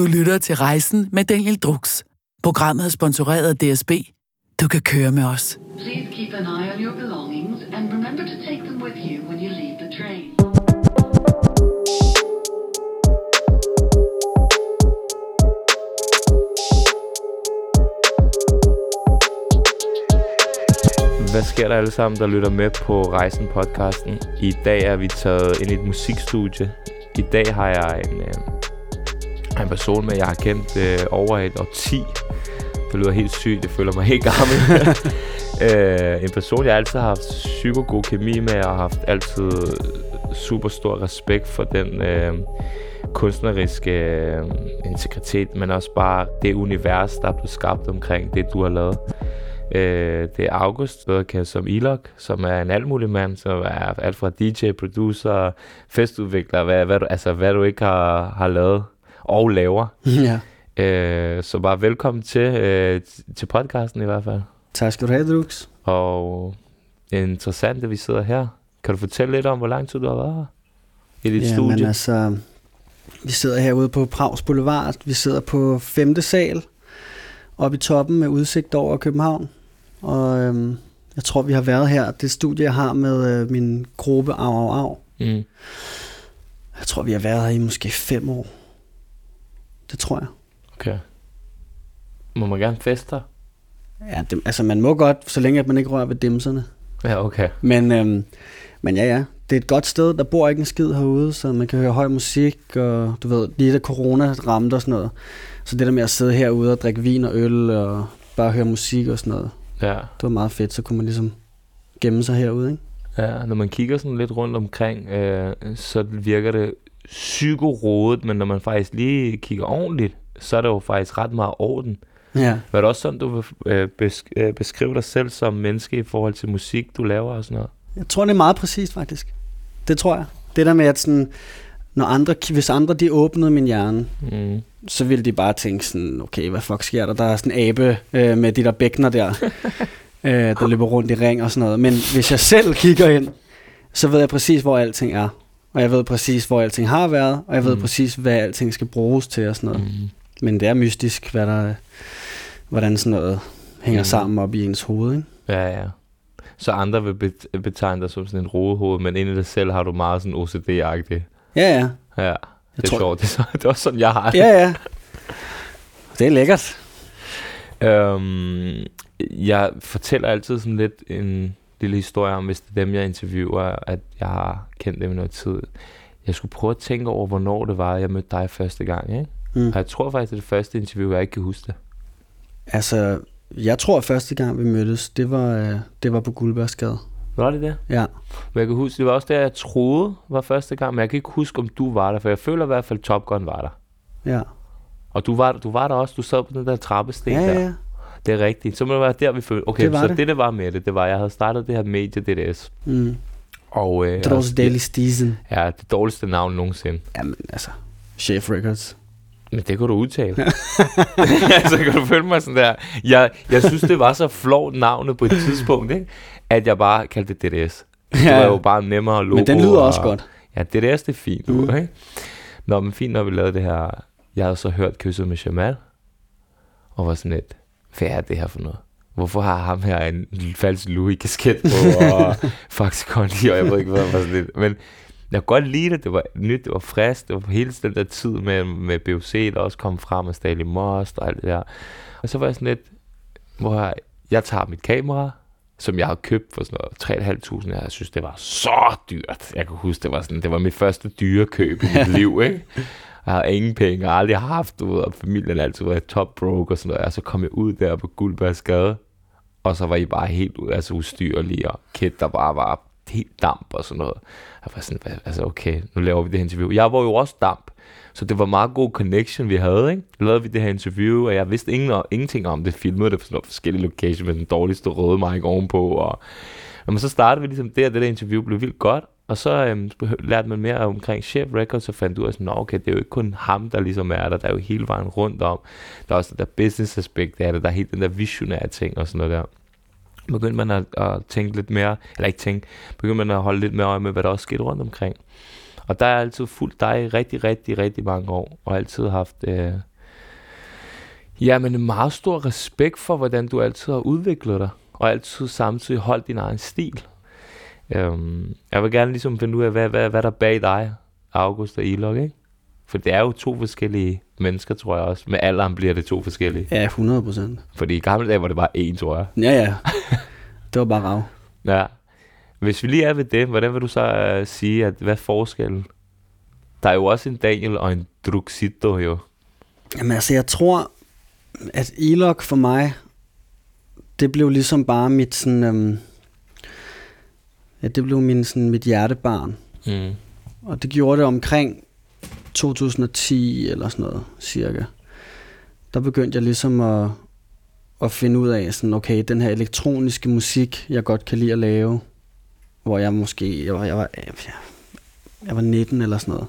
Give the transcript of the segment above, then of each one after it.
Du lytter til Rejsen med Daniel Drux. Programmet er sponsoreret af DSB. Du kan køre med os. Please keep an eye on your belongings and remember to take them with you when you leave the train. Hvad sker der alle sammen, der lytter med på Rejsen podcasten? I dag er vi taget ind i et musikstudie. I dag har jeg en, øh, en person med, jeg har kendt øh, over et årti. Det lyder helt sygt, jeg føler mig helt gammel. øh, en person, jeg altid har haft psyko god kemi med, og har haft altid super stor respekt for den øh, kunstneriske øh, integritet, men også bare det univers, der er blevet skabt omkring det, du har lavet. Øh, det er August, bedre kendt som Ilok, som er en altmulig mand, som er alt fra DJ, producer, festudvikler, hvad, hvad, du, altså, hvad du ikke har, har lavet og laver. Ja. Øh, så bare velkommen til, øh, til podcasten i hvert fald. Tak skal du have, Drux. Og interessant, at vi sidder her. Kan du fortælle lidt om, hvor lang tid du har været her? I dit Ja, studie? men altså, vi sidder herude på Prags Boulevard. Vi sidder på femte sal, oppe i toppen med udsigt over København. Og øhm, jeg tror, vi har været her. Det studie, jeg har med øh, min gruppe Au Au Au. Mm. Jeg tror, vi har været her i måske fem år. Det tror jeg. Okay. Må man gerne feste her? Ja, det, altså man må godt, så længe at man ikke rører ved dimserne. Ja, okay. Men, øhm, men ja, ja, det er et godt sted. Der bor ikke en skid herude, så man kan høre høj musik, og du ved, lige da corona ramte og sådan noget. Så det der med at sidde herude og drikke vin og øl, og bare høre musik og sådan noget, Ja. det var meget fedt. Så kunne man ligesom gemme sig herude, ikke? Ja, når man kigger sådan lidt rundt omkring, øh, så virker det psykorodet, men når man faktisk lige kigger ordentligt, så er der jo faktisk ret meget orden. Ja. Var det også sådan, du øh, besk- øh, beskrive dig selv som menneske i forhold til musik, du laver og sådan noget? Jeg tror, det er meget præcist, faktisk. Det tror jeg. Det der med, at sådan, når andre, hvis andre de åbnede min hjerne, Mm. så ville de bare tænke sådan, okay, hvad fuck sker der? Der er sådan en abe øh, med de der bækkener der, øh, der løber rundt i ring og sådan noget. Men hvis jeg selv kigger ind, så ved jeg præcis, hvor alting er. Og jeg ved præcis, hvor alting har været, og jeg ved Mm. præcis, hvad alting skal bruges til og sådan noget. Mm. Men det er mystisk, hvad der, hvordan sådan noget hænger Mm. mm. sammen op i ens hoved, ikke? Ja, ja. Så andre vil bet- betegne dig som sådan en rodehoved, men inde i dig selv har du meget sådan OCD-agtigt. Ja, ja. Ja, det er tror- sjovt. Det er, så, det er også sådan, jeg har det. Ja, ja. Det er lækkert. Øhm, jeg fortæller altid sådan lidt en lille historie om, hvis det er dem, jeg interviewer, at jeg har kendt dem i noget tid. Jeg skulle prøve at tænke over, hvornår det var, jeg mødte dig første gang, ikke? Mm. Og jeg tror faktisk, det er det første interview, jeg ikke kan huske det. Altså, jeg tror, at første gang vi mødtes, det var, øh, det var på Guldbergsgade. Var det det? Ja. Men jeg kan huske, det var også der, jeg troede var første gang, men jeg kan ikke huske, om du var der, for jeg føler i hvert fald, at Top Gun var der. Ja. Og du var, du var der også, du sad på den der trappesten Ja, ja, ja. Det er rigtigt. Så må det være der, vi følte. Okay, Det så det. det, der var med det, det var, at jeg havde startet det her medie DDS. Mm. Og, øh, var også Daily Steason. Ja, det dårligste navn nogensinde. Jamen, altså, Chef Records. Men det kunne du udtale. altså, kan du følge mig sådan der? Jeg, jeg synes, det var så flot navnet på et tidspunkt, ikke? at jeg bare kaldte det DDS. Det var jo bare nemmere logo. Men den lyder også og, godt. Ja, DDS, det er fint. Mm. Ikke? Nå, men fint, når vi lavede det her. Jeg havde så hørt Kysset med Jamal, og var sådan lidt, hvad er det her for noget? Hvorfor har ham her en falsk Louis-kasket på, og Faxe Kondi, og jeg ved ikke, hvad var sådan lidt. Men jeg kunne godt lide det, det var nyt, det var frisk, det var hele den der tid med, med BOC, der også kom frem med Stanley Most og alt det der. Og så var jeg sådan lidt, hvor jeg, jeg tager mit kamera, som jeg har købt for sådan noget 3.500. Jeg synes, det var så dyrt. Jeg kan huske, det var, sådan, det var mit første dyre køb i mit liv, ikke? Jeg har ingen penge, jeg har aldrig haft, du ved, og familien har altid været top broke og sådan noget. Og så kom jeg ud der på Guldbergsgade, og så var I bare helt ud, altså ustyrlige, og Kit, der bare var helt damp og sådan noget. Jeg var sådan, altså okay, nu laver vi det her interview. Jeg var jo også damp, så det var meget god connection, vi havde, ikke? Nu lavede vi det her interview, og jeg vidste ingen, ingenting om det. Filmede det på sådan nogle forskellige location med den dårligste røde mic ovenpå, og men så startede vi ligesom der, det der interview blev vildt godt, og så øhm, lærte man mere omkring Chef Records, og fandt ud af at "Nå, okay, det er jo ikke kun ham, der ligesom er der, der er jo hele vejen rundt om. Der er også det der business aspekt af det, der er helt den der visionære ting og sådan noget der. Begyndte man at, at tænke lidt mere, eller ikke tænke, begyndte man at holde lidt mere øje med, hvad der også skete rundt omkring. Og der er jeg altid fuldt dig i rigtig, rigtig, rigtig mange år, og altid haft øh, Ja, men en meget stor respekt for, hvordan du altid har udviklet dig, og altid samtidig holdt din egen stil. Øhm, jeg vil gerne ligesom finde ud af, hvad, hvad, hvad der er bag dig, August og Elok, ikke? For det er jo to forskellige mennesker, tror jeg også. Med alderen bliver det to forskellige. Ja, 100 procent. Fordi i gamle dage var det bare én, tror jeg. Ja, ja. Det var bare rav. Ja. Hvis vi lige er ved det, hvordan vil du så uh, sige, at hvad er forskellen? Der er jo også en Daniel og en Druxito jo. Jamen altså, jeg tror, at Elok for mig, det blev ligesom bare mit sådan, øhm, ja, det blev min, sådan, mit hjertebarn. Mm. Og det gjorde det omkring 2010 eller sådan noget, cirka. Der begyndte jeg ligesom at, at finde ud af, sådan, okay, den her elektroniske musik, jeg godt kan lide at lave, hvor jeg måske, jeg var, jeg var, jeg var 19 eller sådan noget.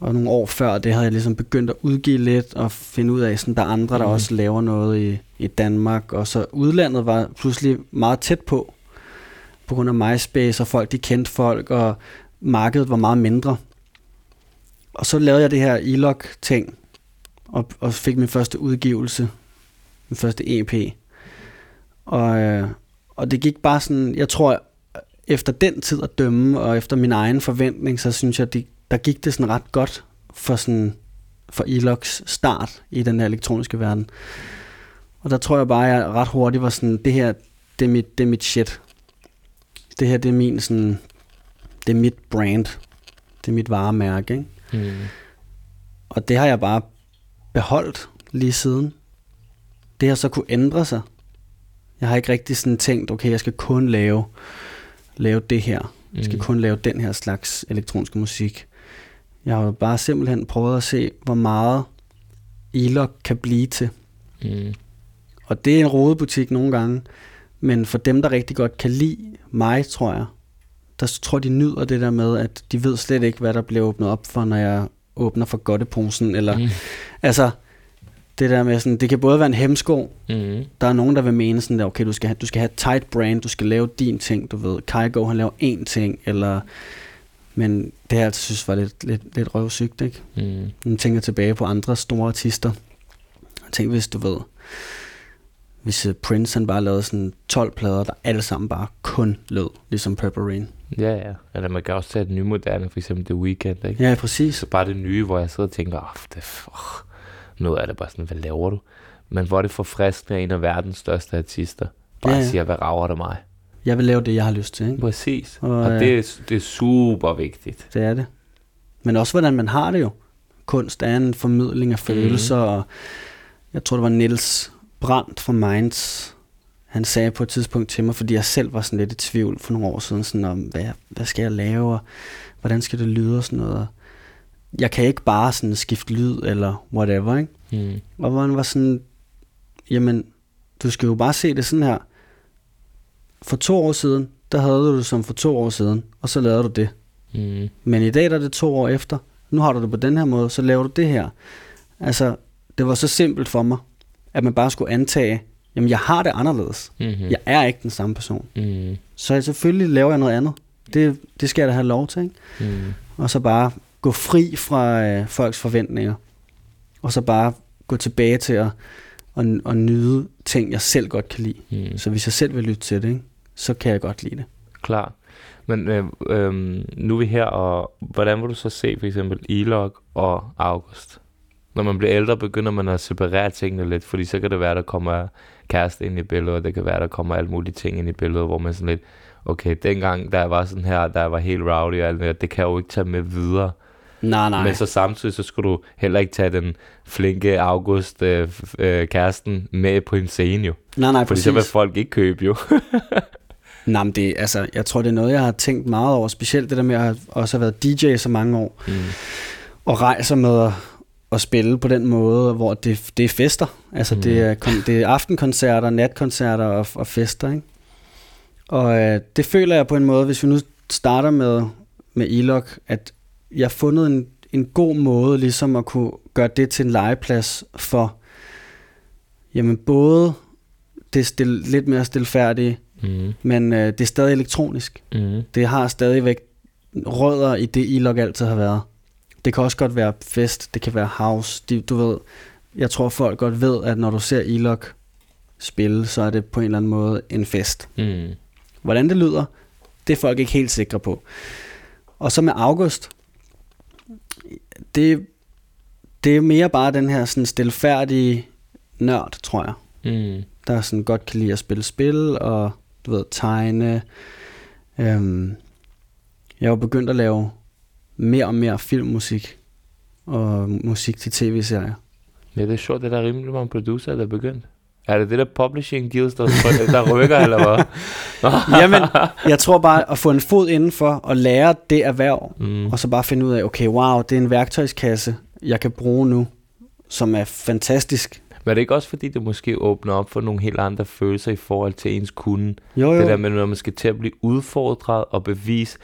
Og nogle år før det havde jeg ligesom begyndt at udgive lidt og finde ud af, sådan der er andre, der Mhm. også laver noget i, i Danmark. Og så udlandet var pludselig meget tæt på, på grund af MySpace, og folk de kendte folk, og markedet var meget mindre. Og så lavede jeg det her Elok-ting, og, og fik min første udgivelse, min første EP. Og, øh, og det gik bare sådan, jeg tror, efter den tid at dømme, og efter min egen forventning, så synes jeg, det, der gik det sådan ret godt for sådan for Eloks start i den her elektroniske verden. Og der tror jeg bare, at jeg ret hurtigt var sådan, det her, det er mit, det er mit shit. Det her, det er min sådan, det er mit brand. Det er mit varemærke, ikke? Mm. Og det har jeg bare beholdt lige siden. Det har så kunne ændre sig. Jeg har ikke rigtig sådan tænkt, okay, jeg skal kun lave, lave det her. Jeg skal Mm. kun lave den her slags elektroniske musik. Jeg har jo bare simpelthen prøvet at se, hvor meget Elok kan blive til. Mm. Og det er en rodebutik nogle gange. Men for dem, der rigtig godt kan lide mig, tror jeg, der tror de nyder det der med, at de ved slet ikke, hvad der bliver åbnet op for, når jeg åbner for godteposen. Eller, Mm. altså, det der med sådan, det kan både være en hemsko. Mm. Der er nogen, der vil mene sådan der, okay, du skal have, du skal have tight brand, du skal lave din ting, du ved. Kygo, han laver én ting, eller... Men det har jeg altid synes var lidt, lidt, lidt røvsygt, ikke? Mm. Man tænker tilbage på andre store artister. Tænk hvis du ved, hvis øh, Prince han bare lavede sådan 12 plader, der alle sammen bare kun lød, ligesom Purple Rain. Ja, ja. Eller man kan også tage et nymoderne, for eksempel The Weeknd, ikke? Ja, præcis. Så bare det nye, hvor jeg sidder og tænker, oh, det, oh, noget af det bare sådan, hvad laver du? Men hvor er det forfriskende af en af verdens største artister. Bare Ja, ja, siger, hvad rager det mig? Jeg vil lave det, jeg har lyst til, ikke? Præcis. Og, Og, og øh, det, er, det er super vigtigt. Det er det. Men også, hvordan man har det jo. Kunst er en formidling af følelser, mm. og jeg tror, det var Niels Brandt fra Minds, han sagde på et tidspunkt til mig, fordi jeg selv var sådan lidt i tvivl for nogle år siden, sådan om, hvad, hvad skal jeg lave, og hvordan skal det lyde og sådan noget. Og Jeg kan ikke bare sådan skifte lyd, eller whatever, ikke? Mm. Og hvor han var sådan, jamen, du skal jo bare se det sådan her. For to år siden, der havde du det som for to år siden, og så lavede du det. Mm. Men i dag der er det to år efter. Nu har du det på den her måde, så laver du det her. Altså, det var så simpelt for mig, at man bare skulle antage, jamen jeg har det anderledes. Mm-hmm. Jeg er ikke den samme person. Mm. Så jeg selvfølgelig laver jeg noget andet. Det, det skal jeg da have lov til, ikke? Mm. Og så bare gå fri fra øh, folks forventninger. Og så bare gå tilbage til at, at, at nyde ting, jeg selv godt kan lide. Mm. Så hvis jeg selv vil lytte til det, ikke, så kan jeg godt lide det. Klar. Men øh, øh, nu er vi her, og hvordan vil du så se for eksempel Elok og August? Når man bliver ældre, begynder man at separere tingene lidt, fordi så kan det være, der kommer kæreste ind i billedet, og det kan være, der kommer alle mulige ting ind i billedet, hvor man sådan lidt, okay, dengang, der var sådan her, der var helt rowdy og alt det, der, det kan jeg jo ikke tage med videre. Nej, nej. Men så samtidig, så skulle du heller ikke tage den flinke August, øh, øh, kæresten, med på en scene jo. nej, nej, Fordi præcis. så vil folk ikke købe jo. Nej, men det, altså, jeg tror, det er noget, jeg har tænkt meget over. Specielt det der med at have- også have været DJ så mange år. Mm. Og rejser med at, spille på den måde, hvor det, det er fester. Altså, mm. det, er, det er aftenkoncerter, natkoncerter og, og fester, ikke? Og øh, det føler jeg på en måde, hvis vi nu starter med, med Elok, at jeg har fundet en, en god måde ligesom at kunne gøre det til en legeplads for jamen både det stille, lidt mere stilfærdige, Mm. men øh, det er stadig elektronisk. Mm. Det har stadigvæk rødder i det, Elok altid har været. Det kan også godt være fest, det kan være house, de, du ved, jeg tror folk godt ved, at når du ser Ilok spille, så er det på en eller anden måde en fest. Mm. Hvordan det lyder, det er folk ikke helt sikre på. Og så med August, det, det er mere bare den her sådan stilfærdige nørd, tror jeg. Mm. Der sådan godt kan lide at spille spil, og du ved, tegne. Øhm, jeg jo begyndt at lave mere og mere filmmusik, og musik til tv-serier. Ja, det er sjovt, det der er rimelig mange producer, der er begyndt. Er det det der publishing deals, der, der rykker, eller hvad? Jamen, jeg tror bare at få en fod indenfor og lære det erhverv, Mm. og så bare finde ud af, okay, wow, det er en værktøjskasse, jeg kan bruge nu, som er fantastisk. Men er det ikke også, fordi det måske åbner op for nogle helt andre følelser i forhold til ens kunde? Jo, jo. Det der med, når man skal til at blive udfordret og bevise.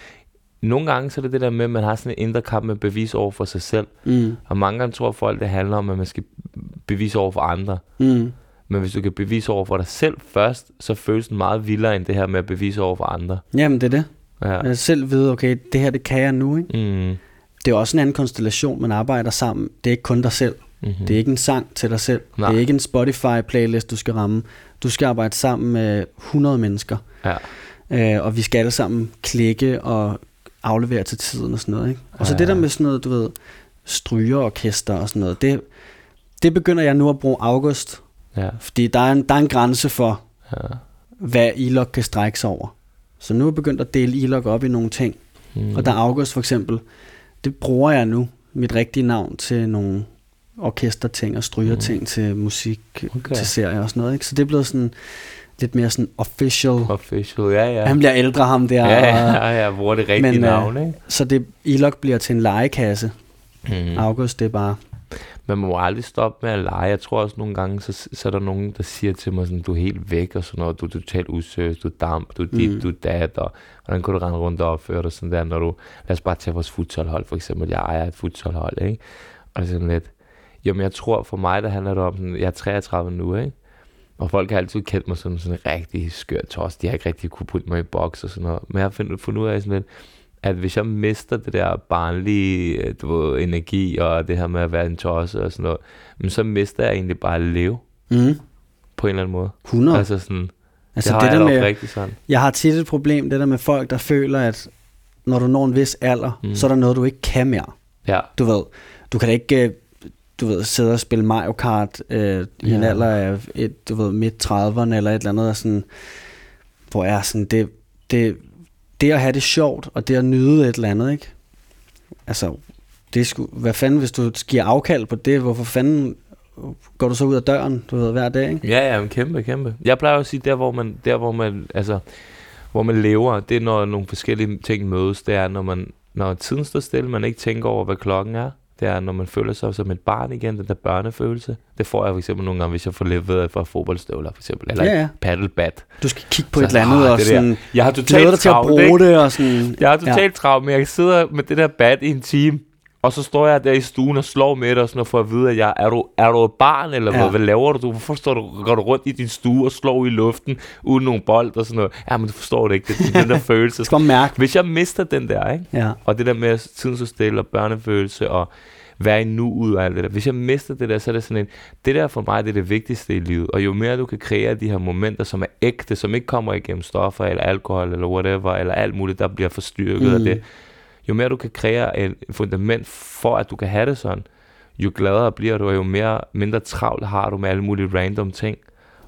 Nogle gange så er det det der med, at man har sådan en indre kamp med bevis over for sig selv. Mm, Og mange gange tror folk, det handler om, at man skal bevise over for andre. mm, Men hvis du kan bevise over for dig selv først, så føles den meget vildere end det her med at bevise over for andre. Jamen, det er det. Ja. Jeg selv ved, okay, det her, det kan jeg nu, ikke? Mm. Det er også en anden konstellation, man arbejder sammen. Det er ikke kun dig selv. Mm-hmm. Det er ikke en sang til dig selv. Nej. Det er ikke en Spotify-playlist, du skal ramme. Du skal arbejde sammen med 100 mennesker. Ja. Øh, og vi skal alle sammen klikke og aflevere til tiden og sådan noget. Ikke? Og så Ja. det der med sådan noget, du ved, strygeorkester og sådan noget, det, det begynder jeg nu at bruge august. Ja. Fordi der er en, der er en grænse for, ja. hvad Ilok kan strække sig over. Så nu er jeg begyndt at dele Ilok op i nogle ting. Mm. Og der er august for eksempel, det bruger jeg nu, mit rigtige navn til nogle orkesterting og strygerting mm. til musik, okay. til serier og sådan noget. Ikke? Så det er blevet sådan lidt mere sådan official. Official, ja, ja. Han bliver ældre, ham der. Ja, ja, ja, bruger det rigtige Men, øh, navn, ikke? Så det Ilok bliver til en legekasse. Mm. August, det er bare... Man må aldrig stoppe med at lege. Jeg tror også nogle gange, så, så er der nogen, der siger til mig sådan, du er helt væk og sådan noget. Du er totalt useriøs, du er damp, du er dit, Mm. du er dat, og hvordan kunne du rende rundt og opføre dig sådan der, når du... Lad os bare tage vores futsalhold for eksempel. Jeg ejer et futsalhold, ikke? Og det er sådan lidt... Jamen, jeg tror for mig, der handler det om sådan, jeg er 33 nu, ikke? Og folk har altid kendt mig som sådan en rigtig skør tos. De har ikke rigtig kunne putte mig i boks og sådan noget. Men jeg har fundet, fundet ud af sådan lidt, at hvis jeg mister det der barnlige øh, du ved, energi og det her med at være en tosse og sådan noget, men så mister jeg egentlig bare at leve Mm. på en eller anden måde. 100. Altså sådan, altså det har det jeg der da med, rigtig sådan. jeg har tit et problem, det der med folk, der føler, at når du når en vis alder, Mm. så er der noget, du ikke kan mere. Ja, Du ved, du kan da ikke øh, du ved, sidde og spille Mario Kart øh, i en Ja. alder af et, du ved, midt 30'erne eller et eller andet, og sådan, hvor jeg er sådan, det, det, det at have det sjovt, og det at nyde et eller andet, ikke? Altså, det sgu, hvad fanden, hvis du giver afkald på det, hvorfor fanden går du så ud af døren, du ved, hver dag, ikke? ja, ja, men kæmpe, kæmpe. Jeg plejer at sige, der hvor man, der hvor man, altså, hvor man lever, det er når nogle forskellige ting mødes. Det er, når man, når tiden står stille, man ikke tænker over, hvad klokken er. Det er, når man føler sig som et barn igen, den der børnefølelse. Det får jeg for eksempel nogle gange, hvis jeg får leveret fra fodboldstøvler, for eksempel. Eller Ja, ja, paddlebat. Du skal kigge på Så, et eller andet, og sådan, Jeg har totalt dig til at travlt, bruge det, og sådan, Jeg er totalt ja. travlt, men jeg sidder med det der bat i en time, og så står jeg der i stuen og slår med det, og sådan noget, for at vide, at jeg, er, du, er du et barn, eller Ja. hvad, hvad laver du? Hvorfor står du, går du rundt i din stue og slår i luften, uden nogen bold og sådan noget? Ja, men du forstår det ikke, det den der følelse. skal mærke, Hvis jeg mister den der, ikke? ja. og det der med at tiden så stille, og børnefølelse, og være i nuet og alt det der. Hvis jeg mister det der, så er det sådan en, det der for mig, det er det vigtigste i livet. Og jo mere du kan kreere de her momenter, som er ægte, som ikke kommer igennem stoffer, eller alkohol, eller whatever, eller alt muligt, der bliver forstyrket mm. af det. Jo mere du kan kreere et fundament for, at du kan have det sådan, jo gladere bliver du, og jo mere, mindre travlt har du med alle mulige random ting.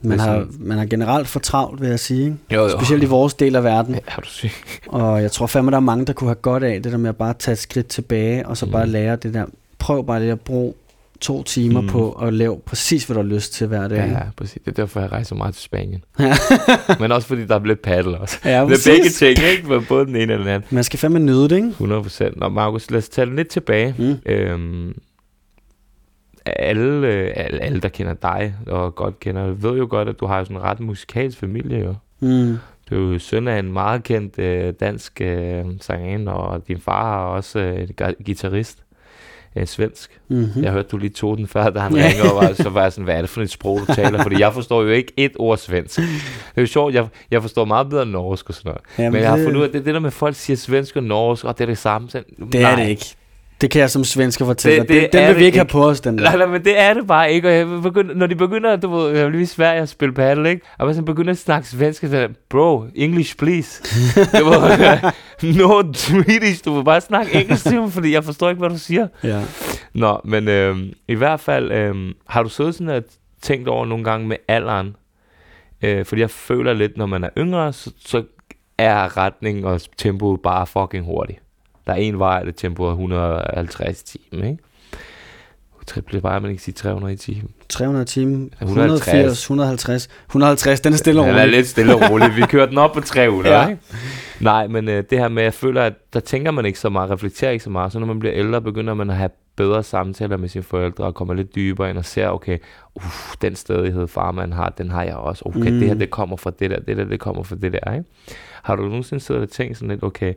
Man Det er har, man har generelt for travlt, vil jeg sige. Ikke? Jo, jo. Specielt i vores del af verden. Ja, er du syg? Og jeg tror fandme, der er mange, der kunne have godt af det der med at bare tage et skridt tilbage, og så Mm. bare lære det der. Prøv bare lige at bruge to timer Mm. på at lave præcis, hvad du har lyst til hver dag. Ja, præcis. Det er derfor, jeg rejser meget til Spanien. Men også fordi, der er lidt paddle også. ja Det er begge ting, ikke? Men Både den ene eller den anden. Man skal fandme nyde det, ikke? 100 procent. Nå, Markus, lad os tage lidt tilbage. Mm. Øhm, alle, alle, alle, der kender dig og godt kender ved jo godt, at du har sådan en ret musikalsk familie, jo. Mm. Du er jo søn af en meget kendt øh, dansk øh, sangerinde, og din far har også øh, guitarist, øh, svensk. Mm-hmm. Jeg hørte, du lige tog den før, da han ringede, og så var jeg sådan, hvad er det for et sprog, du taler? Fordi jeg forstår jo ikke et ord svensk. Det er jo sjovt, jeg, jeg forstår meget bedre norsk og sådan noget. Jamen, Men jeg har det- fundet ud af, at det, det der med, at folk siger svensk og norsk, og det er det samme. Så, Det er nej, det ikke. Det kan jeg som svensker fortælle Det- dig. det Den, den vil det vi ikke have på os, den der. Nej, nej, men det er det bare ikke. Og jeg begynder, når de begynder, du ved, jeg bliver i Sverige at spille paddle, ikke? Og hvis de begynder at snakke svensk, så er bro, English please. du ved, no Swedish, du vil bare snakke engelsk til mig, fordi jeg forstår ikke, hvad du siger. Ja. Nå, men øhm, i hvert fald, øhm, har du siddet sådan og tænkt over nogle gange med alderen? Øh, fordi jeg føler lidt, når man er yngre, så, så er retningen og tempoet bare fucking hurtigt. Der er en vej, det tempo er 150 timer, ikke? Bliver bare, man ikke sige 300 i timen. 300 timer, 150. 180, 150. 150, den er stille og Den er rolig. lidt stille og roligt. Vi kører den op på 300, Ja. ikke? Nej, men øh, det her med, jeg føler, at der tænker man ikke så meget, reflekterer ikke så meget. Så når man bliver ældre, begynder man at have bedre samtaler med sine forældre, og kommer lidt dybere ind og ser, okay, uff, den stedighed farmand har, den har jeg også. Okay, mm. det her, Mm. det kommer fra det der, det der, det kommer fra det der, ikke? Har du nogensinde siddet og tænkt sådan lidt, okay,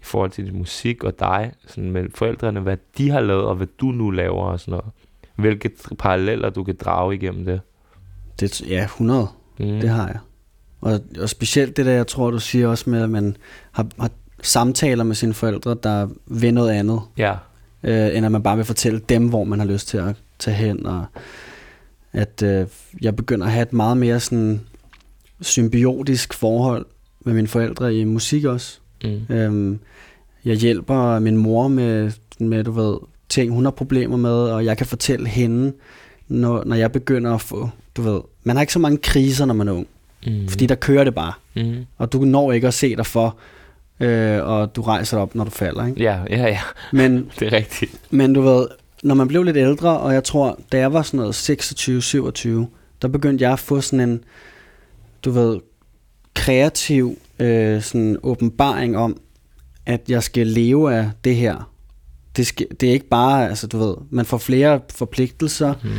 i forhold til din musik og dig, sådan med forældrene, hvad de har lavet, og hvad du nu laver og sådan noget? Hvilke paralleller, du kan drage igennem det? Det, ja, 100. Mm. Det har jeg. Og, og specielt det der, jeg tror, du siger også med, at man har, har samtaler med sine forældre, der vil noget andet, Ja. øh, end at man bare vil fortælle dem, hvor man har lyst til at tage hen. Og at øh, jeg begynder at have et meget mere sådan symbiotisk forhold med mine forældre i musik også. Mm. Øhm, jeg hjælper min mor med, med, du ved, ting, hun har problemer med, og jeg kan fortælle hende, når, når jeg begynder at få, du ved, man har ikke så mange kriser, når man er ung, Mm. fordi der kører det bare, Mm. og du når ikke at se dig for, øh, og du rejser dig op, når du falder, ikke? Ja, ja, ja. Men, Det er rigtigt. men du ved, når man blev lidt ældre, og jeg tror, da jeg var sådan noget 26-27, der begyndte jeg at få sådan en, du ved, kreativ øh, sådan åbenbaring om, at jeg skal leve af det her. Det, skal, det er ikke bare, altså du ved, man får flere forpligtelser, Mm.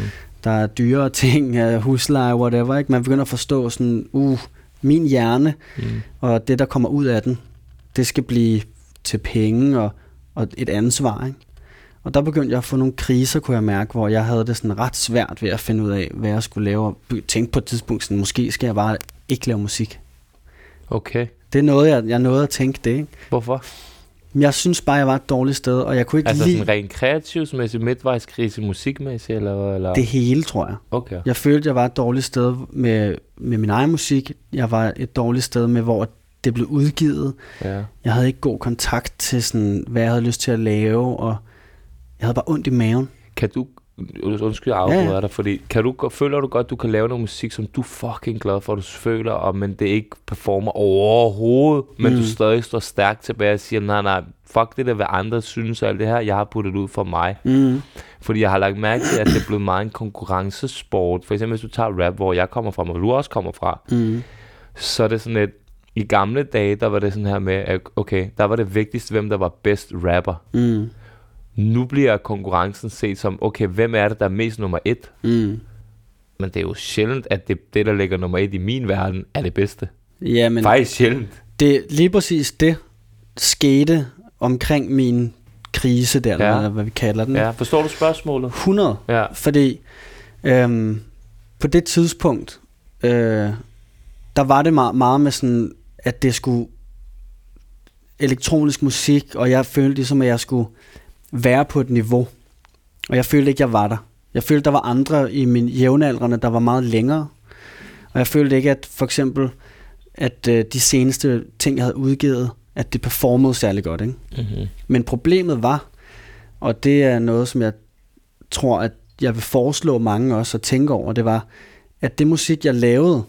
der er dyrere ting, husleje, whatever, ikke? Man begynder at forstå sådan, uh, min hjerne, Mm. og det, der kommer ud af den, det skal blive til penge og, og et ansvar, ikke? Og der begyndte jeg at få nogle kriser, kunne jeg mærke, hvor jeg havde det sådan ret svært ved at finde ud af, hvad jeg skulle lave. Og tænkte på et tidspunkt sådan, måske skal jeg bare ikke lave musik. Okay. Det er noget, jeg, jeg nåede at tænke det, ikke? Hvorfor? Men jeg synes bare, jeg var et dårligt sted, og jeg kunne ikke Altså lide sådan rent kreativsmæssigt, midtvejskrise, musikmæssigt, eller? Eller? det hele, tror jeg. Okay. Jeg følte, jeg var et dårligt sted med, med min egen musik. Jeg var et dårligt sted med, hvor det blev udgivet. Ja. Jeg havde ikke god kontakt til, sådan, hvad jeg havde lyst til at lave, og jeg havde bare ondt i maven. Kan du, undskyld, jeg afbryder Ja, ja. dig, fordi kan du, føler du godt, du kan lave noget musik, som du er fucking glad for, du føler, og, men det ikke performer overhovedet, men Mm. du stadig står stærkt tilbage og siger, nej, nej, fuck det der, hvad andre synes og alt det her, jeg har puttet ud for mig. Mm. Fordi jeg har lagt mærke til, at det er blevet meget en konkurrencesport. For eksempel, hvis du tager rap, hvor jeg kommer fra, og du også kommer fra, Mm. så er det sådan et, i gamle dage, der var det sådan her med, at okay, der var det vigtigste, hvem der var bedst rapper. Mm. Nu bliver konkurrencen set som, okay, hvem er det, der er mest nummer et? Mm. Men det er jo sjældent, at det, det der ligger nummer et i min verden, er det bedste. Ja, Men Faktisk sjældent. det, lige præcis det skete omkring min krise der, ja. eller hvad vi kalder den. Ja, forstår du spørgsmålet? 100. Ja. Fordi øhm, på det tidspunkt, øh, der var det meget, meget med sådan, at det skulle elektronisk musik, og jeg følte ligesom, at jeg skulle være på et niveau. Og jeg følte ikke, jeg var der. Jeg følte, der var andre i min jævnaldrende, der var meget længere. Og jeg følte ikke, at for eksempel, at øh, de seneste ting, jeg havde udgivet, at det performede særlig godt. Ikke? Mm-hmm. Men problemet var, og det er noget, som jeg tror, at jeg vil foreslå mange også at tænke over, det var, at det musik, jeg lavede,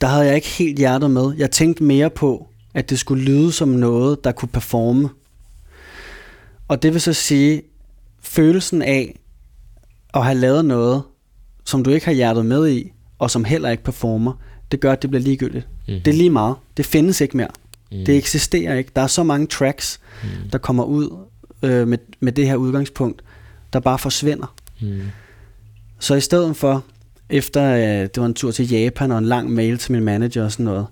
der havde jeg ikke helt hjertet med. Jeg tænkte mere på, at det skulle lyde som noget, der kunne performe. Og det vil så sige, følelsen af at have lavet noget, som du ikke har hjertet med i, og som heller ikke performer, det gør, at det bliver ligegyldigt. Mm-hmm. Det er lige meget. Det findes ikke mere. mm. Det eksisterer ikke. Der er så mange tracks, mm. der kommer ud øh, med, med det her udgangspunkt, der bare forsvinder. Mm. Så i stedet for, efter øh, det var en tur til Japan og en lang mail til min manager og sådan noget,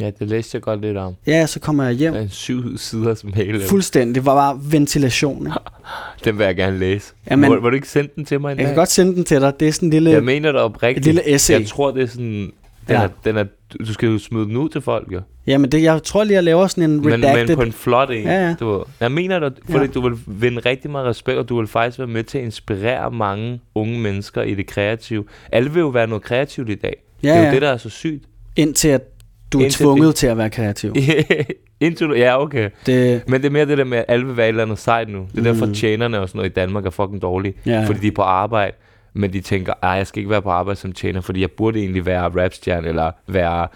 Ja, det læste jeg godt lidt om. ja, så kommer jeg hjem. En syv siders mail. Fuldstændig. Det var bare ventilation. Den vil jeg gerne læse. Jamen- må, må, du ikke sende den til mig en Jeg kan dag? godt sende den til dig. Det er sådan en lille... Jeg mener det oprigtigt. et lille essay. Jeg tror, det er sådan Den Ja. er, den er, du skal jo smide den ud til folk, jo. Jamen, det, jeg tror lige, jeg laver sådan en Men, redacted. men på en flot en. Ja, ja. Du, ved. jeg mener det, fordi Ja. du vil vinde rigtig meget respekt, og du vil faktisk være med til at inspirere mange unge mennesker i det kreative. Alle vil jo være noget kreativt i dag. ja, det er jo ja. det, der er så sygt. Indtil at du er Indtil tvunget det- til at være kreativ. Indtil du, ja, okay. Det, Men det er mere det der med, at alle vil være et eller andet sejt nu. Det er derfor, Mm. tjenerne og sådan noget i Danmark er fucking dårlige. Ja. Fordi de er på arbejde, men de tænker, at jeg skal ikke være på arbejde som tjener, fordi jeg burde egentlig være rapstjerne eller være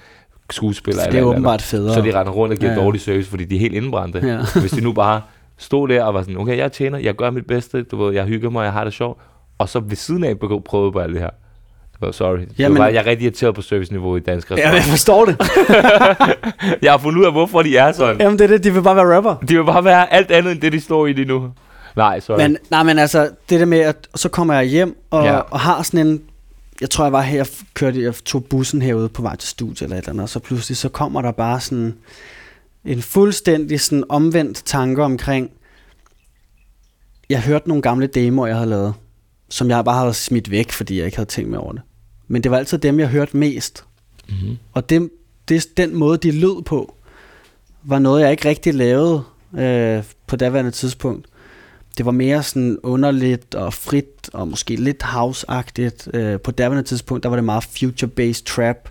skuespiller. det eller er eller åbenbart federe. Så de render rundt og giver Ja, ja, dårlig service, fordi de er helt indbrændte. Ja. Hvis de nu bare stod der og var sådan, okay, jeg tjener, jeg gør mit bedste, du ved, jeg hygger mig, jeg har det sjovt, og så ved siden af prøvede på alt det her. Ved, sorry. Jamen- var jeg er rigtig irriteret på serviceniveauet i dansk Ja, restaurant. jeg forstår det. jeg har fundet ud af, hvorfor de er sådan. Jamen, det er det. De vil bare være rapper. De vil bare være alt andet, end det, de står i lige nu. Nej, sorry. Men, nej, men altså, det der med, at så kommer jeg hjem og, ja. og har sådan en... Jeg tror, jeg var her, jeg kørte, jeg tog bussen herude på vej til studiet eller et eller andet, og så pludselig så kommer der bare sådan en fuldstændig sådan omvendt tanke omkring, jeg hørte nogle gamle demoer, jeg havde lavet, som jeg bare havde smidt væk, fordi jeg ikke havde tænkt mig over det. Men det var altid dem, jeg hørte mest. mm-hmm. Og det, det, den måde, de lød på, var noget, jeg ikke rigtig lavede øh, på daværende tidspunkt. Det var mere sådan underligt og frit, og måske lidt house-agtigt. Øh, på daværende tidspunkt, der var det meget future-based trap.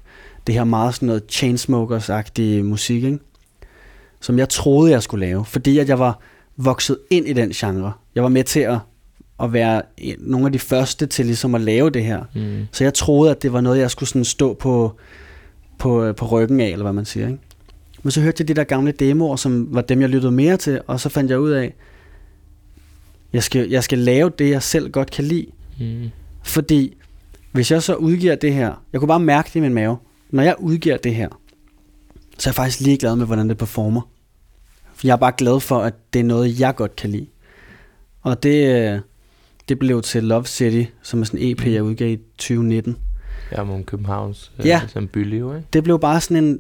Det her meget sådan noget Chainsmokers-agtig musik, ikke? Som jeg troede, jeg skulle lave. Fordi at jeg var vokset ind i den genre. Jeg var med til at, at være nogle af de første til ligesom at lave det her. Mm. Så jeg troede, at det var noget, jeg skulle sådan stå på, på, på ryggen af, eller hvad man siger. Ikke? Men så hørte jeg de der gamle demoer, som var dem, jeg lyttede mere til, og så fandt jeg ud af, jeg skal, jeg skal lave det, jeg selv godt kan lide. Mm. Fordi hvis jeg så udgiver det her, jeg kunne bare mærke det i min mave, når jeg udgiver det her, så er jeg faktisk ligeglad med, hvordan det performer. For jeg er bare glad for, at det er noget, jeg godt kan lide. Og det, øh, det blev til Love City, som er sådan en EP, jeg udgav i 2019. Ja, om Københavns øh, Ja. som byliv, ikke? Det blev bare sådan en,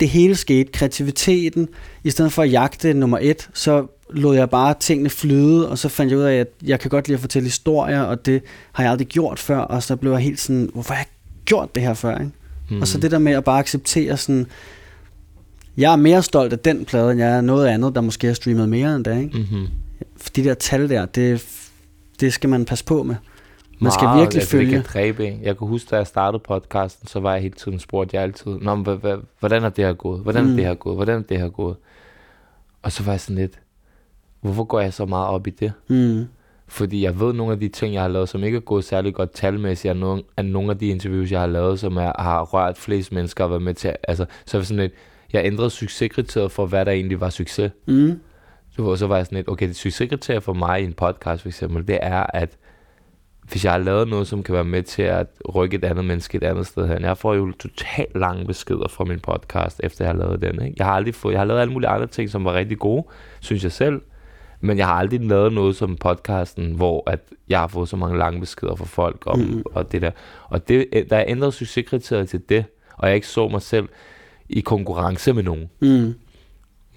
det hele skete, kreativiteten, i stedet for at jagte nummer et, så lod jeg bare tingene flyde, og så fandt jeg ud af, at jeg kan godt lide at fortælle historier, og det har jeg aldrig gjort før, og så blev jeg helt sådan, hvorfor har jeg gjort det her før, ikke? Mm. Og så det der med at bare acceptere sådan, jeg er mere stolt af den plade, end jeg er noget andet, der måske har streamet mere end det, ikke? Mm-hmm. For de der tal der, det, det skal man passe på med. Man skal virkelig altså, følge. Det kan dræbe en. Jeg kan huske, da jeg startede podcasten, så var jeg hele tiden spurgt jeg altid, Nå, men, hvordan er det her gået? Hvordan er Mm. det her gået? Hvordan er det her gået? Og så var jeg sådan lidt, hvorfor går jeg så meget op i det? Mm. Fordi jeg ved, nogle af de ting, jeg har lavet, som ikke er gået særlig godt talmæssigt, er nogle, er nogle af de interviews, jeg har lavet, som er, har rørt flest mennesker og været med til. Altså, så jeg sådan lidt, jeg ændrede succeskriteriet for, hvad der egentlig var succes. Mm. Så, så var jeg sådan lidt, okay, det succeskriterie for mig i en podcast for eksempel, det er, at hvis jeg har lavet noget, som kan være med til at rykke et andet menneske et andet sted hen. Jeg får jo totalt lange beskeder fra min podcast, efter jeg har lavet den. Ikke? Jeg har aldrig fået, jeg har lavet alle mulige andre ting, som var rigtig gode, synes jeg selv. Men jeg har aldrig lavet noget som podcasten, hvor at jeg har fået så mange lange beskeder fra folk om Mm. og det der. Og det, der er ændret succeskriteriet til det, og jeg ikke så mig selv i konkurrence med nogen. Mm.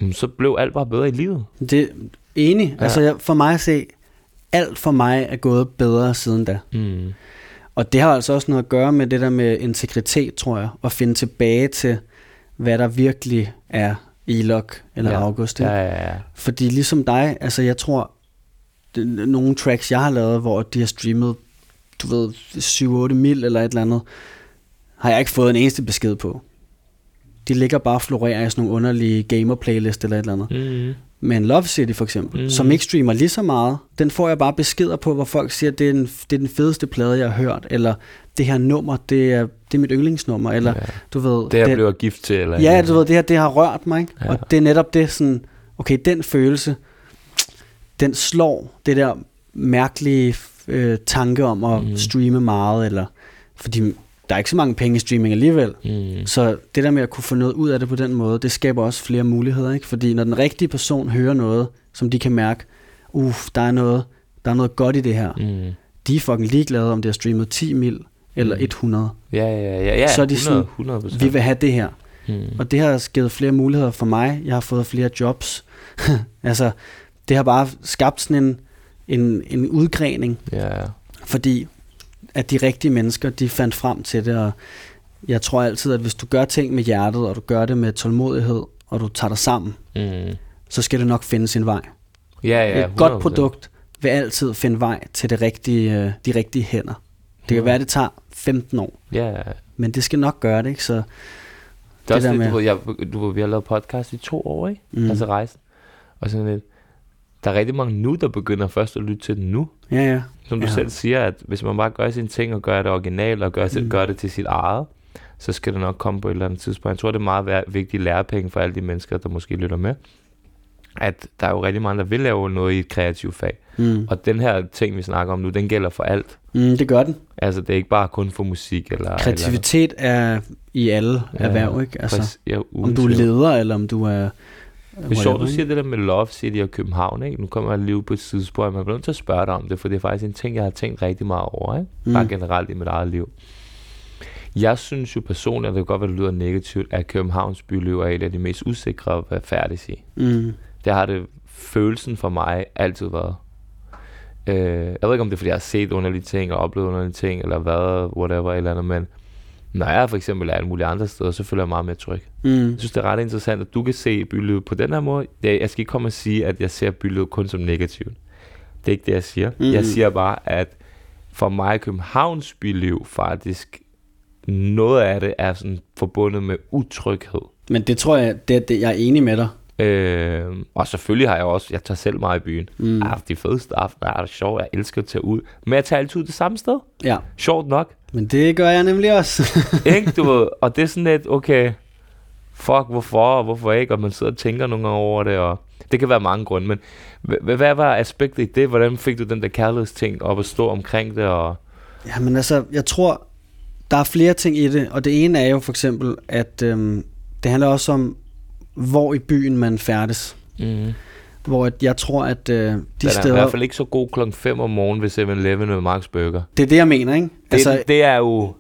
Mm, Så blev alt bare bedre i livet. Det enig. Ja. Altså jeg, for mig at se, alt for mig er gået bedre siden da. Mm. Og det har altså også noget at gøre med det der med integritet, tror jeg. At finde tilbage til, hvad der virkelig er Elok eller Ja. August. ikke? Ja, ja, ja. Fordi ligesom dig, altså jeg tror, det, nogle tracks, jeg har lavet, hvor de har streamet, du ved, 7-8 mil eller et eller andet, har jeg ikke fået en eneste besked på. De ligger bare og florerer i sådan nogle underlige gamer-playlist eller et eller andet. Mm. Men Love City for eksempel, Mhm. mm. som ikke streamer lige så meget, den får jeg bare beskeder på, hvor folk siger, at det er den, det er den fedeste plade, jeg har hørt, eller det her nummer, det er, det er mit yndlingsnummer, eller Ja. du ved... Det jeg blev gift til, eller Ja, du ved, det her, det har rørt mig, ikke? Ja. Og det er netop det sådan, okay, den følelse, den slår det der mærkelige øh, tanke om at Mhm. mm. streame meget, eller fordi der er ikke så mange penge i streaming alligevel. Mm. Så det der med at kunne få noget ud af det på den måde, det skaber også flere muligheder, ikke? Fordi når den rigtige person hører noget, som de kan mærke, uff, der er noget, der er noget godt i det her. Mm. De er fucking ligeglade, om det har streamet 10 mil eller Mm. 100. Ja, ja, ja, ja. Så er de 100, sådan, 100 Vi vil have det her. Mm. Og det har givet flere muligheder for mig. Jeg har fået flere jobs. altså, det har bare skabt sådan en, en, en udgrening, Ja, fordi at de rigtige mennesker, de fandt frem til det, og jeg tror altid, at hvis du gør ting med hjertet, og du gør det med tålmodighed, og du tager dig sammen, Mm. så skal det nok finde sin vej. Ja, ja, Et godt 100%. produkt vil altid finde vej til det rigtige, øh, de rigtige hænder. Det kan Mm. være, at det tager 15 år, Ja, ja. men det skal nok gøre det, ikke? Så Det er Det også der med- du, jeg, du vi har lavet podcast i to år, ikke? Mm. Altså rejsen. Og sådan lidt. Der er rigtig mange nu, der begynder først at lytte til den nu. ja, ja. Som du Ja. selv siger, at hvis man bare gør sine ting og gør det originalt og gør, Mm. gør det til sit eget, så skal det nok komme på et eller andet tidspunkt. Jeg tror, det er meget vigtigt lærepenge for alle de mennesker, der måske lytter med. At der er jo rigtig mange, der vil lave noget i et kreativt fag. Mm. Og den her ting, vi snakker om nu, den gælder for alt. Mm, det gør den. Altså, det er ikke bare kun for musik eller... Kreativitet er i alle Ja, erhverv, ikke? Altså, Altså, ja, om du er leder, eller om du er... Det er sjovt, du siger det der med Love City og København, ikke? Nu kommer jeg lige på et sidespor, men jeg bliver nødt til at spørge dig om det, for det er faktisk en ting, jeg har tænkt rigtig meget over, ikke? Mm. Bare generelt i mit eget liv. Jeg synes jo personligt, og det kan godt være, det lyder negativt, at Københavns byliv er et af de mest usikre at være færdig i. Mm. Det har det følelsen for mig altid været. Øh, jeg ved ikke, om det er, fordi jeg har set underlige ting og oplevet underlige ting, eller hvad, whatever, eller andet, men når jeg for eksempel er alle mulige andre steder, så føler jeg meget mere tryg. Mm. Jeg synes, det er ret interessant, at du kan se bylivet på den her måde. Jeg skal ikke komme og sige, at jeg ser bylivet kun som negativt. Det er ikke det, jeg siger. Mm. Jeg siger bare, at for mig Københavns byliv faktisk noget af det er sådan forbundet med utryghed. Men det tror jeg, det, det, jeg er enig med dig. Øh, og selvfølgelig har jeg også, jeg tager selv meget i byen. Mm. Ah, de fedeste aftener er det sjovt, jeg elsker at tage ud. Men jeg tager altid ud det samme sted. Ja, Sjovt nok. men det gør jeg nemlig også. ikke, du ved, og det er sådan lidt, okay, fuck, hvorfor, og hvorfor ikke, og man sidder og tænker nogle gange over det, og det kan være mange grunde, men hvad var aspektet i det? Hvordan fik du den der kærlighedsting op at stå omkring det, og Jamen altså, jeg tror, der er flere ting i det, og det ene er jo for eksempel, at øhm, det handler også om, hvor i byen man færdes. mm. Hvor at jeg tror, at øh, de den er i steder... hvert fald ikke så god klokken 5 om morgenen ved 7-Eleven med Marks Burger. Det er det, jeg mener, ikke? Det, altså, det er jo,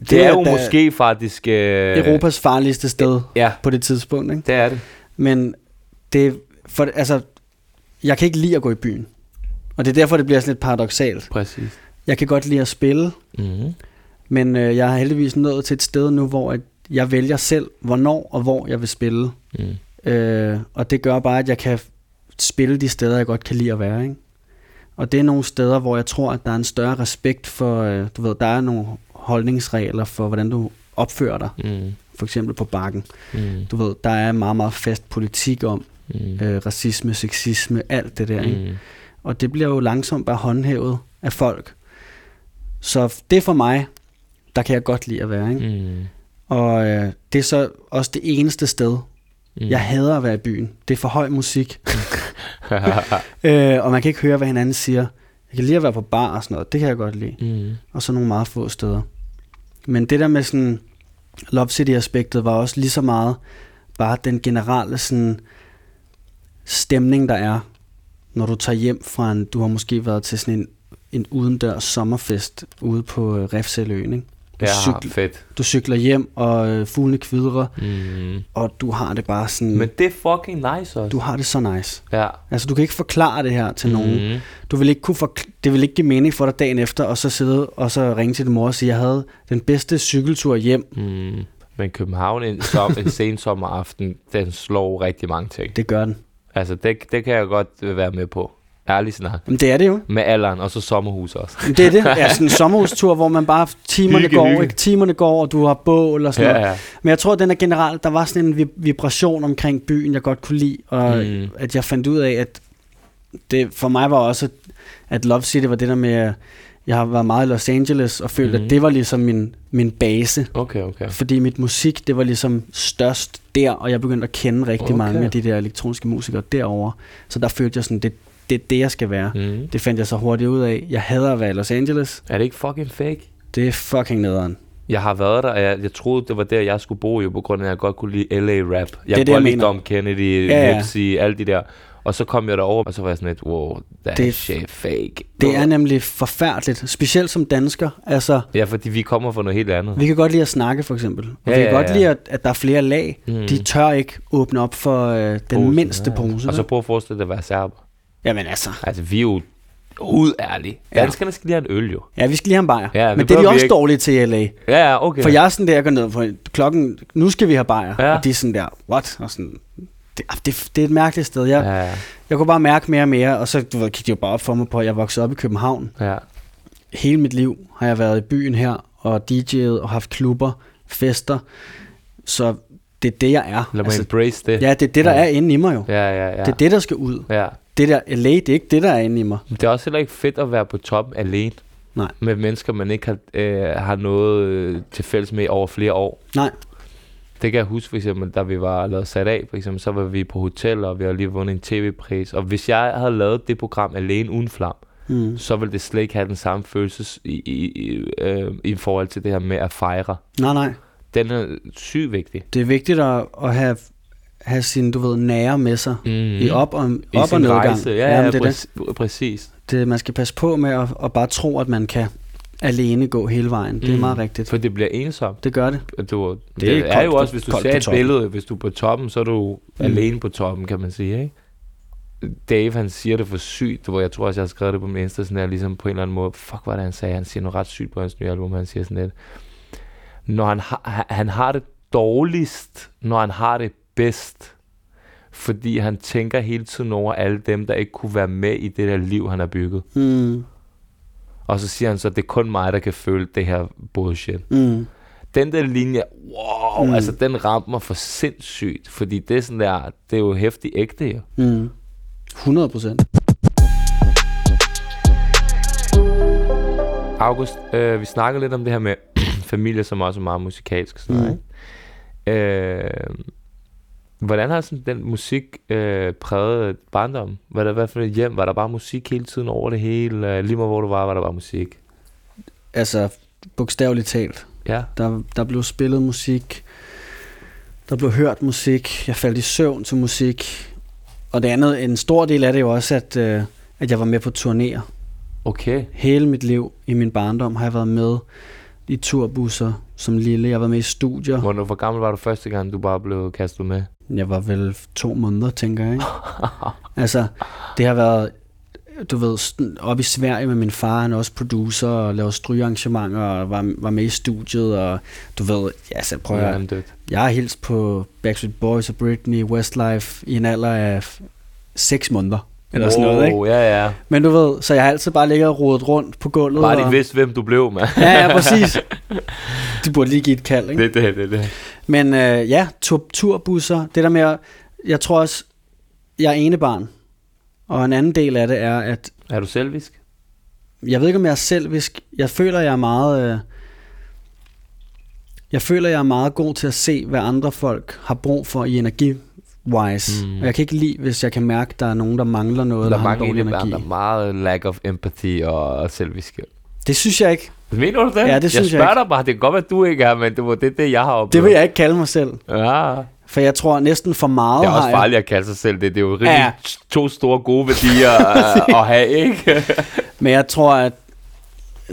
det, det er jo da måske faktisk... Øh, Europas farligste sted Ja, på det tidspunkt, ikke? det er det. Men det, for, altså, jeg kan ikke lide at gå i byen. Og det er derfor, det bliver sådan lidt paradoxalt. Præcis. Jeg kan godt lide at spille, Mm. men øh, jeg er heldigvis nået til et sted nu, hvor at jeg vælger selv, hvornår og hvor jeg vil spille. Mm. Øh, og det gør bare, at jeg kan spille de steder, jeg godt kan lide at være. Ikke? Og det er nogle steder, hvor jeg tror, at der er en større respekt for, øh, du ved, der er nogle holdningsregler for, hvordan du opfører dig. Mm. For eksempel på bakken. Mm. Du ved, der er meget, meget fast politik om Mm. øh, racisme, sexisme, alt det der. Ikke? Mm. Og det bliver jo langsomt bare håndhævet af folk. Så det for mig, der kan jeg godt lide at være. Ikke? Mm. Og øh, det er så også det eneste sted, Mm. jeg hader at være i byen. Det er for høj musik. Øh, og man kan ikke høre, hvad hinanden siger. Jeg kan lide at være på bar og sådan noget. Det kan jeg godt lide. mm. Og så nogle meget få steder. Men det der med sådan Love City-aspektet var også lige så meget bare den generelle sådan stemning, der er, når du tager hjem fra en, du har måske været til sådan en, en udendørs sommerfest ude på øh, Refsæløen, ikke? Du, Ja, cykler, fedt. du cykler hjem, og øh, fuglene kvidrer, Mm. og du har det bare sådan, Men det er fucking nice også. du har det så nice. ja. Altså, du kan ikke forklare det her til nogen. Mm. Du vil ikke kunne forkl- det vil ikke give mening for dig dagen efter, og så sidde og så ringe til din mor og sige, jeg havde den bedste cykeltur hjem. Mm. Men København en, som, en sen sommeraften, den slår rigtig mange ting. Det gør den. Altså, det, det kan jeg godt være med på. Ærligt snak. Jamen, det er det jo. Med alderen, og så sommerhus også. Men det er det. Ja, sådan en sommerhustur, hvor man bare timerne Hygge, går, hygge. ikke? Timerne går, og du har bål og sådan Ja, noget. ja. Men jeg tror, at den er generelt, der var sådan en vib- vibration omkring byen, jeg godt kunne lide, og Mm. mm. at jeg fandt ud af, at det for mig var også, at Love City var det der med, jeg har været meget i Los Angeles, og følte, Mhm. at det var ligesom min, min base. Okay, okay. Fordi mit musik, det var ligesom størst der, og jeg begyndte at kende rigtig okay. mange af de der elektroniske musikere derovre. Så der følte jeg sådan, det, det er det, jeg skal være. Mm. Det fandt jeg så hurtigt ud af. Jeg hader at være i Los Angeles. Er det ikke fucking fake? Det er fucking nederen. Jeg har været der, og jeg, jeg troede, det var der, jeg skulle bo, jo, på grund af, at jeg godt kunne lide LA-rap. Jeg det, kunne jeg godt lide. Dom Kennedy, Ja, ja. Nipsey, alle de der. Og så kom jeg derover, og så var jeg sådan lidt, wow, that Det- shit fake. Det er nemlig forfærdeligt, specielt som dansker. Altså, Ja, fordi vi kommer fra noget helt andet. vi kan godt lide at snakke, for eksempel. Og Ja, vi kan ja, godt ja. lide, at, at der er flere lag. Mm. De tør ikke åbne op for øh, den Posen, mindste ja. pose. Og så prøv at forestille dig at være serber. Jamen altså, Altså, vi er jo Ud ærligt. Ja. Danskerne skal lige have en øl, jo. Ja, vi skal lige have en bajer. Ja, det Men det er de også ikke. dårlige til i LA. Ja, ja, okay. For jeg er sådan der, jeg går ned på klokken, nu skal vi have bajer. Ja. Og de er sådan der, what? Og sådan, det, ah, det, det er et mærkeligt sted. Jeg, Ja, ja, jeg kunne bare mærke mere og mere, og så du ved, det jo bare op for mig på, at jeg voksede op i København. ja. Hele mit liv har jeg været i byen her, og DJ'et og haft klubber, fester. Så det er det, jeg er. Lad mig embrace det. ja, det er det, der Ja. er inde i mig jo. ja, ja. ja. Det er det, der skal ud. Ja. Det der LA, det er ikke det, der er inde i mig. Det er også heller ikke fedt at være på toppen alene. Nej. Med mennesker, man ikke har, øh, har noget øh, til fælles med over flere år. Nej. Det kan jeg huske, for eksempel, da vi var lavet sat af, for eksempel, så var vi på hotel, og vi havde lige vundet en tv-pris. Og hvis jeg havde lavet det program alene uden flam, Mm. så ville det slet ikke have den samme følelse i, i, i, øh, i forhold til det her med at fejre. Nej, nej. Den er sygt vigtig. Det er vigtigt at, at have, have sin, du ved, nære med sig. Mm. I op og, I op og nedgang. rejse. Ja, ja, men det, er præ- præcis. det. det, man skal passe på med at, at bare tro, at man kan alene gå hele vejen. Det er Mm. meget rigtigt. For det bliver ensomt. Det gør det. Du, det, Det er det er, jo også, hvis du ser et billede, hvis du er på toppen, så er du Mm. mm. alene på toppen, kan man sige, ikke? Dave, han siger det for sygt, hvor jeg tror også, jeg har skrevet det på min Insta, sådan der, ligesom på en eller anden måde, fuck, hvad det, han sagde, han siger noget ret sygt på hans nye album, han siger sådan lidt, når han, har, han- har det dårligst, når han har det bedst, fordi han tænker hele tiden over alle dem, der ikke kunne være med i det der liv, han har bygget. Mm. Og så siger han så, at det er kun mig, der kan føle det her bullshit. Mm. den der linje, wow, Mm. altså den ramte mig for sindssygt, fordi det er sådan der, det er jo hæftigt ægte, jo. Mm. 100 procent. August, øh, vi snakkede lidt om det her med familie, som også er meget musikalsk sådan noget, Mm. ikke? Øh, hvordan har sådan den musik øh, præget barndommen? Var der hvad for et hjem? Var der bare musik hele tiden over det hele? Øh, lige meget hvor du var, var der bare musik? Altså, bogstaveligt talt. Ja. Der, der blev spillet musik. Der blev hørt musik. Jeg faldt i søvn til musik. Og det andet, en stor del af det er jo også, at, øh, at jeg var med på turnéer. Okay. Hele mit liv i min barndom har jeg været med i turbusser som lille. Jeg været med i studier. Hvornår, hvor gammel var du første gang, du bare blev kastet med? Jeg var vel to måneder, tænker jeg. Ikke? altså, det har været, du ved, op i Sverige med min far, han er også producer og laver strygearrangementer og var, var med i studiet, og du ved, ja, så prøver jeg, Hjernedødt. jeg har hilst på Backstreet Boys og Britney, Westlife i en alder af 6 måneder. Eller sådan noget, ikke? Ja, ja. Men du ved, så jeg har altid bare ligget og rodet rundt på gulvet. Bare og... de vidste, hvem du blev, mand. Ja, ja, præcis. De burde lige give et kald, ikke? det, det, det, det. Men øh, ja, tur, turbusser, det der med, at, jeg tror også, jeg er ene barn. Og en anden del af det er, at Er du selvisk? jeg ved ikke, om jeg er selvisk. Jeg føler, jeg er meget... Øh, jeg føler, jeg er meget god til at se, hvad andre folk har brug for i energi-wise. Mm. Og jeg kan ikke lide, hvis jeg kan mærke, at der er nogen, der mangler noget, Der der, er indebærende, energi. der er meget lack of empathy og, selviskhed. Det synes jeg ikke. Mener du det? Ja, det synes jeg jeg spørger dig bare, det kan godt være, at du ikke er, men det var det, det jeg har oplevet. Det vil jeg ikke kalde mig selv. Ja, For jeg tror næsten for meget det er også jeg... farligt at kalde sig selv det. Det er jo rigtig Ja. to store gode værdier at, have, ikke? Men jeg tror, at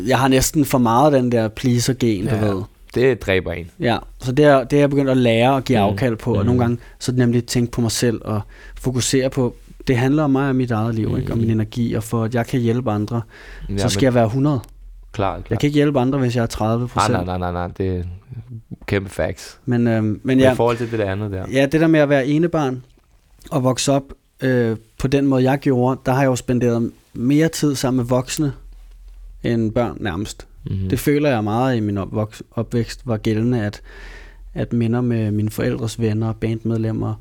jeg har næsten for meget den der pleaser-gen, ja. du ved. Det dræber en. Ja, så det er, det er jeg begyndt at lære og give Mm. afkald på, og Mm. nogle gange så nemlig tænke på mig selv og fokusere på, det handler om mig og mit eget liv, mm. ikke? og min energi, og for at jeg kan hjælpe andre, ja, så skal jeg være 100. Klar, klar. Jeg kan ikke hjælpe andre, hvis jeg er 30 Nej, procent. nej, nej, nej, nej, det er kæmpe facts. Men, øhm, men Men ja, I forhold til det der andet der. ja, det der med at være enebarn og vokse op øh, på den måde, jeg gjorde, der har jeg jo spenderet mere tid sammen med voksne end børn nærmest. Mm-hmm. Det føler jeg meget i min opvoks, opvækst var gældende, at, at minder med mine forældres venner, bandmedlemmer,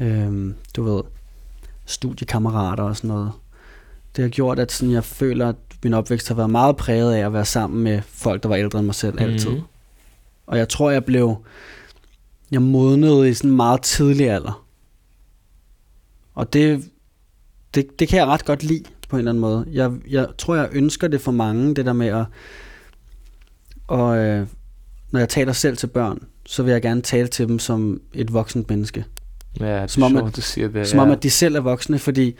øhm, du ved, studiekammerater og sådan noget. Det har gjort, at sådan, jeg føler, at min opvækst har været meget præget af at være sammen med folk, der var ældre end mig selv altid. Mhm. Og jeg tror, jeg blev, jeg modnede i sådan en meget tidlig alder. Og det, det, det kan jeg ret godt lide på en eller anden måde. Jeg, jeg tror, jeg ønsker det for mange, det der med at, og øh, når jeg taler selv til børn, så vil jeg gerne tale til dem som et voksent menneske. Ja, Som om, sjovt, at- du siger det. Som ja. om, at de selv er voksne, fordi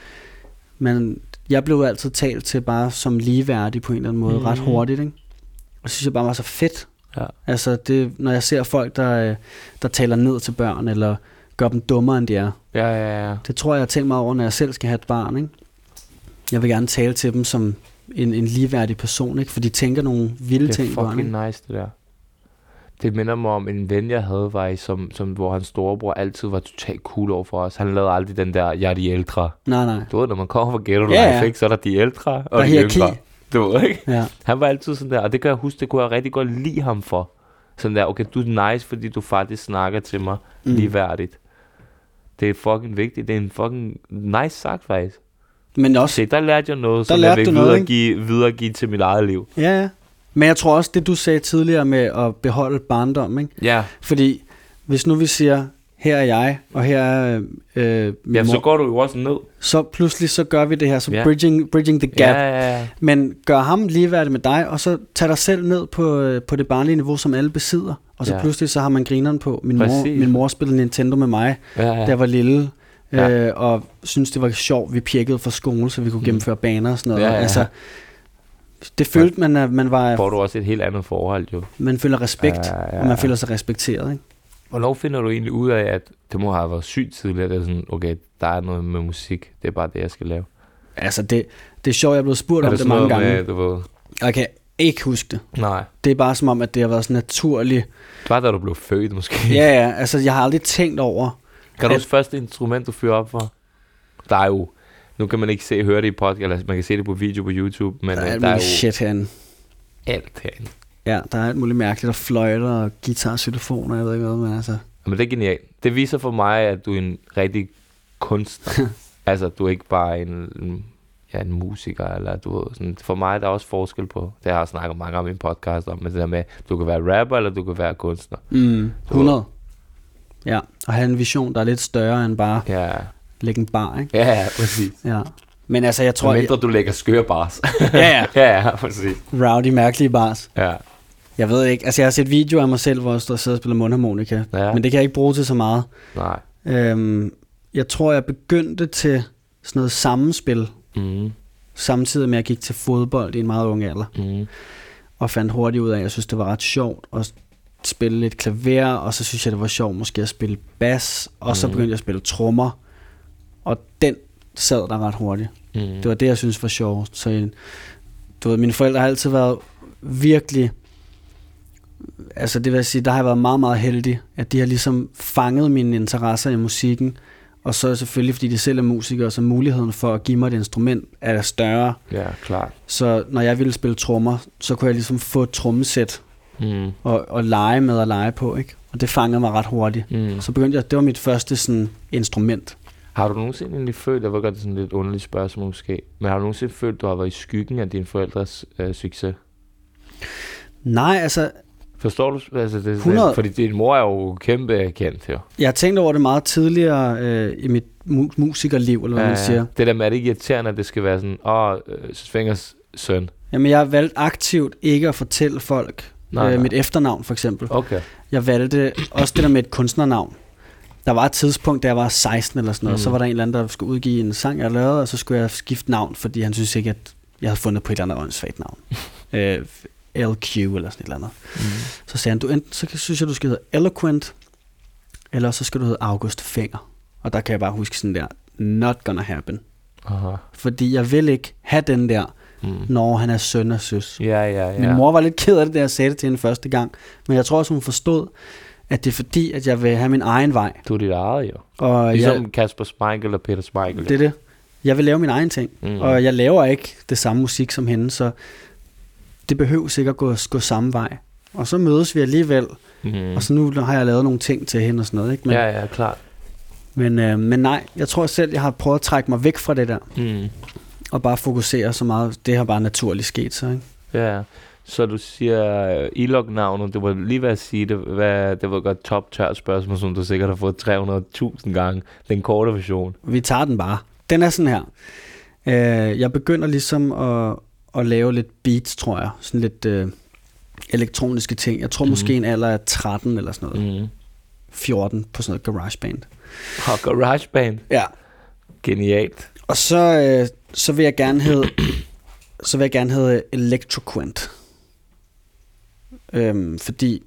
man, jeg blev altid talt til bare som ligeværdig på en eller anden måde, mm. ret hurtigt. Ikke? Og det synes jeg bare var så fedt. Ja. Altså, det, når jeg ser folk, der, øh, der taler ned til børn, eller gør dem dummere, end de er. Ja, ja, ja. Det tror jeg, jeg tænkt mig over, når jeg selv skal have et barn. Ikke? jeg vil gerne tale til dem som en, en ligeværdig person, ikke? For de tænker nogle vilde Det er ting på fucking ikke? nice, det der. Det minder mig om en ven, jeg havde, var i, som, som, hvor hans storebror altid var totalt cool over for os. Han lavede aldrig den der, jeg er de ældre. Nej, nej. Du ved, når man kommer fra Ghetto Ja, Life, ja. ikke, så er der de ældre og Der er de hierarki. yngre. Du ved, ikke? Ja. Han var altid sådan der, og det kan jeg huske, det kunne jeg rigtig godt lide ham for. Sådan der, okay, du er nice, fordi du faktisk snakker til mig mm. ligeværdigt. Det er fucking vigtigt. Det er en fucking nice sagt, faktisk. Men også, Se, der lærte jeg noget, som jeg vil noget, ikke? videregive, videregive til mit eget liv. ja, ja. Men jeg tror også, det du sagde tidligere med at beholde barndom, ikke? Ja, Fordi hvis nu vi siger, her er jeg, og her er øh, min ja mor, så går du jo også ned. så pludselig så gør vi det her, så Ja. bridging, bridging the gap. Ja, ja, ja. Men gør ham ligeværdig med dig, og så tag dig selv ned på, øh, på det barnlige niveau, som alle besidder. Og så Ja. pludselig så har man grineren på. Min mor, min mor spillede Nintendo med mig, ja. ja. da jeg var lille. Ja. Øh, og synes det var sjovt. Vi pjekkede fra skole, så vi kunne Mm. gennemføre baner og sådan noget. Ja, ja, ja. Altså, det følte man, at man, var, får du også et helt andet forhold, jo. man føler respekt, Ja, ja, og man ja. føler sig respekteret. Ikke? Hvornår finder du egentlig ud af, at det må have været sygt tidligere, det er sådan, okay, der er noget med musik, det er bare det, jeg skal lave. Altså, det, det er sjovt, jeg er blevet spurgt er om det det sådan mange gange. med, du ved, jeg kan ikke huske det. nej, Det er bare som om, at det har været sådan naturligt. bare da du blev født måske. Ja, ja, altså jeg har aldrig tænkt over. Kan du huske første instrument, du fyrer op for? Der er jo, nu kan man ikke se høre det i podcast, eller man kan se det på video på YouTube, men Der er øh, alt der er jo shit herinde. alt herinde. Ja, der er alt muligt mærkeligt, og fløjter og guitar, xylofoner, jeg ved ikke hvad, men altså... Men det er genialt. Det viser for mig, at du er en rigtig kunstner. altså, du er ikke bare en, en- ja, en musiker, eller du ved, sådan, for mig er der også forskel på, det har jeg snakket mange om i min podcast om, men det der med, du kan være rapper, eller du kan være kunstner. Mm, 100. Ja, og have en vision, der er lidt større end bare Ja, lægge en bar, ikke? ja, ja præcis. Ja. Men altså, jeg Tror tror... mindre du lægger skøre bars. ja, ja. ja, ja, præcis. Rowdy, mærkelige bars. Ja. Jeg ved ikke, altså jeg har set videoer af mig selv, hvor jeg står og sidder og spiller mundharmonika. Ja. Men det kan jeg ikke bruge til så meget. Nej. Øhm, jeg tror, jeg begyndte til sådan noget sammenspil, Mm, samtidig med at jeg gik til fodbold i en meget ung alder. mm, og fandt hurtigt ud af, at jeg synes, det var ret sjovt at spille lidt klaver, og så synes jeg, det var sjovt måske at spille bas, og så Mhm. begyndte jeg at spille trommer, og den sad der ret hurtigt. mm. Det var det, jeg synes var sjovt. Så du ved, mine forældre har altid været virkelig, altså det vil jeg sige, der har jeg været meget, meget heldig, at de har ligesom fanget mine interesser i musikken, og så selvfølgelig, fordi de selv er musikere, så muligheden for at give mig et instrument er større. Ja, klart. Så når jeg ville spille trommer, så kunne jeg ligesom få et trommesæt, Mm, og, og lege med at lege på, ikke? Og det fangede mig ret hurtigt. mm. Så begyndte jeg, det var mit første sådan, instrument. Har du nogensinde egentlig følt, jeg ved godt, det er sådan et lidt underligt spørgsmål måske, men har du nogensinde følt, du har været i skyggen af dine forældres øh, succes? Nej, altså, Forstår du? Altså, det, er 100. sådan- fordi din mor er jo kæmpe kendt, jo. jeg har tænkt over det meget tidligere øh, i mit mu- musikerliv, eller hvad man siger. Det der med, er det ikke irriterende, at det skal være sådan, åh, oh, Svingers søn. Jamen, jeg har valgt aktivt ikke at fortælle folk Nej, øh, nej. mit efternavn, for eksempel. Okay. Jeg valgte også det der med et kunstnernavn. Der var et tidspunkt, da jeg var 16 eller sådan noget, Mm. så var der en eller anden, der skulle udgive en sang, jeg lavede, og så skulle jeg skifte navn, fordi han synes ikke, at jeg havde fundet på et eller andet åndssvagt navn. øh, LQ eller sådan et eller andet. Mm. Så sagde han, du enten så synes jeg, du skal hedde Eloquent, eller så skal du hedde August Finger. Og der kan jeg bare huske sådan der, not gonna happen. Aha. Fordi jeg vil ikke have den der, Mm. når han er søn og søs. Ja, ja, ja. Min mor var lidt ked af det, da jeg sagde det til hende første gang. Men jeg tror også, hun forstod, at det er fordi, at jeg vil have min egen vej. Du er dit eget, jo. Og Ligesom jeg, Kasper Smeichel og Peter Smeichel. det er det. Jeg vil lave min egen ting. Mm. Og jeg laver ikke det samme musik som hende, så det behøver sikkert gå, gå samme vej. Og så mødes vi alligevel, mm. og så nu har jeg lavet nogle ting til hende og sådan noget. Ikke? Men, Ja, ja, klart. men, øh, men nej, jeg tror selv, jeg har prøvet at trække mig væk fra det der, Mm. Og bare fokusere så meget. Det har bare naturligt sket så, ikke? Ja, så du siger uh, Ilok-navnet, det var lige ved at sige det, hvad, det var godt top tørt spørgsmål, som du sikkert har fået 300.000 gange, den korte version. Vi tager den bare. Den er sådan her. Øh, jeg begynder ligesom at, at lave lidt beats, tror jeg. Sådan lidt øh, elektroniske ting. Jeg tror mm. måske en alder af 13 eller sådan noget. Mm. 14 på sådan noget garageband. Og GarageBand, Ja. genialt. Og så, øh, så vil jeg gerne hedde så vil jeg gerne hedde Electroquent. Øhm, fordi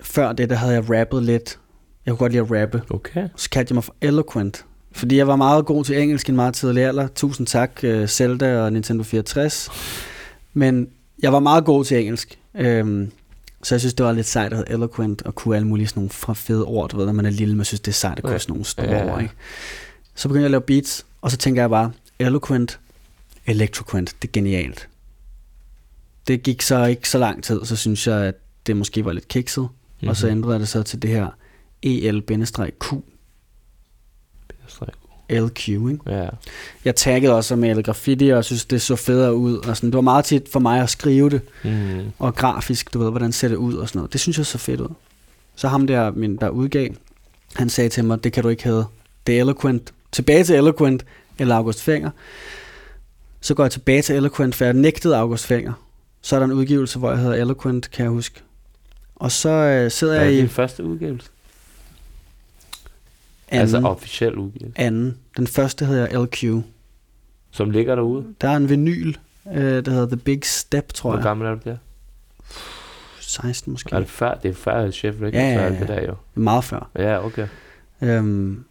før det, der havde jeg rappet lidt. Jeg kunne godt lide at rappe. Okay. Så kaldte jeg mig for Eloquent. Fordi jeg var meget god til engelsk i en meget tidlig alder. Tusind tak, uh, Zelda og Nintendo 64. Men jeg var meget god til engelsk. Øhm, så jeg synes, det var lidt sejt at have eloquent og kunne alle mulige sådan nogle fra fede ord, du ved, når man er lille, man synes, det er sejt at kunne Ja. sådan nogle store ja. ord, ikke? Så begyndte jeg at lave beats, og så tænker jeg bare, eloquent, electroquent, det er genialt. Det gik så ikke så lang tid, så synes jeg, at det måske var lidt kikset, mm-hmm. og så Mhm. ændrede jeg det så til det her EL-Q, LQ, ikke? Ja. Jeg taggede også med graffiti, og jeg synes, det så federe ud. Og sådan. Det var meget tit for mig at skrive det, Mm. og grafisk, du ved, hvordan ser det ud og sådan noget. Det synes jeg så fedt ud. Så ham der, min, der udgav, han sagde til mig, det kan du ikke have. Det er Eloquent. Tilbage til Eloquent, eller August Fenger. Så går jeg tilbage til Eloquent, for jeg nægtede August Fenger. Så er der en udgivelse, hvor jeg hedder Eloquent, kan jeg huske. Og så øh, sidder Hvad er jeg i din første udgivelse? anden, Altså officiel udgivelse. anden. Den første hedder LQ. Som ligger derude. Der er en vinyl, øh, der hedder The Big Step, tror Hvor jeg. gammel er du der? 16 måske. Er det før? Det er før Chef Records Ja, ja, ja. det der jo. Meget før. Ja, okay. Øhm,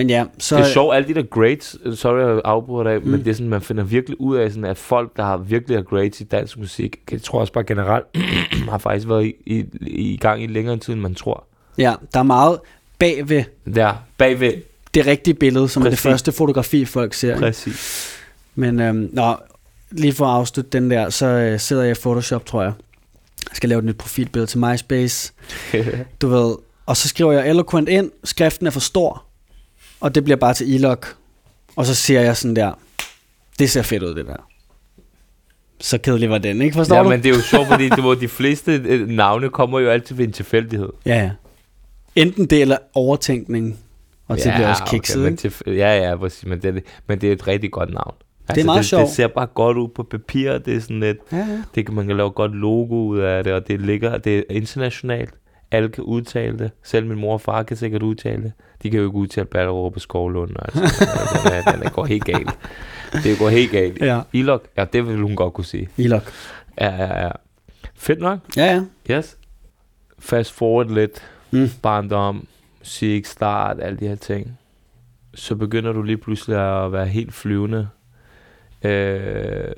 men ja, så... det er sjovt, alle de der grades, øh, sorry jeg afbryder dig, mm. Men det er sådan, man finder virkelig ud af, sådan, at folk, der har virkelig har grades i dansk musik, jeg tror også bare generelt, har faktisk været i, i, i gang i længere tid, end man tror. Ja, der er meget bagved Der, bagved. det rigtige billede, som Præcis. er det første fotografi, folk ser. Præcis. Men øhm, nå, lige for at afslutte den der, så øh, sidder jeg i Photoshop, tror jeg. Jeg skal lave et nyt profilbillede til MySpace. Du ved, og så skriver jeg eloquent ind, skriften er for stor, og det bliver bare til ilok. Og så siger jeg sådan der, det ser fedt ud, det der. Så kedelig var den, ikke? Forstår ja, du? men det er jo sjovt, fordi det, var, de fleste øh, navne kommer jo altid ved en tilfældighed. Ja, ja. Enten det eller overtænkning, og det bliver også kikset, okay, men ikke? til, ja, ja, præcis, men det, er- men det er et rigtig godt navn. Altså, er meget det, sjovt. Det ser bare godt ud på papir, det er sådan lidt, Ja, ja. det kan, man kan lave godt logo ud af det, og det ligger, det er internationalt. Alle kan udtale det. Selv min mor og far kan sikkert udtale det. De kan jo ikke udtale Ballerup og Skovlund. Altså, den, er, den er, går helt galt. Det går helt galt. Ja, Ilok, ja, det vil hun godt kunne sige. ilok. Ja, ja, ja. Fedt nok. Ja, ja. Yes. Fast forward lidt. Mm. Barndom, musik, start, alle de her ting. Så begynder du lige pludselig at være helt flyvende øh,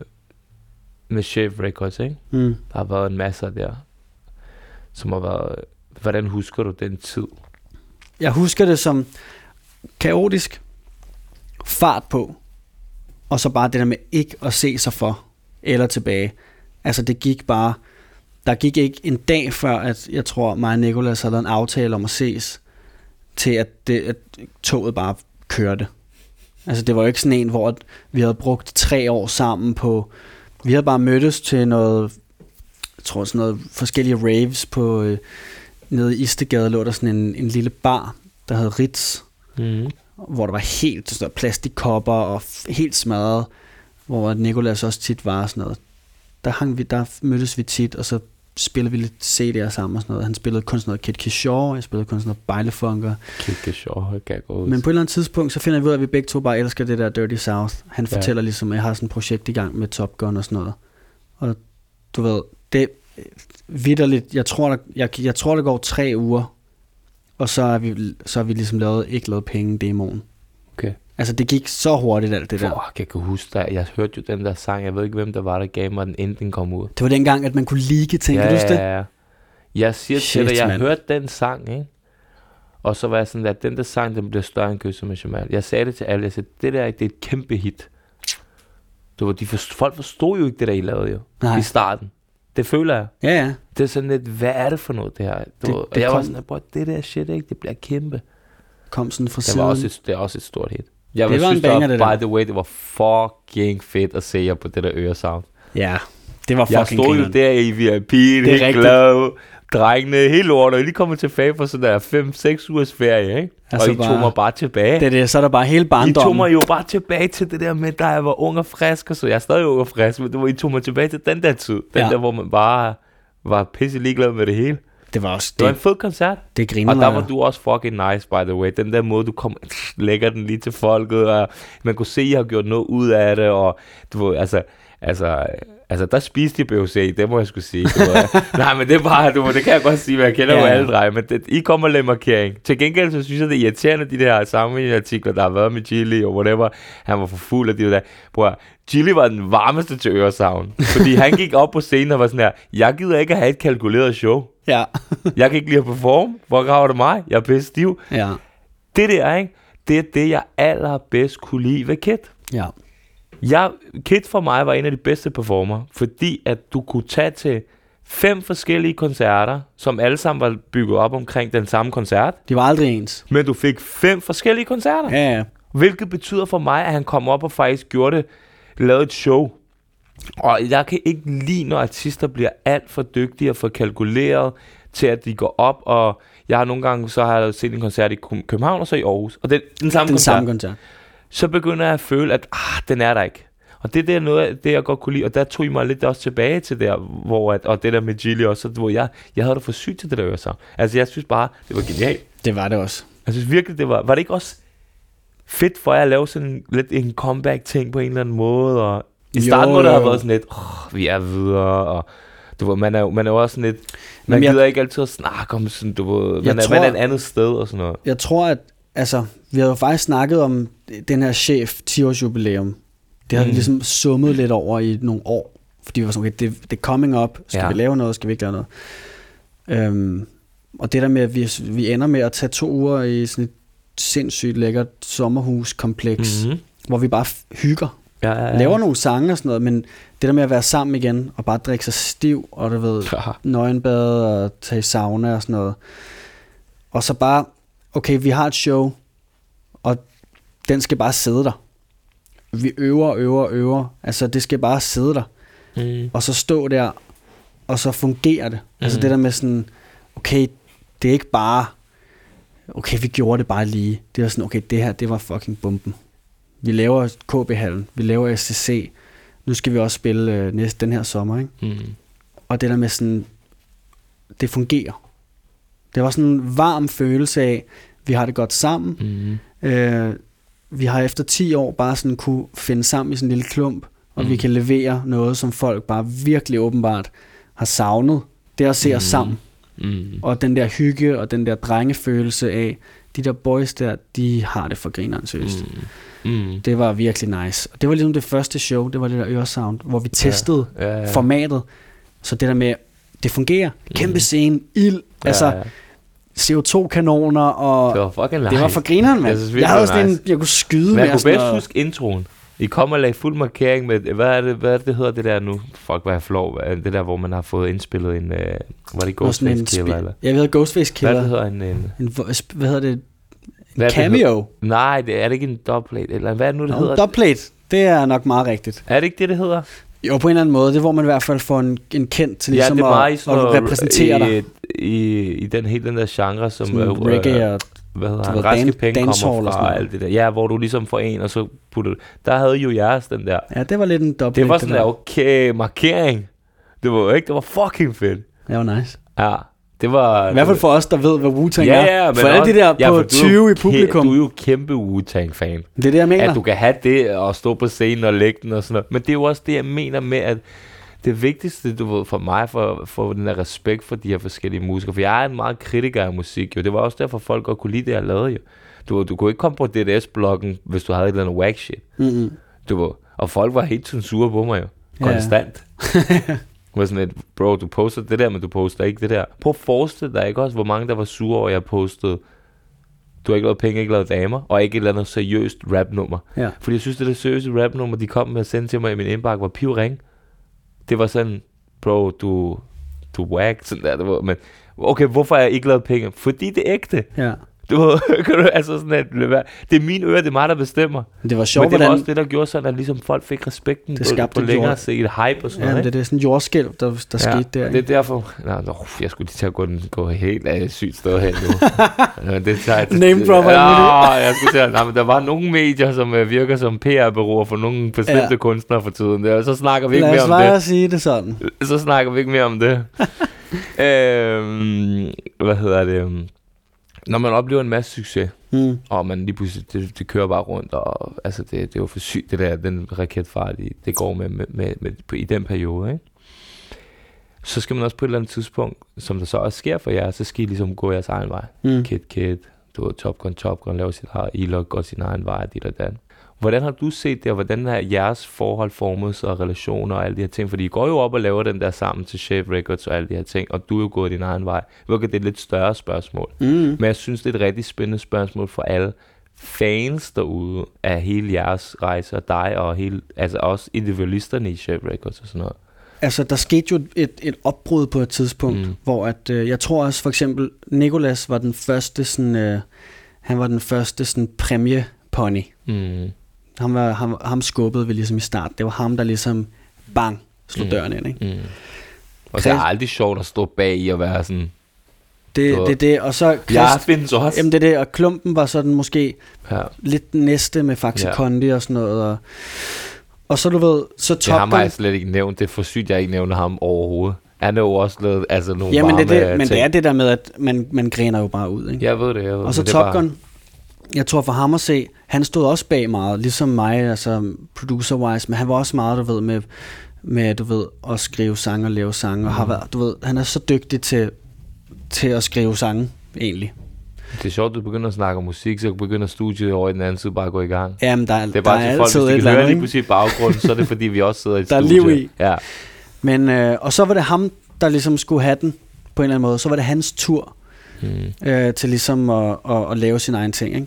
med Chef Records, ikke? Mm. Der har været en masse der, som har været... Hvordan husker du den tid? Jeg husker det som kaotisk, fart på, og så bare det der med ikke at se sig for eller tilbage. Altså det gik bare, der gik ikke en dag før, at jeg tror mig og Nicolas havde en aftale om at ses, til at, det, at toget bare kørte. Altså det var jo ikke sådan en, hvor vi havde brugt tre år sammen på, vi havde bare mødtes til noget, jeg tror sådan noget forskellige raves på, øh, nede i Istegade lå der sådan en, en lille bar, der hed Ritz, Mm. hvor der var helt sådan noget plastikkopper og helt smadret, hvor Nikolas også tit var og sådan noget. Der, hang vi, der mødtes vi tit, og så spillede vi lidt CD'er sammen og sådan noget. Han spillede kun sådan noget Kid Kishore, jeg spillede kun sådan noget Bejlefunker. Kigge sjov, kan jeg gå. Men på et eller andet tidspunkt, så finder vi ud af, at vi begge to bare elsker det der Dirty South. Han Ja. fortæller ligesom, at jeg har sådan et projekt i gang med Top Gun og sådan noget. Og du ved, det vidderligt, jeg tror, der, jeg, jeg tror, der går tre uger, og så er vi, så er vi ligesom lavet, ikke lavet penge demoen. Okay. Altså, det gik så hurtigt alt det der. Fuck, jeg kan huske det. Jeg hørte jo den der sang. Jeg ved ikke, hvem der var, der gav mig den, inden den kom ud. Det var dengang, at man kunne like ting, ja, du det? ja, ja. Jeg siger Shit, til dig, jeg mand. hørte den sang, ikke? Og så var jeg sådan, at den der sang, den bliver større end Kysser med Jamal. Jeg sagde det til alle. Jeg sagde, det der, det er et kæmpe hit. Du, ved, de forst- folk forstod jo ikke det der, I lavede jo. Nej. I starten. Det føler jeg. Ja, ja. Det er sådan lidt, hvad er det for noget, det her? Du, Det- det, og det jeg var kom- sådan, at det der shit, ikke? Det bliver kæmpe. Kom sådan fra Det siden. var også et, det er også et stort hit. Jeg Det det var var en synes, det banger, var, det der. by the way, det var fucking fedt at se jer på det der øresound. Ja, det var Jeg fucking stod jo der i VIP, er helt rigtigt. glad. Drengene, helt lort, og jeg lige kommet tilbage fra sådan der 5-6 ugers ferie, ikke? Altså og I tog bare- mig bare tilbage. Det er det, så er der bare hele I tog barndommen. mig jo bare tilbage til det der med, da jeg var ung og frisk, og så jeg er stadig ung og frisk, men det var, I tog mig tilbage til den der tid. Den Ja. der, hvor man bare var pisse ligeglad med det hele. Det var også Det var en det, fed koncert. det griner Og der var du også fucking nice, by the way. Den der måde, du kom, lægger den lige til folket, og man kunne se, at I har gjort noget ud af det, og du ved, altså, Altså, altså der spiste de BOC, det må jeg skulle sige. Nej, men det er bare, du det kan jeg godt sige, men jeg kender ja. jo alle drenge, men det, I kommer med markering. Til gengæld, så synes jeg, det er irriterende, de der sammenligningsartikler, der har været med Gilly og whatever. Han var for fuld af de der. Bror, Gilly var den varmeste til øresavn. Fordi han gik op på scenen og var sådan her, jeg gider ikke at have et kalkuleret show. Ja. Jeg kan ikke lide at performe. Hvor graver det mig? Jeg er pisse stiv. ja. Det der, ikke? Det er det, jeg allerbedst kunne lide ved Kid. Ja. Jeg, Kid for mig var en af de bedste performer, fordi at du kunne tage til fem forskellige koncerter, som alle sammen var bygget op omkring den samme koncert, De var aldrig ens. men du fik fem forskellige koncerter. Ja, ja. Hvilket betyder for mig, at han kom op og faktisk gjorde det, lavede et show. Og jeg kan ikke lide, når artister bliver alt for dygtige og for kalkuleret til, at de går op, og jeg har nogle gange, så har jeg set en koncert i Kø- København og så i Aarhus, og det er den samme Den koncert. samme koncert. Så begynder jeg at føle, at ah, den er der ikke. Og det, det er noget det, jeg godt kunne lide. Og der tog I mig lidt også tilbage til der, hvor at, og det der med Gilly også, hvor jeg, jeg havde det for sygt til det der øresavn. Altså, jeg synes bare, det var genialt. Det var det også. Jeg synes virkelig, det var, var det ikke også fedt for jer at lave sådan lidt en comeback-ting på en eller anden måde, og i Jo, starten må det jo, have jo. været sådan lidt, oh, vi er videre, og du ved, man er, jo- man er jo også sådan lidt, man Jamen, jeg- gider ikke altid at snakke om sådan, du ved, man, er, tror- man er et andet sted og sådan noget. Jeg tror, at altså, vi har jo faktisk snakket om den her chef 10 års jubilæum. Det har mm. vi ligesom summet lidt over i nogle år. Fordi vi var sådan, okay, det, det er coming up. Skal Ja. vi lave noget? Skal vi ikke lave noget? Øhm, og det der med, at vi, vi ender med at tage to uger i sådan et sindssygt lækkert sommerhuskompleks, mm. Mm-hmm. hvor vi bare hygger. Ja, ja, ja. Laver nogle sange og sådan noget, men det der med at være sammen igen, og bare drikke sig stiv, og du ved, Ja. nøgenbade og tage sauna og sådan noget. Og så bare, okay, vi har et show, den skal bare sidde der. Vi øver, øver, øver. Altså, det skal bare sidde der. Mm. Og så stå der, og så fungerer det. Mm. Altså det der med sådan, okay, det er ikke bare, okay, vi gjorde det bare lige. Det var sådan, okay, det her, det var fucking bomben. Vi laver KB-hallen, vi laver SCC. Nu skal vi også spille øh, næste, den her sommer, ikke? Mm. Og det der med sådan, det fungerer. Det var sådan en varm følelse af, vi har det godt sammen. Mm. Øh, vi har efter 10 år bare sådan kunne finde sammen i sådan en lille klump, og mm. vi Mm. kan levere noget, som folk bare virkelig åbenbart har savnet. Det er at se mm. os Mm. sammen. Mm. Og den der hygge og den der drengefølelse af, de der boys der, de har det for grineren seriøst. Mm. Mm. Det var virkelig nice. Og det var ligesom det første show, det var det der Øresound, hvor vi testede Ja, ja, ja. formatet. Så det der med, det fungerer. Kæmpe Mhm. scene, ild, Ja, altså ja. CO2-kanoner, og Det var fucking det var for grineren, Jeg mand. synes Jeg, havde det sådan en, nice. jeg kunne skyde med jeg kunne bedst huske introen. I kommer og lagde fuld markering med, hvad er det, hvad er det, det hedder det der nu? Fuck, hvad er flov? Hvad Det der, hvor man har fået indspillet en, øh, var det sådan en Ghostface Killer, eller? Jeg ved, Ghostface Hvad Killer. det hedder en, en En, hvad hedder det? hvad En det, det cameo. hedder? Nej, det er det ikke en dubplate, eller hvad er det nu, det Nå, hedder? Dubplate. Det er nok meget rigtigt. Er det ikke det, det hedder? Jo, på en eller anden måde. Det er, hvor man i hvert fald får en, en kendt til ligesom ja, det er meget i at, at repræsentere dig. I, i, den hele den der genre, som Sådan øh, reggae og hvad hedder han, raske dan- penge kommer fra, alt det der. Ja, hvor du ligesom får en, og så putter du. Der havde jo jeres den der. Ja, det var lidt en dubplate. Det var sådan der, okay, markering. Det var jo ikke, det var fucking fedt. Det var nice. Ja, det var... I hvert fald for os, der ved, hvad Wu-Tang ja, er. ja, men for alle de der ja, på for du er 20 jo i publikum. Du er jo kæmpe Wu-Tang-fan. Det er det, jeg mener. At du kan have det og stå på scenen og lægge den og sådan noget. Men det er jo også det, jeg mener med, at det vigtigste, du ved, for mig, for, for den der respekt for de her forskellige musikere, for jeg er en meget kritiker af musik, jo. Det var også derfor, folk godt kunne lide det, jeg lavede, jo. Du, du kunne ikke komme på DDS-bloggen, hvis du havde et eller andet whack shit. Mm-hmm. Du ved, og folk var helt sådan sure på mig, jo. Konstant. var sådan et, bro, du poster det der, men du poster ikke det der. Prøv at forestille dig ikke også, hvor mange der var sure over, jeg postede, du har ikke lavet penge, ikke lavet damer, og ikke et eller andet seriøst rapnummer. Ja. Fordi jeg synes, det der seriøse rapnummer, de kom med at sende til mig i min indbakke, var pivring. Det var sådan, bro, du, du whack, sådan der, det var, men okay, hvorfor har jeg ikke lavet penge? Fordi det er ægte. Ja. Du ved, kan du, altså sådan, at, det er mine ører, det er mig, der bestemmer. Det var sjovt, Men det var hvordan... også det, der gjorde sådan, at ligesom folk fik respekten Det på, skabte på et længere jord- sigt, hype og sådan Ja, noget. men det, det er sådan en jordskælv, der, der ja, skete der. det er derfor... Nå, nå, jeg skulle lige til at gå, den, gå helt af et sygt sted hen nu. Nå, det tager jeg til- Name dropper Ja, jeg skulle til at, nej, men der var nogle medier, som uh, virker som PR-bureauer for nogle bestemte Ja. ja. kunstnere for tiden. Der, og så snakker vi ikke Lad mere os om bare det. sige det sådan. Så snakker vi ikke mere om det. øhm, hvad hedder det? Når man oplever en masse succes, Mm. Og man lige pludselig, det, det kører bare rundt, og altså det, det var for sygt, det der, den raketfart, i- det går med, med, med, med på, i den periode, ikke? Så skal man også på et eller andet tidspunkt, som der så også sker for jer, så skal I ligesom gå jeres egen vej. Mm. Kid Kid, du ved, Top Gun, Top Gun, laver sit eget, Elok går sin egen vej, dit og dan. Hvordan har du set det, og hvordan har jeres forhold formet sig, og relationer og alle de her ting? Fordi I går jo op og laver den der sammen til Shape Records og alle de her ting, og du er jo gået din egen vej. Hvilket det er et lidt større spørgsmål. Mm. Men jeg synes, det er et rigtig spændende spørgsmål for alle fans derude af hele jeres rejse, og dig, og hele, altså også individualisterne i Shape Records og sådan noget. Altså, der skete jo et, et opbrud på et tidspunkt, Mm. hvor at, øh, jeg tror også for eksempel, Nikolas var den første sådan, øh, han var den første sådan præmiepony. Mm. Han var, ham, ham skubbede vi ligesom i start. Det var ham, der ligesom bang, slog Mm. døren ind, ikke? Mm. Og det er Chris- aldrig sjovt at stå bag i og være sådan, Det, Så- det, det, og så Christ, jeg findes også. jamen det er det, og klumpen var sådan måske ja. lidt næste med Faxi Ja. Kondi og sådan noget, og, og så du ved, så Det har Top mig slet ikke nævnt. Det er for sygt, jeg ikke nævner ham overhovedet. Han er jo også lavet altså, nogle jamen det, er det, men ting. det er det der med, at man, man griner jo bare ud, ikke? Jeg ved det, jeg ved Og så det er Top bare- Gun, jeg tror for ham at se, han stod også bag meget, ligesom mig, altså producer-wise, men han var også meget, du ved, med, med du ved, at skrive sange og lave sange, og har Mhm. været, du ved, han er så dygtig til, til at skrive sange, egentlig. Det er sjovt, du begynder at snakke om musik, så begynder studiet over i den anden side bare at gå i gang. Jamen, der, Det er bare der er folk, altid hvis et de kan høre lige pludselig baggrunden, så er det fordi, vi også sidder i et Der er liv i. Ja. Men, øh, og så var det ham, der ligesom skulle have den, på en eller anden måde. Så var det hans tur Mm. øh, til ligesom at, at, at lave sin egen ting, ikke?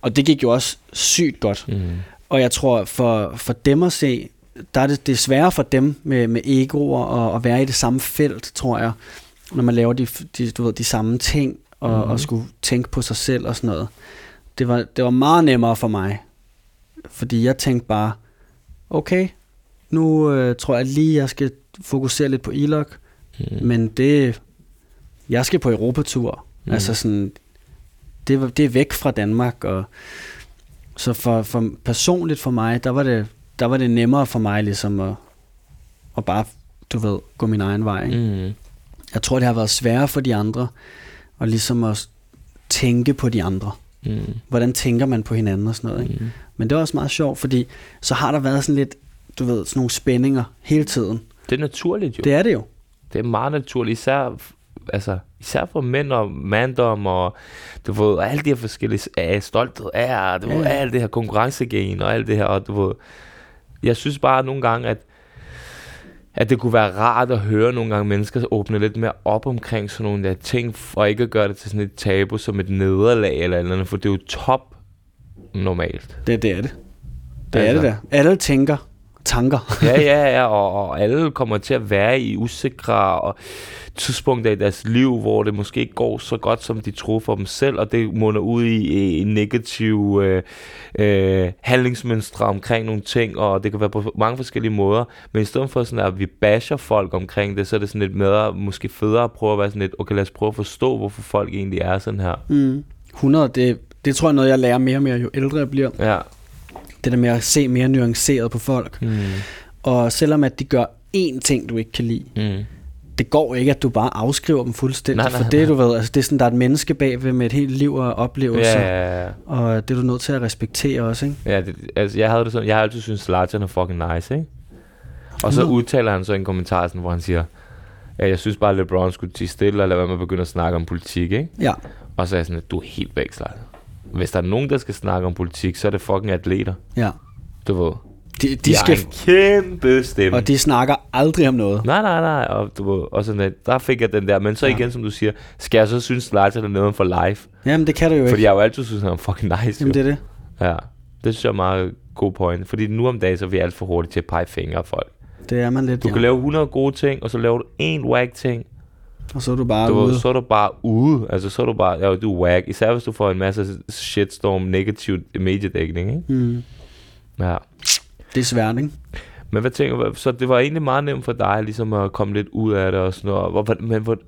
Og det gik jo også sygt godt. Mm. Og jeg tror, for, for dem at se, der er det, det er sværere for dem med, med egoer og at være i det samme felt, tror jeg, når man laver de, de, du ved, de samme ting og, mm-hmm. og skulle tænke på sig selv og sådan noget. Det var, det var meget nemmere for mig, fordi jeg tænkte bare, okay, nu øh, tror jeg lige, jeg skal fokusere lidt på Elok, Mm. men det, jeg skal på Europatur. Mm. Altså sådan, det, var- det er væk fra Danmark, og så for, for personligt for mig, der var det, der var det nemmere for mig ligesom at, at bare, du ved, gå min egen vej. Ikke? Mm. Jeg tror, det har været sværere for de andre, og ligesom at tænke på de andre. Mm. Hvordan tænker man på hinanden og sådan noget. Ikke? Mm. Men det var også meget sjovt, fordi så har der været sådan lidt, du ved, sådan nogle spændinger hele tiden. Det er naturligt jo. Det er det jo. Det er meget naturligt, især, altså, især for mænd og manddom og du ved, alle de her forskellige af stolthed er, du ved, ja. alt det her konkurrencegen og alt det her, og du ved, jeg synes bare nogle gange, at at det kunne være rart at høre nogle gange mennesker åbne lidt mere op omkring sådan nogle der ting, og ikke at gøre det til sådan et tabu som et nederlag eller eller andet, for det er jo top normalt. Det, det er det. Det Altså. er det der. Alle tænker tanker. ja, ja, ja, og, og alle kommer til at være i usikre og tidspunkter i deres liv, hvor det måske ikke går så godt, som de troede for dem selv, og det munder ud i, i negative øh, øh, handlingsmønstre omkring nogle ting, og det kan være på mange forskellige måder, men i stedet for sådan, at vi basher folk omkring det, så er det sådan lidt mere, måske federe at prøve at være sådan lidt, okay, lad os prøve at forstå, hvorfor folk egentlig er sådan her. Mm. 100, det, det tror jeg er noget, jeg lærer mere og mere, jo ældre jeg bliver. Ja. Det der med at se mere nuanceret på folk. Mm. Og selvom at de gør én ting, du ikke kan lide, Mm. Det går ikke, at du bare afskriver dem fuldstændig. Nej, nej, for det, nej. du ved, altså det er sådan, der er et menneske bagved med et helt liv og oplevelser. Ja, ja, ja. Og det er du nødt til at respektere også, ikke? Ja, det, altså jeg havde det sådan, jeg har altid syntes, Zlatan er fucking nice, ikke? Og så Nå. udtaler han så en kommentar, sådan, hvor han siger, ja, jeg synes bare, at LeBron skulle tige stille, og lade være med at begynde at snakke om politik, ikke? Ja. Og så er jeg sådan, at du er helt væk, Zlatan. Hvis der er nogen, der skal snakke om politik, så er det fucking atleter, Ja. du ved. De, de, De skal, en kæmpe stemme. og de snakker aldrig om noget. Nej, nej, nej, og, du og sådan, at der fik jeg den der. Men så Ja. igen, som du siger, skal jeg så synes, Zlatan er noget for life? Jamen, det kan du jo ikke. Fordi jeg har jo altid synes, han er fucking nice. Jamen, jo. det er det. Ja, det synes jeg er meget god point. Fordi nu om dagen, så er vi alt for hurtigt til at pege fingre af folk. Det er man lidt, Du ja. kan lave 100 gode ting, og så laver du en whack ting. Og så er du bare Du, ude. så er du bare ude. Altså, så er du bare, ja, du er whack. Især hvis du får en masse shitstorm, negativ mediedækning, ikke? Mm. Ja. Det er svært, ikke? Men hvad tænker du, så det var egentlig meget nemt for dig, ligesom at komme lidt ud af det og sådan noget. Hvor, men hvor,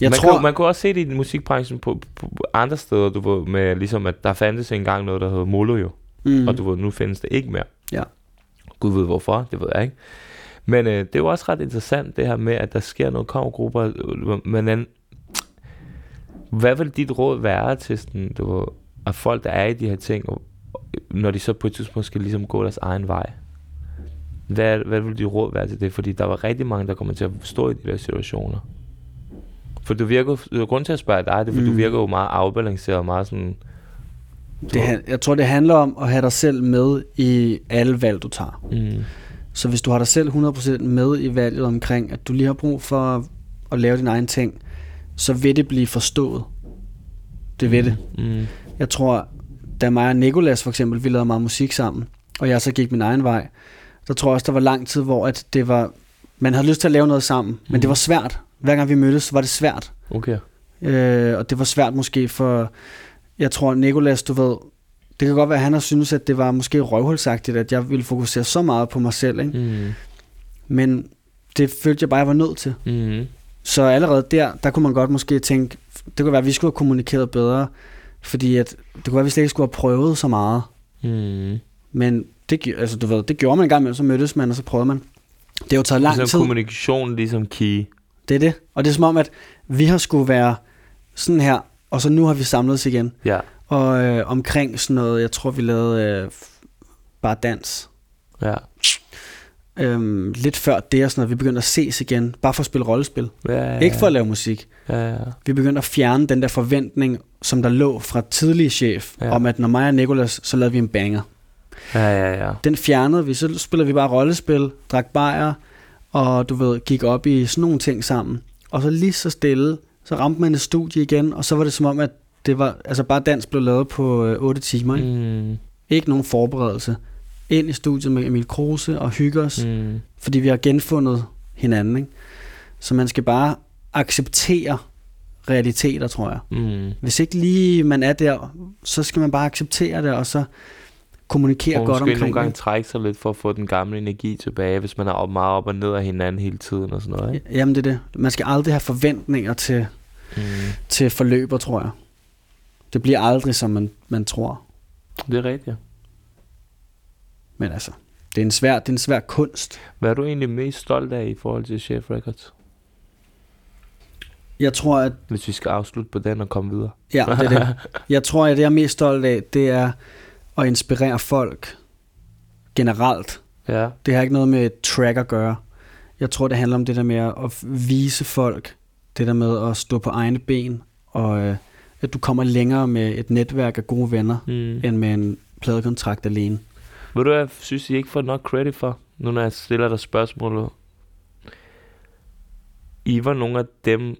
Jeg man, tror, kunne, man kunne også se det i musikbranchen på, på, andre steder, du ved, med ligesom, at der fandtes engang noget, der hed Molo jo. mm. Og du ved, nu findes det ikke mere. Ja. Gud ved hvorfor, det ved jeg ikke. Men øh, det er jo også ret interessant, det her med, at der sker noget kommer Men an, hvad vil dit råd være til sådan, du ved, at folk, der er i de her ting, og, når de så på et tidspunkt skal ligesom gå deres egen vej, hvad, hvad vil dit råd være til det? Fordi der var rigtig mange, der kommer til at stå i de der situationer. For du virker, grund til at spørge dig, det er, for mm. du Mm. virker jo meget afbalanceret, og meget sådan... Det, jeg tror, det handler om at have dig selv med i alle valg, du tager. Mm. Så hvis du har dig selv 100% med i valget omkring, at du lige har brug for at, lave din egen ting, så vil det blive forstået. Det vil det. Mm. Jeg tror, da mig og Nikolas for eksempel, vi lavede meget musik sammen, og jeg så gik min egen vej, der tror jeg også, der var lang tid, hvor at det var, man havde lyst til at lave noget sammen, men det var svært. Hver gang vi mødtes, var det svært. Okay. Øh, og det var svært måske for, jeg tror, Nikolas, du ved, det kan godt være, at han har synes, at det var måske røvhulsagtigt, at jeg ville fokusere så meget på mig selv, ikke? Mm. men det følte jeg bare, jeg var nødt til. Mm. Så allerede der, der kunne man godt måske tænke, det kunne være, at vi skulle have kommunikeret bedre, fordi at, det kunne være, at vi slet ikke skulle have prøvet så meget. Mm. Men det, altså, du ved, det gjorde man en gang imellem, så mødtes man, og så prøvede man. Det har jo taget lang så tid. kommunikation ligesom key. Det er det. Og det er som om, at vi har skulle være sådan her, og så nu har vi samlet os igen. Ja. Og øh, omkring sådan noget, jeg tror, vi lavede øh, bare dans. Ja. Øhm, lidt før det og sådan noget, vi begyndte at ses igen, bare for at spille rollespil. Ja, ja, Ikke for at lave musik. Ja, ja. Vi begyndte at fjerne den der forventning, som der lå fra tidlig chef, Ja. ja. om at når mig og Nicolas, så lavede vi en banger. Ja, ja, ja. Den fjernede vi, så spillede vi bare rollespil, drak bajer, og du ved, gik op i sådan nogle ting sammen. Og så lige så stille, så ramte man et studie igen, og så var det som om, at det var, altså bare dans blev lavet på øh, 8 timer. Ikke? Mm. ikke nogen forberedelse. Ind i studiet med Emil Kruse og hygge os, mm. Fordi vi har genfundet hinanden. Ikke? Så man skal bare acceptere realiteter, tror jeg. Mm. Hvis ikke lige man er der, så skal man bare acceptere det, og så kommunikere Og godt omkring nogle gange det. trække sig lidt for at få den gamle energi tilbage, hvis man er op, meget op og ned af hinanden hele tiden og sådan noget, ikke? Jamen det er det. Man skal aldrig have forventninger til, Mm. til forløber, tror jeg. Det bliver aldrig, som man, man tror. Det er rigtigt. Men altså, det er en svær, det er en svær kunst. Hvad er du egentlig mest stolt af i forhold til Chef Records? Jeg tror, at Hvis vi skal afslutte på den og komme videre. Ja, det er det. Jeg tror, at det jeg er mest stolt af, det er at inspirere folk generelt. Ja. Det har ikke noget med track at gøre. Jeg tror, det handler om det der med at vise folk, det der med at stå på egne ben, og øh, at du kommer længere med et netværk af gode venner, Mm. end med en pladekontrakt alene. Ved du jeg synes, I ikke får nok credit for, nu når jeg stiller dig spørgsmålet. I var nogle af dem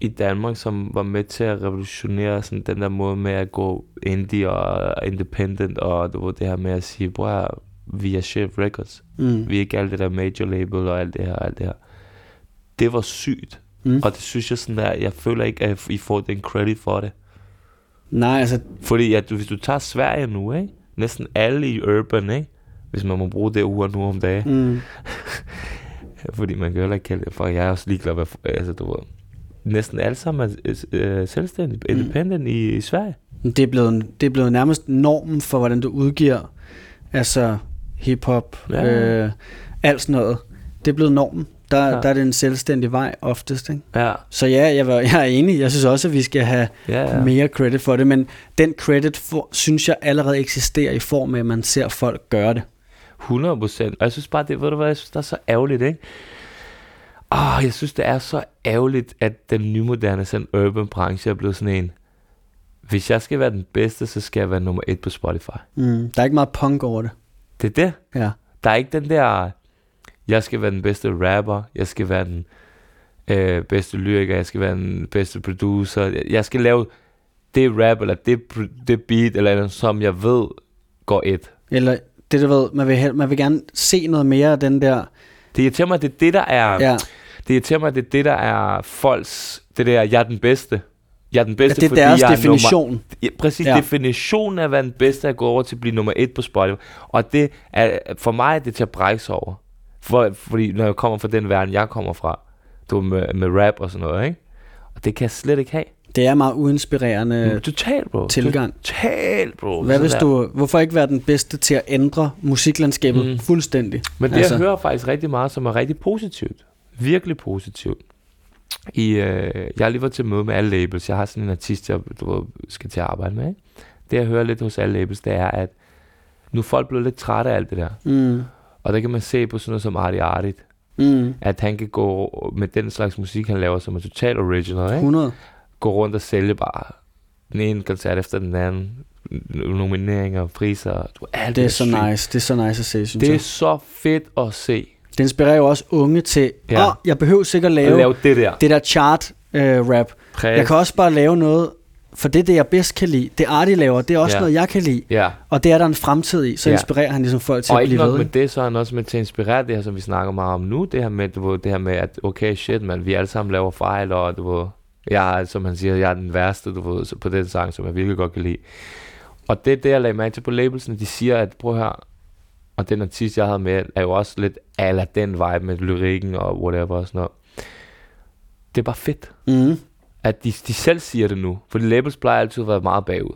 i Danmark, som var med til at revolutionere sådan den der måde med at gå indie og independent, og du ved, det her med at sige, bror, vi er Chef Records. Mm. Vi er ikke alt det der major label og alt det her, alt det her. Det var sygt. Mm. Og det synes jeg sådan der, jeg føler ikke, at I får den credit for det. Nej, altså, Fordi at du, hvis du tager Sverige nu, ikke? Næsten alle i urban, ikke? Hvis man må bruge det ord nu om dagen. mm, Fordi man kan heller ikke kalde det, for jeg er også ligeglad, hvad, altså du ved. Næsten alle sammen er øh, selvstændige, Mm. independent i, i Sverige. det, er blevet, det er blevet nærmest normen for, hvordan du udgiver altså hiphop, ja. øh, alt sådan noget. Det er blevet normen. Der, Ja. der er det en selvstændig vej oftest. Ikke? Ja, Så ja, jeg, var, jeg er enig. Jeg synes også, at vi skal have ja, ja. mere credit for det, men den credit for, synes jeg allerede eksisterer i form af, at man ser folk gøre det. 100 procent. Og jeg synes bare, det, ved du hvad, jeg synes, det er så ærgerligt, ikke? Åh, jeg synes, det er så ærgerligt, at den nymoderne sådan urban branche er blevet sådan en. Hvis jeg skal være den bedste, så skal jeg være nummer et på Spotify. Mm. Der er ikke meget punk over det. Det er det. Ja. Der er ikke den der, jeg skal være den bedste rapper, jeg skal være den øh, bedste lyriker, jeg skal være den bedste producer, jeg- jeg skal lave det rap, eller det, det beat, eller noget, som jeg ved går et. Eller det, du ved, man vil, man vil gerne se noget mere af den der... Det irriterer mig, det er det, der er, Ja, det irriterer mig, det er det, der er folks, det der, jeg er den bedste. Jeg er den bedste, det er fordi deres jeg er definition. Nummer, ja, præcis, ja. Ja. definitionen af at være den bedste er at gå over til at blive nummer et på Spotify. Og det er, for mig er det til at brække sig over. For, fordi når jeg kommer fra den verden, jeg kommer fra, du med, med rap og sådan noget, ikke? Og det kan jeg slet ikke have. Det er meget uinspirerende Totalt, bro. tilgang. Totalt, bro. Hvad hvis du, hvorfor ikke være den bedste til at ændre musiklandskabet Mm. fuldstændig? Men det, Altså- jeg hører faktisk rigtig meget, som er rigtig positivt. Virkelig positivt. i, øh, jeg har lige været til møde med alle labels. Jeg har sådan en artist, jeg du skal til at arbejde med. Ikke? Det jeg hører lidt hos alle labels, det er, at nu er folk blevet lidt trætte af alt det der. Mm. Og der kan man se på sådan noget som Artie Artit, Mm. at han kan gå med den slags musik, han laver, som er totalt original, ikke? 100. gå rundt og sælge bare den ene koncert efter den anden, nomineringer, priser, du, alt Det er så stream. nice. Det er så nice at se, synes Det er jeg. så fedt at se. Det inspirerer jo også unge til, Ja. oh, jeg behøver sikkert At lave, lave det der. det der chart øh. Jeg kan også bare lave noget, for det er det, jeg bedst kan lide. Det Artie laver, det er også Ja. noget, jeg kan lide. Ja, Og det er der en fremtid i. Så Ja. inspirerer han ligesom folk til og at blive ved. med ikke? det, så er han også med til at inspirere det her, som vi snakker meget om nu. Det her med, du det her med at okay, shit, man, vi alle sammen laver fejl, og du jeg som han siger, jeg er den værste, du ved, på den sang, som jeg virkelig godt kan lide. Og det er det, jeg lagde mærke til på labelsen, de siger, at prøv her, og den artist, jeg havde med, er jo også lidt ala den vibe med lyrikken og whatever og sådan noget. Det er bare fedt, Mm. At de, de selv siger det nu. Fordi labels plejer altid at være meget bagud.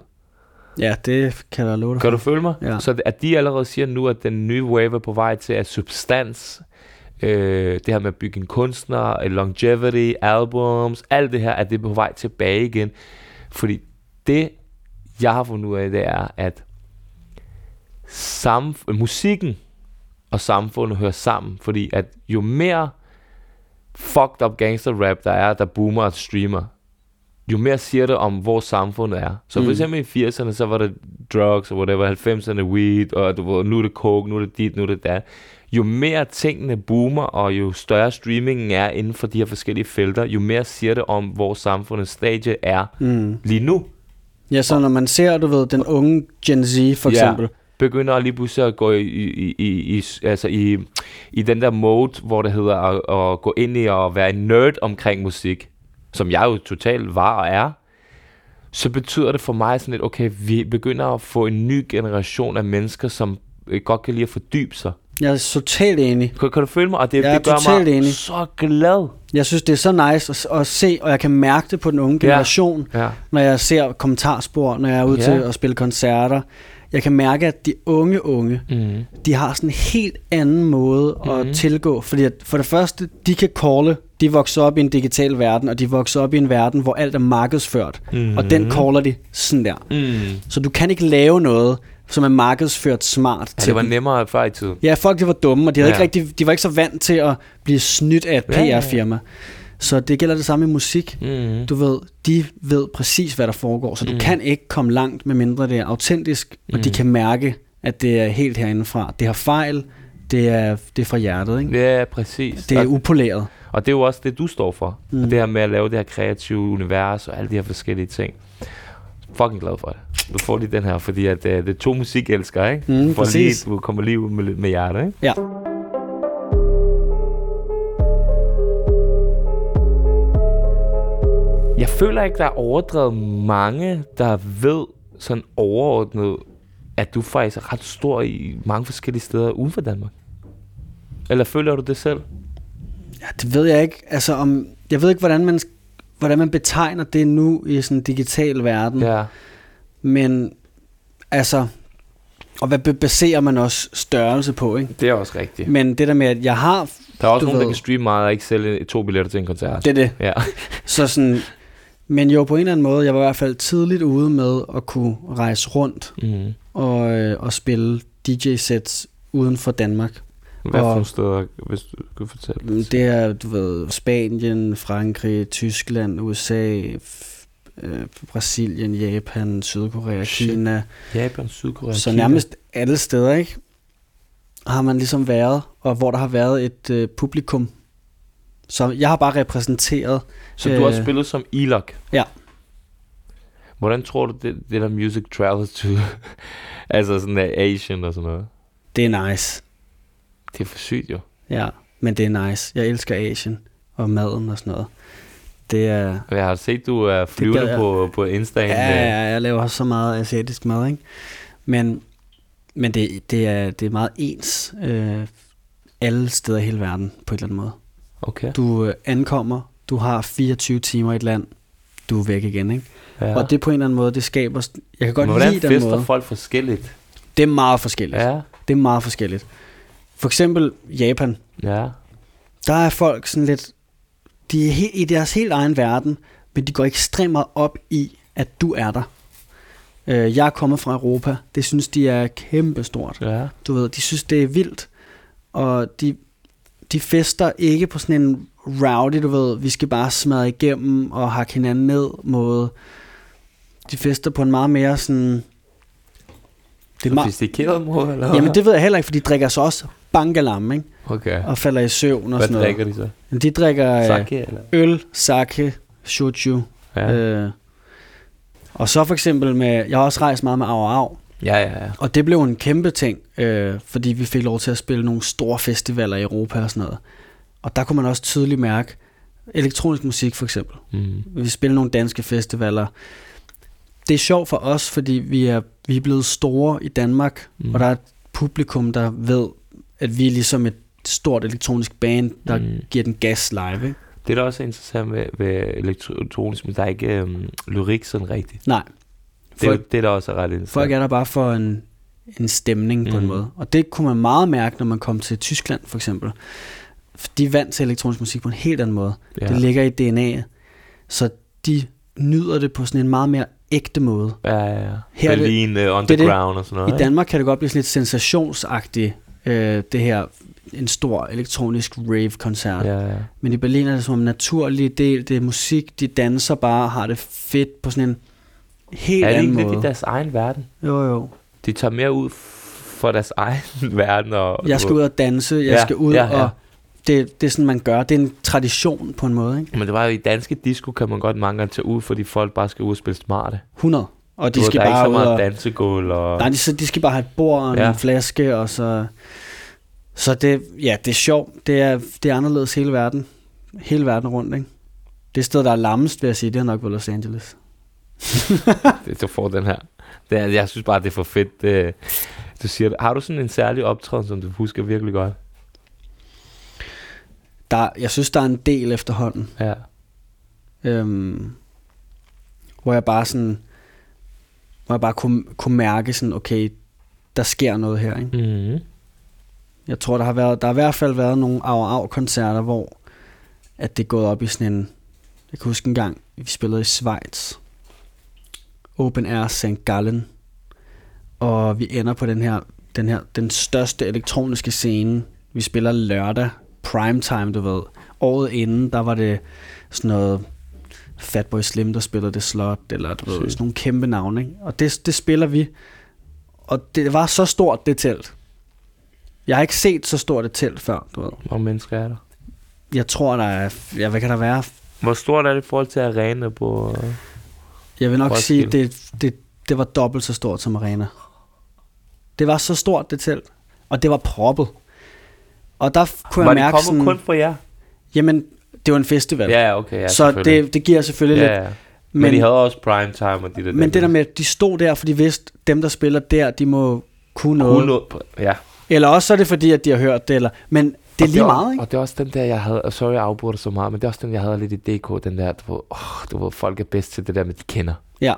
Ja, det kan jeg love dig Kan du følge mig? Ja. Så at de allerede siger nu, at den nye wave er på vej til at substans, øh, det her med at bygge en kunstner, longevity, albums, alt det her, at det er på vej tilbage igen. Fordi det, jeg har fundet ud af, det er, at samf- musikken og samfundet hører sammen. Fordi at jo mere fucked up gangster rap der er, der boomer og streamer, jo mere siger det om, hvor samfundet er. Så for Mm. eksempel i 80'erne, så var det drugs og whatever, 90'erne weed, og du nu er det coke, nu er det dit, nu er det dat. Jo mere tingene boomer, og jo større streamingen er inden for de her forskellige felter, jo mere siger det om, hvor samfundets stadie er Mm. lige nu. Ja, så når man ser, du ved, den unge Gen Z for Ja. eksempel. begynder lige pludselig at gå i, i, i, i, altså i, i den der mode, hvor det hedder at, at gå ind i og være en nerd omkring musik, som jeg jo totalt var og er, så betyder det for mig sådan lidt, okay, vi begynder at få en ny generation af mennesker, som øh, godt kan lide at fordybe sig. Jeg er totalt enig. Kan, kan du føle mig? Og det, Jeg er det gør totalt mig enig. så glad. Jeg synes, det er så nice at, at se, og jeg kan mærke det på den unge Ja. generation, Ja. når jeg ser kommentarspor, når jeg er ude Ja. til at spille koncerter. Jeg kan mærke, at de unge unge, Mm. de har sådan en helt anden måde at tilgå. Fordi at for det første, de kan calle, de vokser op i en digital verden, og de vokser op i en verden, hvor alt er markedsført. Mhm. Og den caller de sådan der. Mm. Så du kan ikke lave noget, som er markedsført smart Ja, til det var dem. nemmere før i tiden. Ja, folk de var dumme, og de, havde Ja. ikke rigtig, de var ikke så vant til at blive snydt af et Ja, ja, ja. PR-firma. Så det gælder det samme i musik. Mm. Du ved, de ved præcis, hvad der foregår, så du Mm. kan ikke komme langt, med mindre det er autentisk, og de Mm. kan mærke, at det er helt herindefra. Det har fejl, det er, det er fra hjertet, ikke? Ja, præcis. Det er Og- upoleret. Og det er jo også det, du står for. Mm. Og det her med at lave det her kreative univers og alle de her forskellige ting. Fucking glad for det. Du får lige den her, fordi at, uh, det er to musikelskere, ikke? Mm, du, får præcis. lige, du kommer lige ud med, med hjertet, ikke? Ja. Jeg føler ikke, der er overdrevet mange, der ved sådan overordnet, at du faktisk er ret stor i mange forskellige steder uden for Danmark. Eller føler du det selv? ja, det ved jeg ikke. Altså, om, jeg ved ikke, hvordan man, hvordan man betegner det nu i sådan en digital verden. Ja. Men altså, og hvad baserer man også størrelse på, ikke? Det er også rigtigt. Men det der med, at jeg har, Der er også nogen, der ved- kan streame meget og ikke sælge to billetter til en koncert. det er det. Ja. Så sådan, men jo på en eller anden måde, jeg var i hvert fald tidligt ude med at kunne rejse rundt Mm. og, øh, og spille DJ-sets uden for Danmark. Hvad for steder, hvis du kunne fortælle? Det er, du ved, Spanien, Frankrig, Tyskland, USA, øh, Brasilien, Japan, Sydkorea, Shit. Kina. Japan, Sydkorea, Så Kina. nærmest alle steder, ikke? Har man ligesom været, og hvor der har været et øh, publikum. Så jeg har bare repræsenteret. Så du har øh, spillet som Elok? Ja. Hvordan tror du, det, det der music travels to? altså sådan der Asian og sådan noget. Det er nice. Det er for sygt jo. Ja, men det er nice. Jeg elsker Asien og maden og sådan noget. Det er... Jeg har set, du er flyvende gad jeg. på, på Instagram. Ja, ja, jeg laver også så meget asiatisk mad, ikke? Men, men det, det, er, det er meget ens øh, alle steder i hele verden på en eller anden måde. Okay. Du øh, ankommer, du har 24 timer i et land, du er væk igen, ikke? Ja. Og det på en eller anden måde, det skaber... Jeg kan godt hvordan lide den måde. folk forskelligt? Det er meget forskelligt. Ja. Det er meget forskelligt. For eksempel Japan. Ja. Der er folk sådan lidt... de er helt, i deres helt egen verden, men de går ekstremt meget op i, at du er der. Øh, jeg er kommet fra Europa. Det synes de er kæmpestort. Ja. Du ved, de synes, det er vildt. Og de, de fester ikke på sådan en rowdy, du ved, vi skal bare smadre igennem og hakke hinanden ned måde. De fester på en meget mere sådan... Det er meget, Sofistikeret måde, eller hvad? jamen det ved jeg heller ikke, for de drikker så også bangalam, ikke? Okay. Og falder i søvn og Hvad sådan noget. drikker de så? Men de drikker øh, Sake, eller? øl, sake, shochu. Ja. Ja. Øh, og så for eksempel med, jeg har også rejst meget med Au Au, ja, ja, ja. og det blev en kæmpe ting, øh, fordi vi fik lov til at spille nogle store festivaler i Europa og sådan noget. Og der kunne man også tydeligt mærke, elektronisk musik for eksempel. Mm. Vi spiller nogle danske festivaler. Det er sjovt for os, fordi vi er, vi er blevet store i Danmark, Mm. og der er et publikum, der ved, at vi er ligesom et stort elektronisk band, der mm. giver den gas live. Ikke? Det er da også interessant ved, ved elektronisk, men der er ikke øhm, lyrik sådan rigtigt. Nej, Det er, Folk- det er da også ret interessant. folk er der bare for en, en stemning på en Mhm. måde. Og det kunne man meget mærke, når man kom til Tyskland for eksempel. De er vant til elektronisk musik på en helt anden måde. ja. Det ligger i DNA'et. Så de nyder det på sådan en meget mere ægte måde. Ja, ja, ja. Her er det- Berlin, uh, underground det. og sådan noget. I Danmark kan det godt blive sådan lidt sensationsagtigt, øh, det her en stor elektronisk rave-koncert. Ja, ja. Men i Berlin er det som en naturlig del, det er musik, de danser bare, har det fedt på sådan en helt Er det anden ikke lidt måde. i deres egen verden? Jo, jo. De tager mere ud for deres egen verden. Og, Jeg skal ud og danse, jeg Ja, skal ud ja, ja. og... Det, det er sådan, man gør. Det er en tradition på en måde, ikke? Men det var jo i danske disco, kan man godt mange gange tage ud, fordi folk bare skal ud og spille smarte. 100. Og de Du skal der er bare ikke så ud meget og... dansegulv og... Nej, de, så de skal bare have et bord og en Ja. ja. flaske, og så... Så det, ja, det er sjovt. Det er, det er anderledes hele verden. Hele verden rundt, ikke? Det sted, der er lammest, vil jeg sige, det er nok på Los Angeles. Det, du får den her. Det er, jeg synes bare, det er for fedt. Det, du siger det. Har du sådan en særlig optræden, som du husker virkelig godt? Der, jeg synes, der er en del efterhånden. Ja. Øhm, hvor jeg bare sådan... Hvor jeg bare kunne, kunne mærke sådan, okay, der sker noget her, ikke? Mm-hmm. Jeg tror, der har været, der har i hvert fald været nogle af af koncerter, hvor at det er gået op i sådan en, jeg kan huske en gang, vi spillede i Schweiz, Open Air St. Gallen, og vi ender på den her, den her, den største elektroniske scene, vi spiller lørdag, primetime, du ved, året inden, der var det sådan noget Fatboy Slim, der spillede det slot, eller du ved, sådan nogle kæmpe navne, ikke? og det, det spiller vi, og det var så stort, det telt. Jeg har ikke set så stort et telt før, du ved. Hvor mange mennesker er der? Jeg tror, der er... Ja, hvad kan der være? Hvor stort er det i forhold til arena på... Jeg vil nok Roskilde. sige, det, det, det var dobbelt så stort som Arena. Det var så stort, det telt. Og det var proppet. Og der kunne Var jeg det mærke sådan... kun for jer? Jamen, det var en festival. Ja, okay. Ja, så det, det giver selvfølgelig lidt... ja, ja. Men, Men, men de havde også prime time og de der... men det der med, de stod der, for de vidste, dem der spiller der, de må kunne noget. Kunne noget. Ja. Eller også så er det fordi, at de har hørt det. Eller, men det er lige meget, ikke? Og det er også den der, jeg havde... og Sorry, jeg afbruger dig så meget, men det er også den, jeg havde lidt i DK. Den der, du ved, oh, du ved, folk er bedst til det der med, de kender. Ja.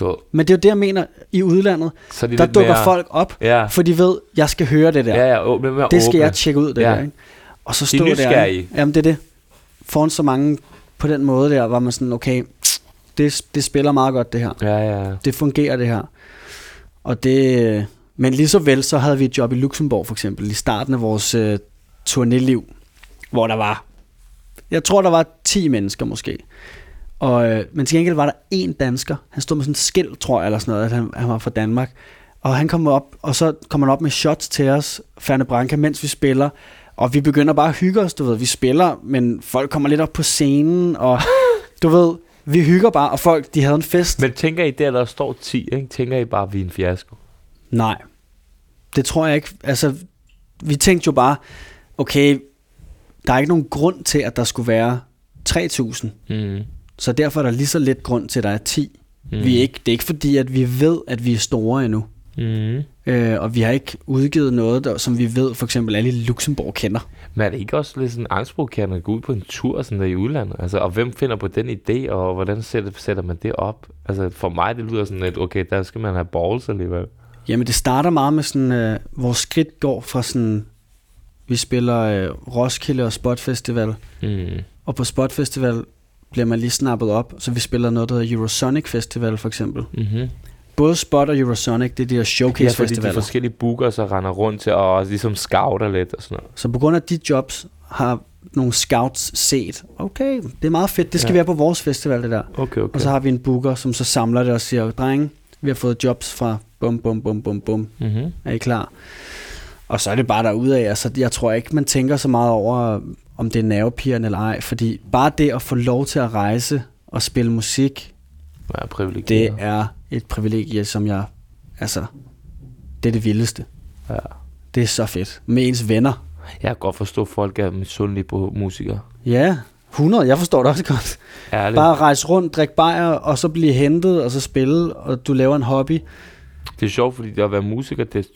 Du ved, Men det er jo det, jeg mener. I udlandet, så de der dukker mere, folk op, Ja, for de ved, jeg skal høre det der. ja, ja, åbne, mere det skal åbne. jeg tjekke ud, det Ja. der, ikke? Og så De stå er der. ikke? Jamen, det er det. Foran så mange på den måde der, var man sådan, okay, det, det spiller meget godt, det her. Ja, ja. Det fungerer, det her. Og det... Men lige så vel, så havde vi et job i Luxembourg, for eksempel, i starten af vores øh, turnéliv, hvor der var... Jeg tror, der var 10 mennesker måske. Og, øh, men til gengæld var der en dansker. Han stod med sådan en skilt, tror jeg, eller sådan noget, at han, han var fra Danmark. Og han kom op, og så kommer han op med shots til os, Ferne Branca, mens vi spiller. Og vi begynder bare at hygge os, du ved. Vi spiller, men folk kommer lidt op på scenen, og du ved, vi hygger bare, og folk, de havde en fest. Men tænker I, der der står 10, ikke? tænker I bare, at vi er en fiasko? Nej, det tror jeg ikke. Altså, vi tænkte jo bare, okay, der er ikke nogen grund til, at der skulle være 3.000. Mm. Så derfor er der lige så lidt grund til, at der er 10. Mm. Vi er ikke, det er ikke fordi, at vi ved, at vi er store endnu. Mm. Øh, og vi har ikke udgivet noget, der, som vi ved, for eksempel alle i Luxembourg kender. Men er det ikke også lidt sådan angstprovokerende at gå ud på en tur sådan der i udlandet? Altså, og hvem finder på den idé, og hvordan sætter, sætter man det op? Altså, for mig, det lyder sådan lidt, okay, der skal man have balls alligevel. Jamen, det starter meget med sådan, øh, vores skridt går fra sådan, Vi spiller øh, Roskilde og Spot Festival. Mm. Og på Spot Festival bliver man lige snappet op, så vi spiller noget, der hedder Eurosonic Festival for eksempel. Mm-hmm. Både Spot og Eurosonic, det er de her Ja, showcase fordi de forskellige booker så render rundt til og ligesom scouter lidt og sådan noget. Så på grund af de jobs har nogle scouts set, okay, det er meget fedt, det skal Ja. ja. være på vores festival det der. Okay, okay. Og så har vi en booker, som så samler det og siger, drenge, vi har fået jobs fra bum, bum, bum, bum, bum. Mm-hmm. Er I klar? Og så er det bare derudad. Altså, jeg tror ikke, man tænker så meget over, om det er nervepirrende eller ej. Fordi bare det at få lov til at rejse og spille musik, privilegeret. det er et privilegie, som jeg... Altså, det er det vildeste. Ja. Det er så fedt. Med ens venner. Jeg kan godt forstå, at folk er misundelige på musikere. Ja, 100. Jeg forstår det også godt. Ærligt. Bare rejse rundt, drikke bajer, og så blive hentet, og så spille, og du laver en hobby. Det er sjovt, fordi det at være musiker, det er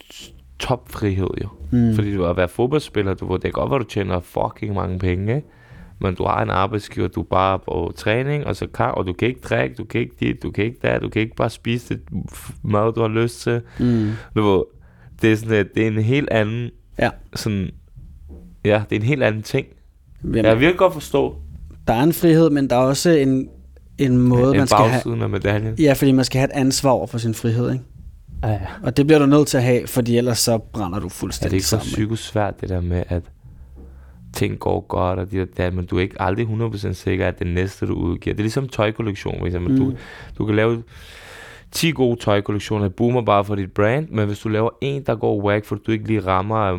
topfrihed jo. Mm. Fordi du at være fodboldspiller, du ved, det er godt, at du tjener fucking mange penge, ikke? Men du har en arbejdsgiver, du er bare på træning, og så kan, og du kan ikke drikke, du kan ikke dit, du kan ikke dat, du kan ikke bare spise det mad, du har lyst til. Mm. Du ved, det er sådan, det er en helt anden, Ja. sådan, ja, det er en helt anden ting. Jamen, Jeg virkelig godt forstå Der er en frihed, men der er også en, en måde, en man skal have... af medaljen. Ja, fordi man skal have et ansvar over for sin frihed, ikke? Ja, ja. Og det bliver du nødt til at have, fordi ellers så brænder du Er fuldstændig det ikke for sammen. ikke? psykosvært, det der med, at ting går godt, og det dat, men du er ikke aldrig 100% sikker, at det næste, du udgiver. Det er ligesom tøjkollektion, for eksempel. Mm. Du, du kan lave 10 gode tøjkollektioner, boomer bare for dit brand, men hvis du laver en, der går whack, fordi du ikke lige rammer øh,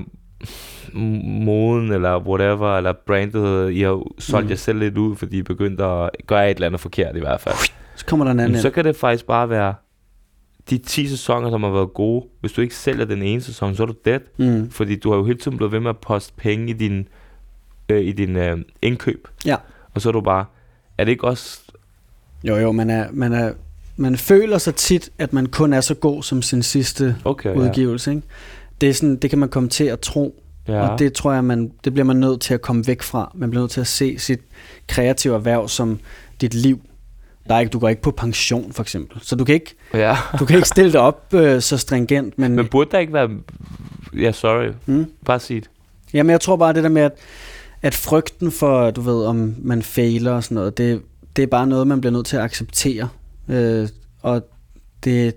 moden, eller whatever, eller brandet, I har solgt mm. Jer selv lidt ud, fordi I begyndte at gøre et eller andet forkert i hvert fald. Så kommer der en anden så kan det faktisk bare være de 10 sæsoner, som har været gode. Hvis du ikke sælger den ene sæson, så er du dead. Mm. Fordi du har jo hele tiden blevet ved med at poste penge i din, øh, i din øh, indkøb. Ja. Og så er du bare, er det ikke også... Jo, jo, man, er, man, er, man føler sig tit, at man kun er så god som sin sidste Okay, ja. udgivelse. Ikke? Det, er sådan, det kan man komme til at tro, ja. ja. ja. og det tror jeg, man, det bliver man nødt til at komme væk fra. Man bliver nødt til at se sit kreative erhverv som dit liv. Der er ikke, du går ikke på pension, for eksempel. Så du kan ikke, ja. du kan ikke stille dig op øh, så stringent. Men, Men burde der ikke være... Ja, sorry. mm, Bare sig det. Jamen, jeg tror bare det der med, at, at frygten for, du ved, om man fejler og sådan noget, det, det er bare noget, man bliver nødt til at acceptere. Øh, og det,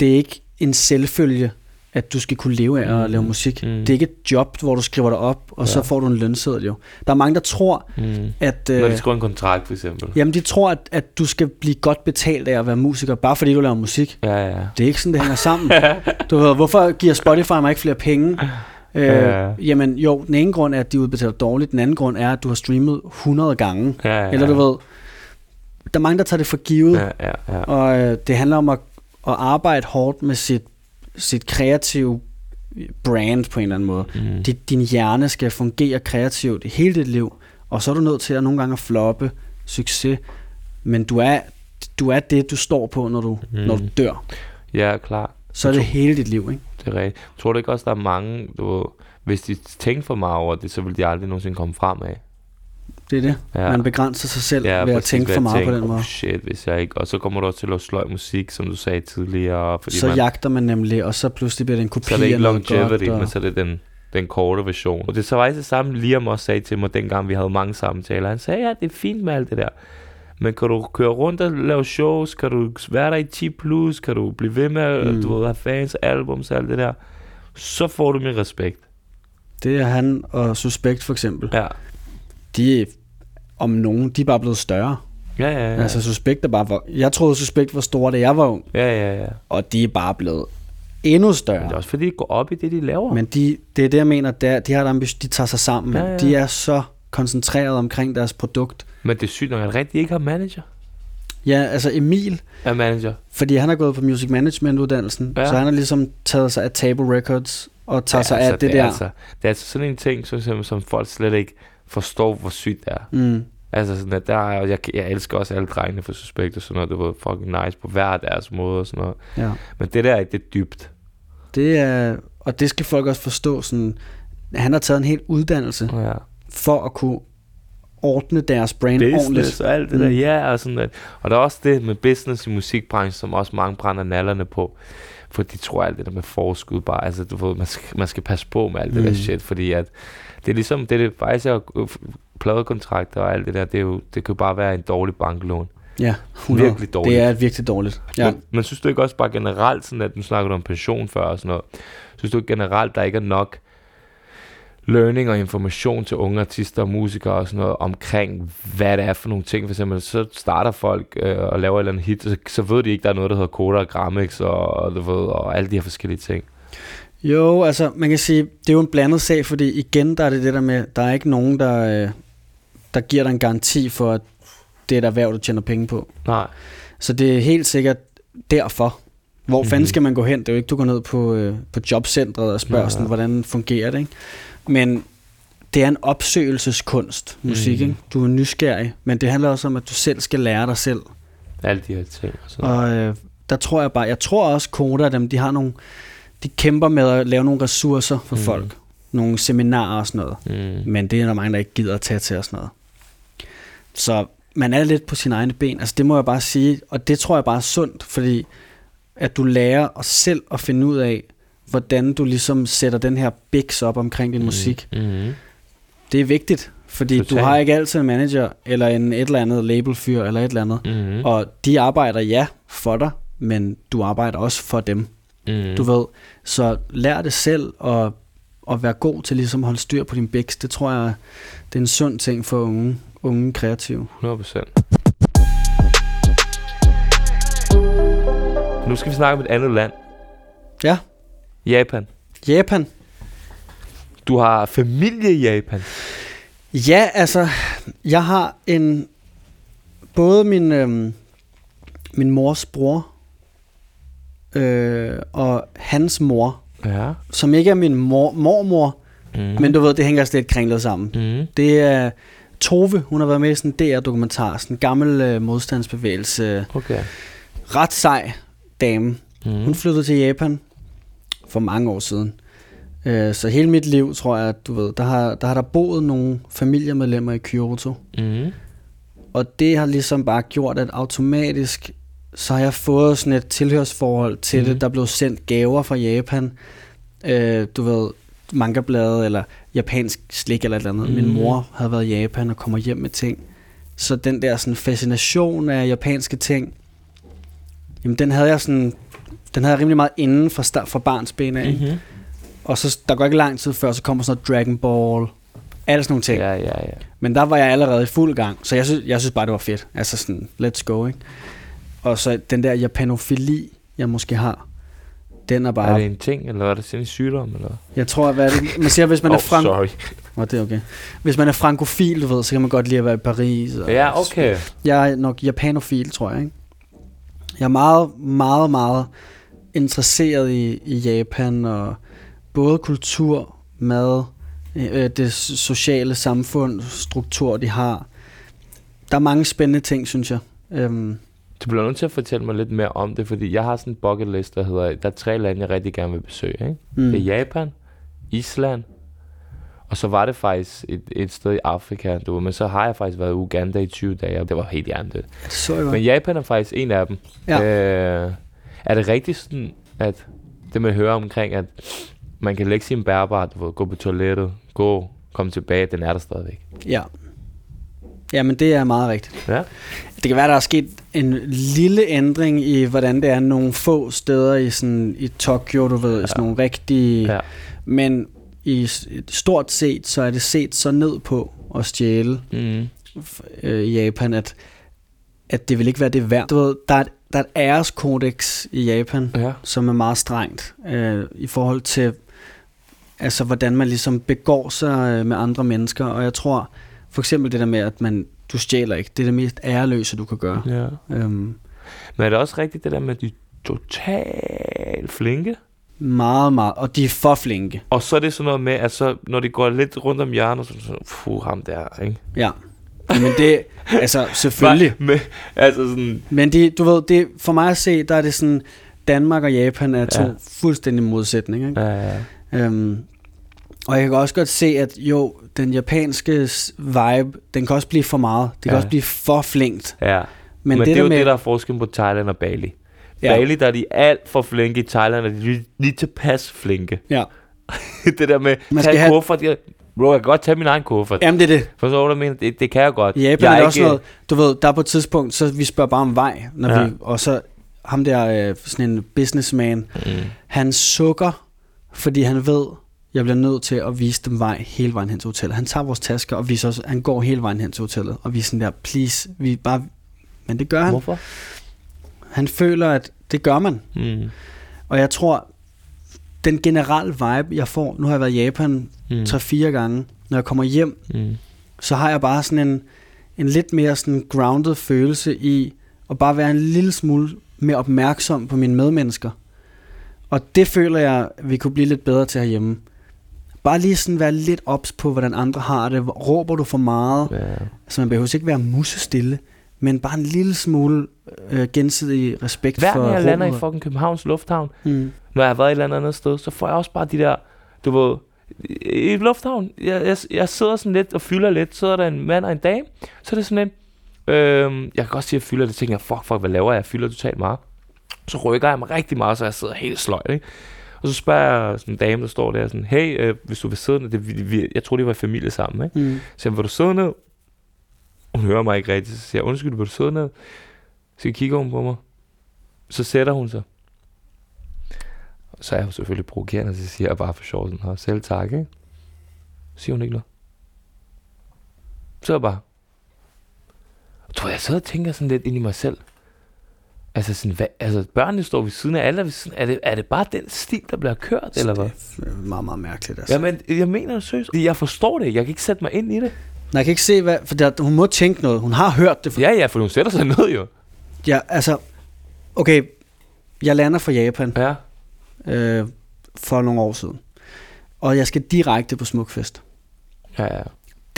det er ikke en selvfølge, at du skal kunne leve af at Mm. lave musik. Mm. Det er ikke et job, hvor du skriver dig op, og ja. så Ja. får du en lønseddel jo. Der er mange, der tror, Mm. at... Når Øh, de skriver en kontrakt, for eksempel. jamen, de tror, at, at du skal blive godt betalt af at være musiker, bare fordi du laver musik. Ja, ja. Det er ikke sådan, det hænger sammen. Du ved, hvorfor giver Spotify mig ikke flere penge? Øh, Ja. Jamen jo, den ene grund er, at de udbetaler dårligt. Den anden grund er, at du har streamet 100 gange. ja, Ja. ja. Eller du ved, der er mange, der tager det for givet. Ja. Ja, ja, ja. Og øh, det handler om at, at arbejde hårdt med sit, sit kreative brand på en eller anden måde. Mm. Din, din hjerne skal fungere kreativt hele dit liv. Og så er du nødt til at nogle gange at floppe succes. Men du er, du er det, du står på, når du, Mm. når du dør. Ja, klar. Så er det hele dit liv, ikke? Det er rigtigt. Tror du ikke også, der er mange, du, hvis de tænker for meget over det, så vil de aldrig nogensinde komme frem af? Det er det. Ja. Man begrænser sig selv ja, ved at tænke for meget på tænke, den måde. Oh shit, hvis jeg ikke... Og så kommer du også til at sløj musik, som du sagde tidligere. Fordi så man, jagter man nemlig, og så pludselig bliver det en kopi så er det ikke longevity, og... men så er det den, den korte version. Og det er så faktisk det samme, Liam også sagde til mig, dengang vi havde mange samtaler. Han sagde, ja, det er fint med alt det der. Men kan du køre rundt og lave shows? Kan du være der i 10 plus? Kan du blive ved med Mm. du ved, have fans, albums og alt det der? Så får du min respekt. Det er han og Suspekt for eksempel. Ja. De om nogen, de er bare blevet større. Ja, ja, Ja. Altså Suspekt er bare... For... Jeg troede Suspekt var store, da jeg var ung. ja, ja, ja. Og de er bare blevet endnu større. Men det er også fordi, de går op i det, de laver. Men de, det er det, jeg mener, det er, de har et ambition, de tager sig sammen. Ja, Ja. De er så koncentreret omkring deres produkt. Men det er sygt at han rigtig ikke har manager. Ja, altså Emil, Er manager. fordi han har gået på music management uddannelsen, Ja. så han har ligesom taget sig af Table Records og tager ja, sig altså, af det, det er der. Altså, det er altså sådan en ting, som, som folk slet ikke forstår, hvor sygt det er. Mm. Altså sådan, at der er, jeg, jeg elsker også alle drengene for Suspekt og sådan noget. Det var fucking nice på hver deres måde og sådan noget. Ja. Men det der, det er dybt. Det er, og det skal folk også forstå, sådan, han har taget en hel uddannelse Ja. for at kunne ordne deres brand ordentligt. Business og alt det der, Mm. ja. Og, sådan at, og der er også det med business i musikbranchen, som også mange brænder nallerne på. For de tror alt det der med forskud bare, altså du ved, man skal, man skal passe på med alt det Mm. der shit, fordi at det er ligesom, det er faktisk er pladekontrakter og alt det der, det, er jo, det kan jo bare være en dårlig banklån. Ja, 100. Virkelig dårligt. Det er virkelig dårligt. Ja. Men, men synes du ikke også bare generelt, sådan at nu snakker du om pension før og sådan noget, synes du ikke generelt, der ikke er nok learning og information til unge artister og musikere og sådan noget omkring, hvad det er for nogle ting. For eksempel, så starter folk øh, og laver et eller andet hit, så, så ved de ikke, der er noget, der hedder Koda og Grammix og, og, du ved, og alle de her forskellige ting. Jo, altså man kan sige, det er jo en blandet sag, fordi igen, der er det det der med, der er ikke nogen, der, øh, der giver dig en garanti for, at det er et erhverv, du tjener penge på. Nej. Så det er helt sikkert derfor. Hvor mm-hmm. fanden Mhm. skal man gå hen? Det er jo ikke, du går ned på, øh, på jobcentret og spørger Nej, sådan, hvordan fungerer det, ikke? Men det er en opsøgelseskunst, musik, Mhm. ikke? Du er nysgerrig, men det handler også om, at du selv skal lære dig selv. Alle de her ting. Og sådan noget. Og øh, der tror jeg bare, jeg tror også, Koda dem, de har nogle, de kæmper med at lave nogle ressourcer for mm. folk. Nogle seminarer og sådan noget. Mm. Men det er der mange, der ikke gider at tage til og sådan noget. Så man er lidt på sine egne ben. Altså det må jeg bare sige, og det tror jeg bare er sundt, fordi at du lærer os selv at finde ud af, hvordan du ligesom sætter den her biks op omkring din mm. musik. Mm. Det er vigtigt, fordi Total. du har ikke altid en manager, eller en et eller andet labelfyr, eller et eller andet. Mm. Og de arbejder, ja, for dig, men du arbejder også for dem. Mm. Du ved, så lær det selv og, og være god til ligesom at holde styr på din biks. Det tror jeg, det er en sund ting for unge, unge kreative. 100%. Nu skal vi snakke om et andet land. Ja. Japan. Japan. Du har familie i Japan. Ja, altså, jeg har en, både min, øhm, min mors bror øh, og hans mor, Ja. som ikke er min mor, mormor, Mm. men du ved, det hænger slet kringlet sammen. Mm. Det er Tove, hun har været med i sådan en DR-dokumentar, sådan en gammel øh, modstandsbevægelse, Okay. ret sej dame. Mm. Hun flyttede til Japan for mange år siden. Øh, Så hele mit liv, tror jeg, at du ved, der har, der har der boet nogle familiemedlemmer i Kyoto. Mm. Og det har ligesom bare gjort, at automatisk, så har jeg fået sådan et tilhørsforhold til Mhm. mm. det. Der blev sendt gaver fra Japan. Øh, du ved, mangablade eller japansk slik eller et eller andet. Mm. Min Mhm. mor havde været i Japan og kommer hjem med ting. Så den der sådan fascination af japanske ting, jamen den havde jeg sådan, den havde jeg rimelig meget inden fra, start, fra barns ben af. Mm. Mm-hmm. Og så der går ikke lang tid før, så kommer sådan noget Dragon Ball, alle sådan nogle ting. Ja, ja, ja. Men der var jeg allerede i fuld gang, så jeg synes, jeg synes bare, det var fedt. Altså sådan, let's go, ikke? Og så den der japanofili, jeg måske har, den er Er bare... det en ting, eller er det sådan en sygdom? Eller? Jeg tror, hvad er det? Man siger, hvis man oh, er frank... sorry. Oh, det er okay. Hvis man er frankofil, du ved, så kan man godt lide at være i Paris. Og... Ja, okay. Jeg er nok japanofil, tror jeg, ikke? Jeg er meget, meget, meget interesseret i, i Japan, og både kultur, mad, øh, det sociale samfund, struktur, de har. Der er mange spændende ting, synes jeg. Øhm, Du bliver nødt til at fortælle mig lidt mere om det, fordi jeg har sådan en bucket list, der hedder, der er tre lande, jeg rigtig gerne vil besøge. Ikke? mm. Det er Japan, Island, og så var det faktisk et, et sted i Afrika, du ved, men så har jeg faktisk været i Uganda i 20 dage, og det var helt hjernedødt. Det så jeg godt. Men Japan er faktisk en af dem. Ja. Øh, er det rigtigt sådan, at det man hører omkring, at man kan lægge sin bærbar, du ved, gå på toilettet, gå, komme tilbage, den er der stadigvæk. Ja. Ja, men det er meget rigtigt. Ja. Det kan være, der er sket en lille ændring i, hvordan det er nogle få steder i, sådan, i Tokyo, du ved, ja. sådan nogle rigtige... Ja. Men i stort set, så er det set så ned på at stjæle Mm. øh, i Japan, at, at det vil ikke være det værd. Du ved, der er et, der er et æreskodex i Japan, Ja. som er meget strengt øh, i forhold til, altså hvordan man ligesom begår sig øh, med andre mennesker. Og jeg tror, for eksempel det der med, at man, du stjæler ikke, det er det mest æreløse, du kan gøre. ja. Øhm, Men er det også rigtigt det der med, at de er totalt flinke? meget, meget, og de er for flinke. Og så er det sådan noget med, at så, når de går lidt rundt om hjørnet, så er det sådan, puh, ham der, ikke? Ja. Men det, altså selvfølgelig. Med, altså sådan, Men de, du ved, det, for mig at se, der er det sådan, Danmark og Japan er to ja. fuldstændig modsætninger. Ikke? ja, ja. Øhm, og jeg kan også godt se, at jo, den japanske vibe, den kan også blive for meget. Det kan Ja. også blive for flinkt. ja. Men, Men, det, det er jo med, det, der er forskellen på Thailand og Bali. Ja. Ja. Bali, der er de alt for flinke. I Thailand er de lige, lige tilpas flinke. Ja. det der med, Man skal have- kuffert. Jeg, bro, jeg kan godt tage min egen kuffert. Jamen, det er det. Forstår du, hvad jeg mener? Det, det kan jeg godt. I Japan jeg er det også ikke- noget, du ved, der er på et tidspunkt, så vi spørger bare om vej, når Ja. ja. vi, og så ham der, øh, sådan en businessman, Mm. han sukker, fordi han ved, jeg bliver nødt til at vise dem vej hele vejen hen til hotellet. Han tager vores tasker og viser os, han går hele vejen hen til hotellet, og vi er sådan der, please, vi bare, men det gør han. Hvorfor? Han føler, at det gør man. Mm. Og jeg tror, den generelle vibe, jeg får, nu har jeg været i Japan Mm. 3-4 gange, når jeg kommer hjem, Mm. så har jeg bare sådan en, en lidt mere sådan grounded følelse i at bare være en lille smule mere opmærksom på mine medmennesker. Og det føler jeg, vi kunne blive lidt bedre til herhjemme. Bare lige sådan være lidt ops på, hvordan andre har det. Råber du for meget? Ja. Altså man behøver ikke være musestille, men bare en lille smule øh, gensidig respekt Hver for gang jeg lander i fucking Københavns Lufthavn, Mm. når jeg har været et eller andet andet sted, så får jeg også bare de der, du ved, i lufthavn, jeg, jeg, jeg sidder sådan lidt og fylder lidt, sidder der en mand og en dame, så er det sådan en, øhm, jeg kan godt sige, at jeg fylder det, tænker jeg, fuck, fuck, hvad laver jeg? Jeg fylder totalt meget. Så rykker jeg mig rigtig meget, så jeg sidder helt sløjt, ikke? Og så spørger jeg sådan en dame, der står der, sådan, hey, øh, hvis du vil sidde ned, det, vi, vi, jeg tror, de var i familie sammen, ikke? Mm. Så jeg, vil du sidde ned? Hun hører mig ikke rigtigt, så siger jeg, undskyld, vil du sidde ned? Så kigger hun på mig. Så sætter hun sig. Så er jeg jo selvfølgelig provokerende, så siger jeg bare for sjov sådan her, selv tak, ikke? Så siger hun ikke noget. Så er jeg bare. Jeg tror, jeg sidder og tænker sådan lidt ind i mig selv. Altså, sådan, hvad, altså børnene står ved siden af alle, ved siden, er, det, er det bare den stil, der bliver kørt, eller hvad? Det er meget, meget mærkeligt. Altså. Jamen, jeg mener det seriøst. Jeg forstår det. Jeg kan ikke sætte mig ind i det. Nej, jeg kan ikke se, hvad, for der, hun må tænke noget. Hun har hørt det. For, Ja, ja, for hun sætter sig ned jo. ja, altså, okay, jeg lander fra Japan Ja. øh, for nogle år siden. Og jeg skal direkte på Smukfest. Ja, ja.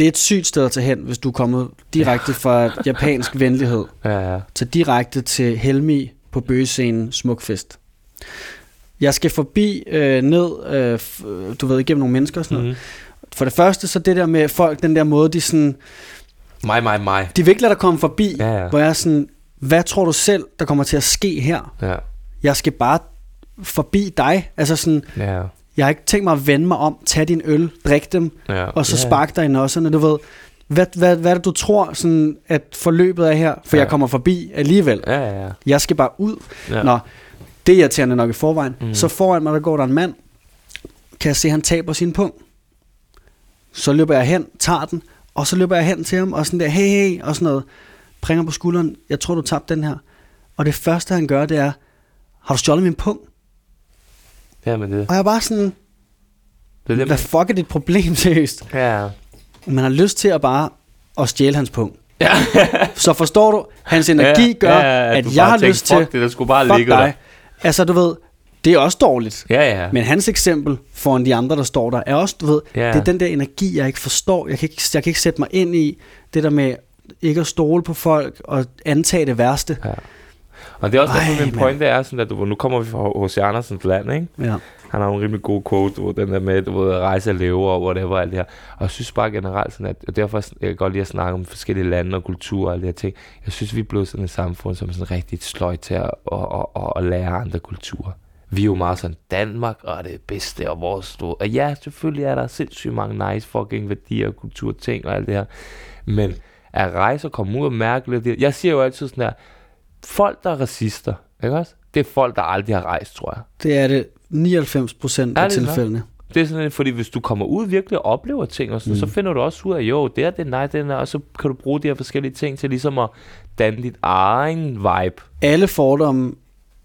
Det er et sygt sted at tage hen, hvis du er kommet direkte fra japansk venlighed. Ja, ja. Tag direkte til Helmi på bøgescenen Smukfest. Jeg skal forbi øh, ned, øh, du ved, igennem nogle mennesker og sådan noget. Mm. For det første, så det der med folk, den der måde, de sådan, Mig, mig, mig. de vil ikke lade dig komme forbi, Ja, ja. hvor jeg er sådan, hvad tror du selv, der kommer til at ske her? Ja, Jeg skal bare forbi dig. Altså sådan, ja. Jeg har ikke tænkt mig at vende mig om, tage din øl, drikke dem, ja. og så ja. sparke dig i nosserne, du ved. Hvad, hvad, hvad er det, du tror, sådan, at forløbet er her? For Ja. jeg kommer forbi alligevel. Ja, ja, ja. Jeg skal bare ud. ja. Nå, det er irriterende nok i forvejen. Mm. Så foran mig, der går der en mand. Kan jeg se, at han taber sin pung. Så løber jeg hen, tager den, og så løber jeg hen til ham, og sådan der, hey, hey, og sådan noget. Pringer på skulderen, jeg tror, du tabte den her. Og det første, han gør, det er, har du stjålet min pung? Ja, men det, Og jeg er bare sådan, det er det, hvad fuck er dit problem, seriøst? Ja. Man har lyst til at bare at stjæle hans pung. Ja. Så forstår du, hans energi gør, ja, ja, at jeg har tænkte, lyst til, Fuck det, der skulle bare fuck ligge dig. Altså, du ved, det er også dårligt. der. Ja, ja. Men hans eksempel foran de andre, der står der, er også, du ved, Ja. det er den der energi, jeg ikke forstår. Jeg kan ikke, jeg kan ikke sætte mig ind i det der med ikke at stole på folk og antage det værste. ja. Og det er også Ej, derfor, min pointe er sådan, at du, nu kommer vi fra H.C. Andersens land, ikke? Ja. Han har en rimelig god quote, du den der med, du ved, at rejse og leve og whatever, alt det her. Og jeg synes bare generelt sådan, at og derfor jeg kan godt lide at snakke om forskellige lande og kulturer og alle de her ting. Jeg synes, vi er blevet sådan et samfund, som er sådan rigtig sløjt til at, at, at, at, at lære andre kulturer. Vi er jo meget sådan, Danmark og det bedste og vores, ved. Og ja, selvfølgelig er der sindssygt mange nice fucking værdier og kulturting og alt det her. Men at rejse og komme ud og mærke lidt, det- jeg siger jo altid sådan her, folk der er racister, ikke også? Det er folk, der aldrig har rejst, tror jeg. Det er det 99 procent af det så? tilfældene. Det er sådan, fordi hvis du kommer ud virkelig og oplever ting, og sådan, mm. så finder du også ud af, jo, det er det, nej, det er, og så kan du bruge de her forskellige ting til ligesom at danne dit egen vibe. Alle fordomme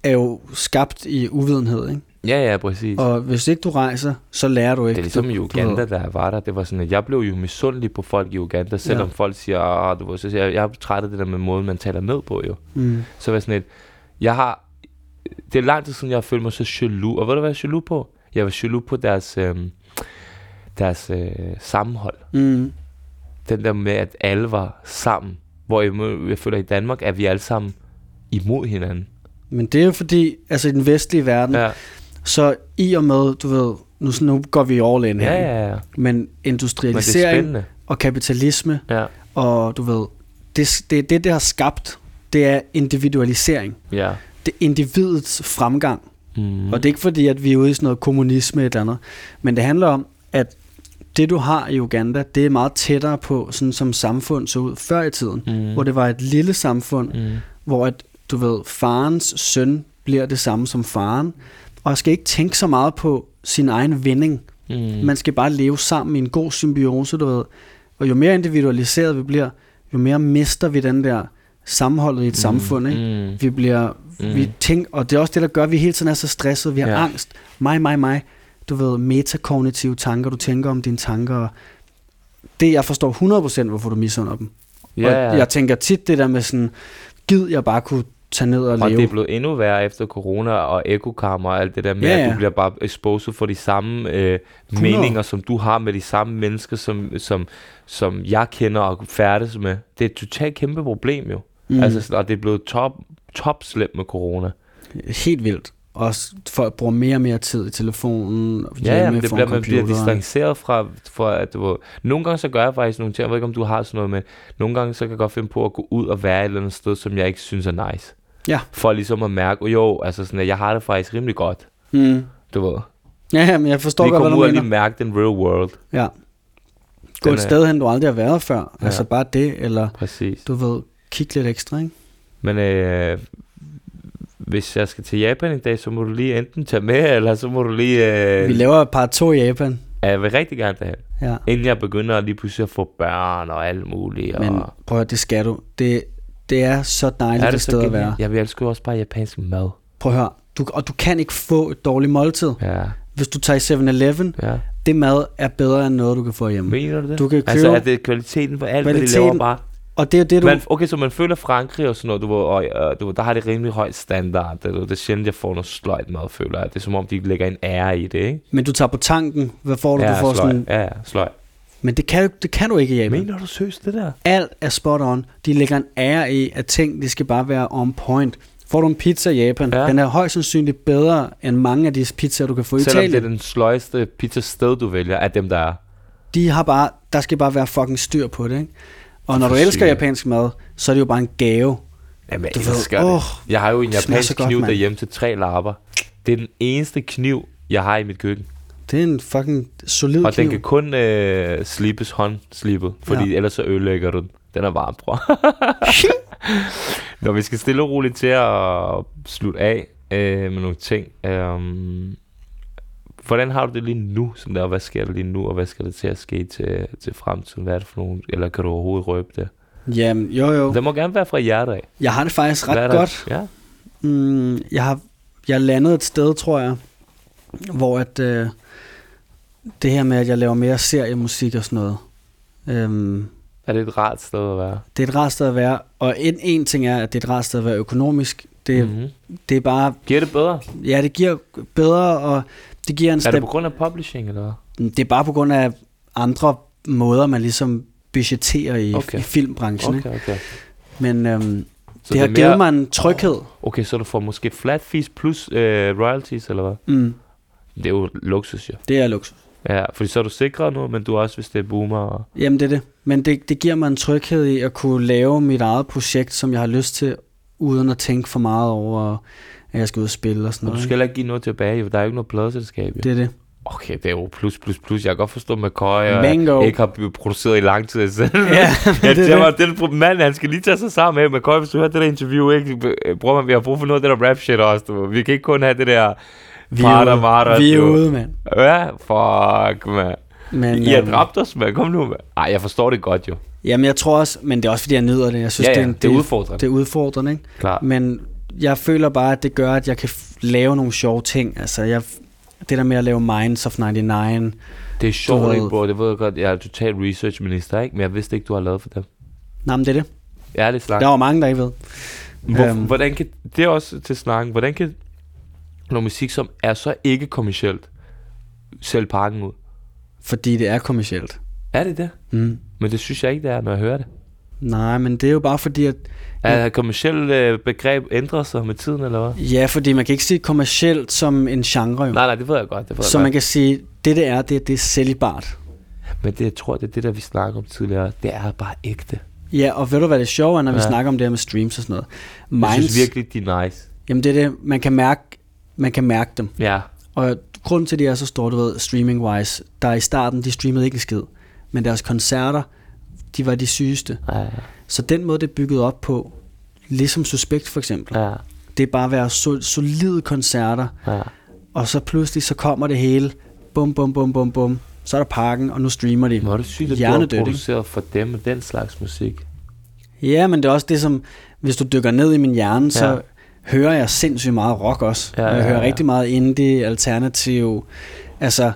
er jo skabt i uvidenhed, ikke? Ja, ja, præcis. Og hvis ikke du rejser, så lærer du ikke. det er ligesom du, i du Uganda, da jeg var der. Det var sådan, at jeg blev jo misundelig på folk i Uganda, selvom Ja. folk siger, ah, du ved, så siger jeg, jeg er træt af det der med måden, man taler ned på, jo. Mm. Så var sådan et, jeg har, det er lang tid siden, jeg har følt mig så jaloux. Og ved du, hvad jeg er jaloux på? Jeg var jaloux på deres, øhm, deres øh, sammenhold. Mm. den der med, at alle var sammen. Hvor jeg, jeg føler, at i Danmark er vi alle sammen imod hinanden. Men det er jo fordi, altså i den vestlige verden, Ja, så i og med, du ved, nu, nu går vi all in her, ja, ja. ja. men Men er industrialisering spændende. og kapitalisme, Ja, og du ved, det, det, det, det har skabt, det er individualisering. ja. det individets fremgang. Mm. Og det er ikke fordi, at vi er ude i sådan noget kommunisme eller andet. Men det handler om, at det du har i Uganda, det er meget tættere på, sådan som samfund så ud før i tiden. Mm. Hvor det var et lille samfund, Mm. hvor at, du ved, farens søn bliver det samme som faren. Og skal ikke tænke så meget på sin egen vinding. Mm. Man skal bare leve sammen i en god symbiose, du ved. Og jo mere individualiseret vi bliver, jo mere mister vi den der sammenholdet i et mm. samfund, ikke? Mm. Vi bliver, mm. Vi tænker, og det er også det, der gør, at vi hele tiden er så stresset. Vi har ja. Angst. Mig, mig, mig. Du ved, metakognitive tanker, du tænker om dine tanker. og Det, jeg forstår 100% hvorfor du misunder dem. Ja, Og ja. jeg tænker tit det der med sådan, gid jeg bare kunne tage ned og, Og leve. det er blevet endnu værre efter corona og ekokammer og alt det der med, Ja, ja, at du bliver bare exposed for de samme øh, 100. meninger, som du har med de samme mennesker, som, som, som jeg kender og færdes med. Det er et totalt kæmpe problem jo. Mm. Altså, og det er blevet top, top slemt med corona. Helt vildt. Også folk bruger mere og mere tid i telefonen. Ja, ja, men det bliver, man bliver computeren. distanceret fra, fra at du nogle gange så gør jeg faktisk nogle ting, jeg ved ikke om du har sådan noget med, nogle gange så kan jeg godt finde på at gå ud og være et eller andet sted, som jeg ikke synes er nice. Ja. For ligesom at mærke, oh, jo, altså sådan, at jeg har det faktisk rimelig godt, Mm. du ved. Ja, ja, men jeg forstår Lige godt, hvad komme du ud og mener. lige mærke den real world. Ja. Gå et sted hen, du aldrig har været før. Ja. Altså bare det, eller Præcis. du ved, kigge lidt ekstra, ikke? Men øh, hvis jeg skal til Japan en dag, så må du lige enten tage med, eller så må du lige... Øh, Vi laver et par to i Japan. ja, jeg vil rigtig gerne derhen. Ja. Inden jeg begynder lige pludselig at få børn og alt muligt. Men og, prøv at det skal du. Det, det er så dejligt er et det sted så at være. Jeg vil elske også bare japansk mad. Prøv at høre. Du, og du kan ikke få et dårligt måltid. Ja, Hvis du tager i 7-Eleven, ja. det mad er bedre end noget, du kan få hjemme. Mener du det? Du kan Altså, købe- er det kvaliteten for alt, hvad de Kvaliteten- laver bare? Og det er det, du... Man, okay, så man føler Frankrig og sådan noget, du og, øh, du der har det rimelig højt standard. Det, det er sjældent, jeg får noget sløjt mad, føler jeg. Det er som om, de lægger en ære i det, ikke? Men du tager på tanken. Hvad får du? ja, du får sløjt. sådan... Ja, sløjt. Men det kan, du, det kan du ikke i Japan. Mener du seriøst det der? Alt er spot on. De lægger en ære i, at ting, de skal bare være on point. Får du en pizza i Japan, ja. Den er højst sandsynligt bedre end mange af de pizzaer, du kan få i Selvom Italien. det er den sløjeste pizzasted, du vælger, af dem, der er. De har bare, der skal bare være fucking styr på det, ikke? Og når du elsker japansk mad, så er det jo bare en gave. Jamen, jeg Du ved, elsker åh, det. Jeg har jo en japansk godt, kniv mand. derhjemme til tre lapper. Det er den eneste kniv, jeg har i mit køkken. Det er en fucking solid Og kniv. den kan kun øh, slibes håndslibet, fordi Ja. ellers så ødelægger du den. Den er varm, bror. Når vi skal stille og roligt til at slutte af øh, med nogle ting. Øh, hvordan har du det lige nu? Sådan der, hvad sker der lige nu, og hvad skal der til at ske til, til fremtiden? Hvad er det for nogle, eller kan du overhovedet røbe det? Jamen, jo jo. Det må gerne være fra hjertet af. Jeg har det faktisk ret der? godt. Ja. Mm, jeg har jeg landet et sted, tror jeg, hvor at, øh, det her med, at jeg laver mere seriemusik og sådan noget, øhm, Er det et rart sted at være? det er et rart sted at være. Og en, en ting er, at det er et rart sted at være økonomisk. Det, mm. Mm-hmm. det er bare, Giver det bedre? ja, det giver bedre, og det giver en Er step. det på grund af publishing, eller hvad? Det er bare på grund af andre måder, man ligesom budgetterer i, okay. I filmbranchen. Okay. Okay. Men øhm, Så det har er givet mig en tryghed. Okay, så du får måske flat fees plus øh, royalties, eller hvad? Mm, Det er jo luksus, jo. det er luksus. Ja, fordi så er du sikret nu, men du også, hvis det er boomer. Og... Jamen det er det. Men det, det giver mig en tryghed i at kunne lave mit eget projekt, som jeg har lyst til, uden at tænke for meget over, at jeg skal ud og spille og sådan Og du noget. skal heller ikke give noget tilbage, jo. Der er jo ikke noget pladeselskab. Det er det. Okay, det er jo plus, plus, plus. Jeg kan godt forstå, at McCoy Mango. ikke har produceret i lang tid selv. Ja, Ja, det er det. Den mand, han skal lige tage sig sammen med. McCoy, hvis du hører det der interview, ikke? Bror, man, vi har brug for noget af det der rap shit også. Du. Vi kan ikke kun have det der... Vi er ude, marder, vi er du. ude mand. Ja, fuck, man. Men, I har øhm, dræbt os, man. Kom nu, man. Ej, jeg forstår det godt, jo. Jamen jeg tror også, men det er også fordi jeg nyder det. Jeg synes, ja, ja, det, er, det er udfordrende. det er udfordrende, ikke? Klart. Men jeg føler bare, at det gør, at jeg kan lave nogle sjove ting. Altså, jeg, det der med at lave Minds of 99. Det er sjovt, ikke, bro? Det ved jeg godt. Jeg er total research-minister, ikke? Men jeg vidste ikke, du har lavet for dem. Nej, men det er det. Ærligt snak. Der var mange, der ikke ved. Hvor, Øhm. hvordan kan, det er også til snakken. Hvordan kan noget musik, som er så ikke kommercielt, sælge pakken ud? Fordi det er kommercielt. Er det det? Mm. Men det synes jeg ikke, det er, når jeg hører det. Nej, men det er jo bare fordi, at... Er kommercielt øh, begreb ændrer sig med tiden, eller hvad? Ja, fordi man kan ikke sige kommercielt som en genre, jo. Nej, nej, det ved jeg godt. Det ved Så jeg man godt. kan sige, det det er, det, det er sælgbart. Men det, jeg tror, det er det, der vi snakker om tidligere. Det er bare ægte. Ja, og ved du hvad det sjove er, når vi Ja. snakker om det her med streams og sådan noget? Jeg Minds, synes virkelig, de er nice. Jamen det er det, man kan mærke, man kan mærke dem. Ja. Og grunden til, at de er så store, du ved, streaming-wise, der i starten, de streamede ikke en skid. Men deres koncerter, de var de sygeste. Ja, Så den måde, det er bygget op på, ligesom Suspekt for eksempel, ja, det er bare at være so- solide koncerter, ja. og så pludselig, så kommer det hele, bum, bum, bum, bum, bum, så er der pakken, og nu streamer de. Er det sygt, at du har produceret for dem den slags musik. Ja, men det er også det, som, hvis du dykker ned i min hjerne, så Ja. Hører jeg sindssygt meget rock også. Ja, jeg ja, hører ja. rigtig meget indie, alternativ, altså,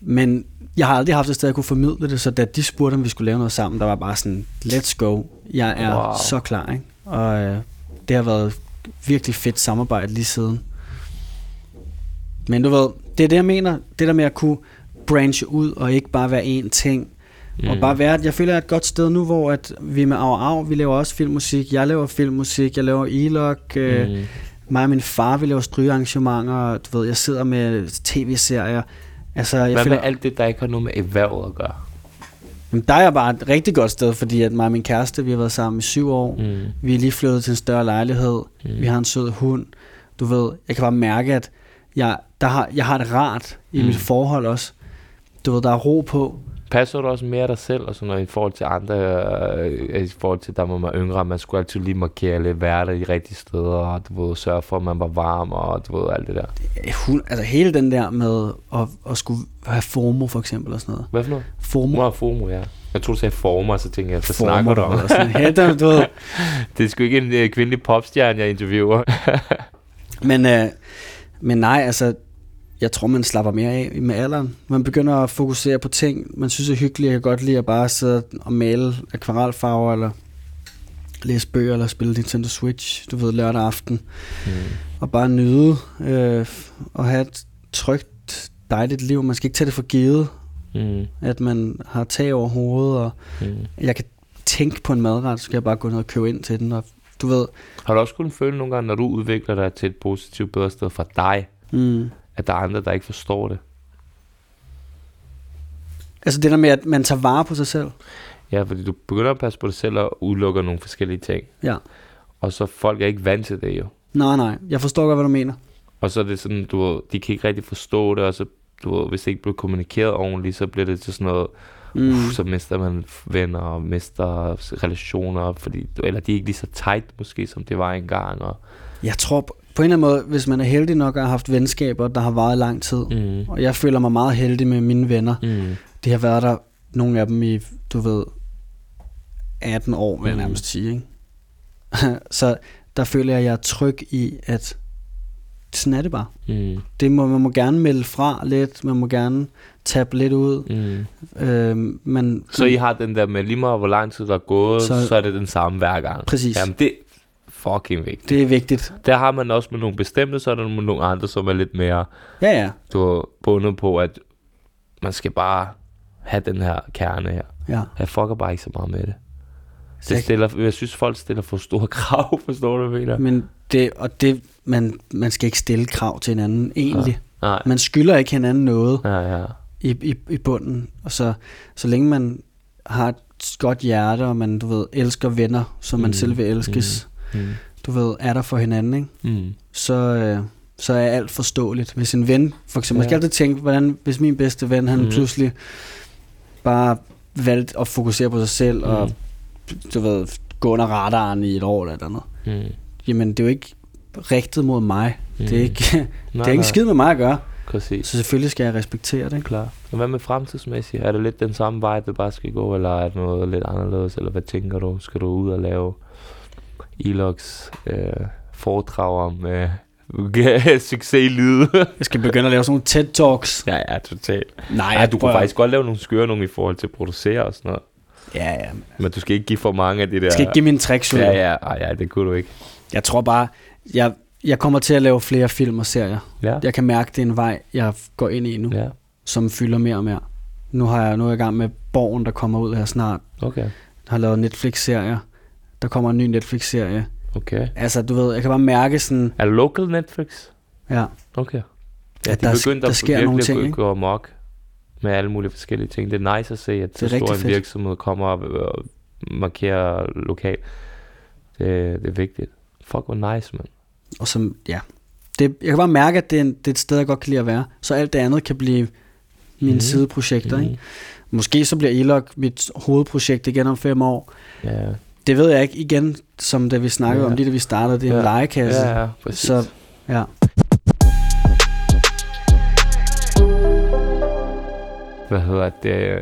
men jeg har aldrig haft et sted, jeg kunne formidle det, så da de spurgte, om vi skulle lave noget sammen, der var bare sådan, let's go, jeg er wow. så klar, ikke? Og øh, det har været virkelig fedt samarbejde lige siden. Men du ved, det er det, jeg mener, det der med at kunne branche ud, og ikke bare være én ting, Mm. Og bare være, at jeg føler, jeg er et godt sted nu, hvor at vi med Au Au, vi laver også filmmusik, jeg laver filmmusik, jeg laver e-log, øh, Mm. mig og min far, vi laver strygearrangementer, du ved, jeg sidder med tv-serier. Altså, jeg Hvad føler, med alt det, der ikke har noget med erhvervet at gøre? Jamen, der er jeg bare et rigtig godt sted, fordi at mig og min kæreste, vi har været sammen i syv år. Mm. Vi er lige flyttet til en større lejlighed. Mm. Vi har en sød hund. Du ved, jeg kan bare mærke, at jeg, der har, jeg har det rart i mm. mit forhold også. Du ved, der er ro på. Passer du også mere dig selv og sådan noget, i forhold til andre, øh, i forhold til, man var yngre, man skulle altid lige markere lidt, være der i rigtige steder, og du ved, sørge for, at man var varm, og du ved, alt det der. Hun, altså hele den der med at, at skulle have FOMO for eksempel og sådan noget. Hvad for noget? FOMO. Og FOMO, ja. Jeg tror du sagde former, så tænkte jeg, hvad snakker du om? sådan. Ja, der, du ved. det er sgu ikke en øh, kvindelig popstjerne, jeg interviewer. Men, øh, men nej, altså, jeg tror, man slapper mere af med alderen. Man begynder at fokusere på ting, man synes er hyggeligt. Jeg kan godt lide at bare sidde og male akvarelfarver, eller læse bøger, eller spille Nintendo Switch, du ved, lørdag aften. mm. Og bare nyde øh, og have et trygt, dejligt liv. Man skal ikke tage det for givet, Mm. at man har tag over hovedet, og Mm. jeg kan tænke på en madret, så skal jeg bare gå ned og købe ind til den. Og du ved, Har du også kunnet føle nogle gange, når du udvikler dig til et positivt bedre sted for dig, mm, at der er andre, der ikke forstår det? altså det der med, at man tager vare på sig selv. Ja, fordi du begynder at passe på dig selv og udelukker nogle forskellige ting. Ja. Og så folk er ikke vant til det jo. Nej, nej, jeg forstår godt, hvad du mener. Og så er det sådan, du de kan ikke rigtig forstå det, og så, du hvis det ikke bliver kommunikeret ordentligt, så bliver det til sådan noget, mm. uh, så mister man venner og mister relationer, fordi, eller de er ikke lige så tight måske, som det var engang. Og, Jeg tror på en eller anden måde, hvis man er heldig nok og har haft venskaber, der har varet lang tid, mm. og jeg føler mig meget heldig med mine venner. Mm. Det har været der, nogle af dem i, du ved, 18 år, vil jeg Mm. nærmest sige. Ikke? så der føler jeg, at jeg er tryg i, at sådan er det bare. Mm. Det må, man må gerne melde fra lidt, man må gerne tabe lidt ud. Mm. Øhm, men, Så I har den der med lige meget, hvor lang tid der er gået, så, Så- er det den samme hver gang. Præcis. Jamen, det fucking vigtigt. Det er vigtigt. Der har man også med nogle bestemte, så er der nogle andre, som er lidt mere Ja, ja. du er bundet på, at man skal bare have den her kerne her. ja. Jeg fucker bare ikke så meget med det. Det stiller, jeg synes, folk stiller for store krav, forstår du, mener? Men det, og det, man, man skal ikke stille krav til hinanden, egentlig. Nej. Man skylder ikke hinanden noget Ja, ja. i, i, i bunden. Og så, så længe man har et godt hjerte, og man, du ved, elsker venner, som man Mm, selv vil elskes, Mm. Du ved, er der for hinanden, ikke? Mm. Så, øh, så er alt forståeligt. Hvis en ven, for eksempel, man skal Ja. altid tænke, hvordan, hvis min bedste ven, han Mm. mm. pludselig bare valgte at fokusere på sig selv, mm. og du ved, gå under radaren i et år eller et eller andet. Mm. Jamen, det er jo ikke rigtet mod mig. Mm. Det er ikke, det Nej, er ikke nej, skid med mig at gøre. Præcis. Så selvfølgelig skal jeg respektere det. Ikke? Klar. Og hvad med fremtidsmæssigt? Er det lidt den samme vej, det bare skal gå, eller er det noget lidt anderledes, eller hvad tænker du? Skal du ud og lave Elox øh, foredrag om øh, succes i lyde? Jeg skal begynde at lave sådan nogle TED-talks. ja, ja, totalt. Nej, Ej, du kunne prøv at- faktisk godt lave nogle skøre nogle i forhold til at producere og sådan noget. Ja, ja. Men du skal ikke give for mange af de der... Jeg skal ikke give mine tricks. Ja, ja, ej, ja, det kunne du ikke. Jeg tror bare, jeg, jeg kommer til at lave flere film og serier. Ja, Jeg kan mærke, det er en vej, jeg går ind i nu, ja. ja, som fylder mere og mere. Nu har jeg nu er jeg i gang med Borgen, der kommer ud her snart. okay, Jeg har lavet Netflix-serier. Der kommer en ny Netflix-serie. okay. Altså, du ved, jeg kan bare mærke sådan, Er local Netflix? ja, Okay. Ja, At de der er sk- begyndt der at sker nogle at ting, ikke? gå amok med alle mulige forskellige ting. Det er nice at se, at så stor en fedt. virksomhed kommer og markerer lokalt. Det, det er vigtigt. Fuck, hvor nice, man. og som, ja, det, jeg kan bare mærke, at det er, en, det er et sted, jeg godt kan lide at være. Så alt det andet kan blive mine Mhm. mm. sideprojekter. Mm. Ikke? Måske så bliver Elok mit hovedprojekt igen om fem år. Ja. Det ved jeg ikke igen, som da vi snakkede Ja. om, lige da vi startede, det er en Ja. legekasse. Ja, ja, præcis. Så ja. Hvad hedder det?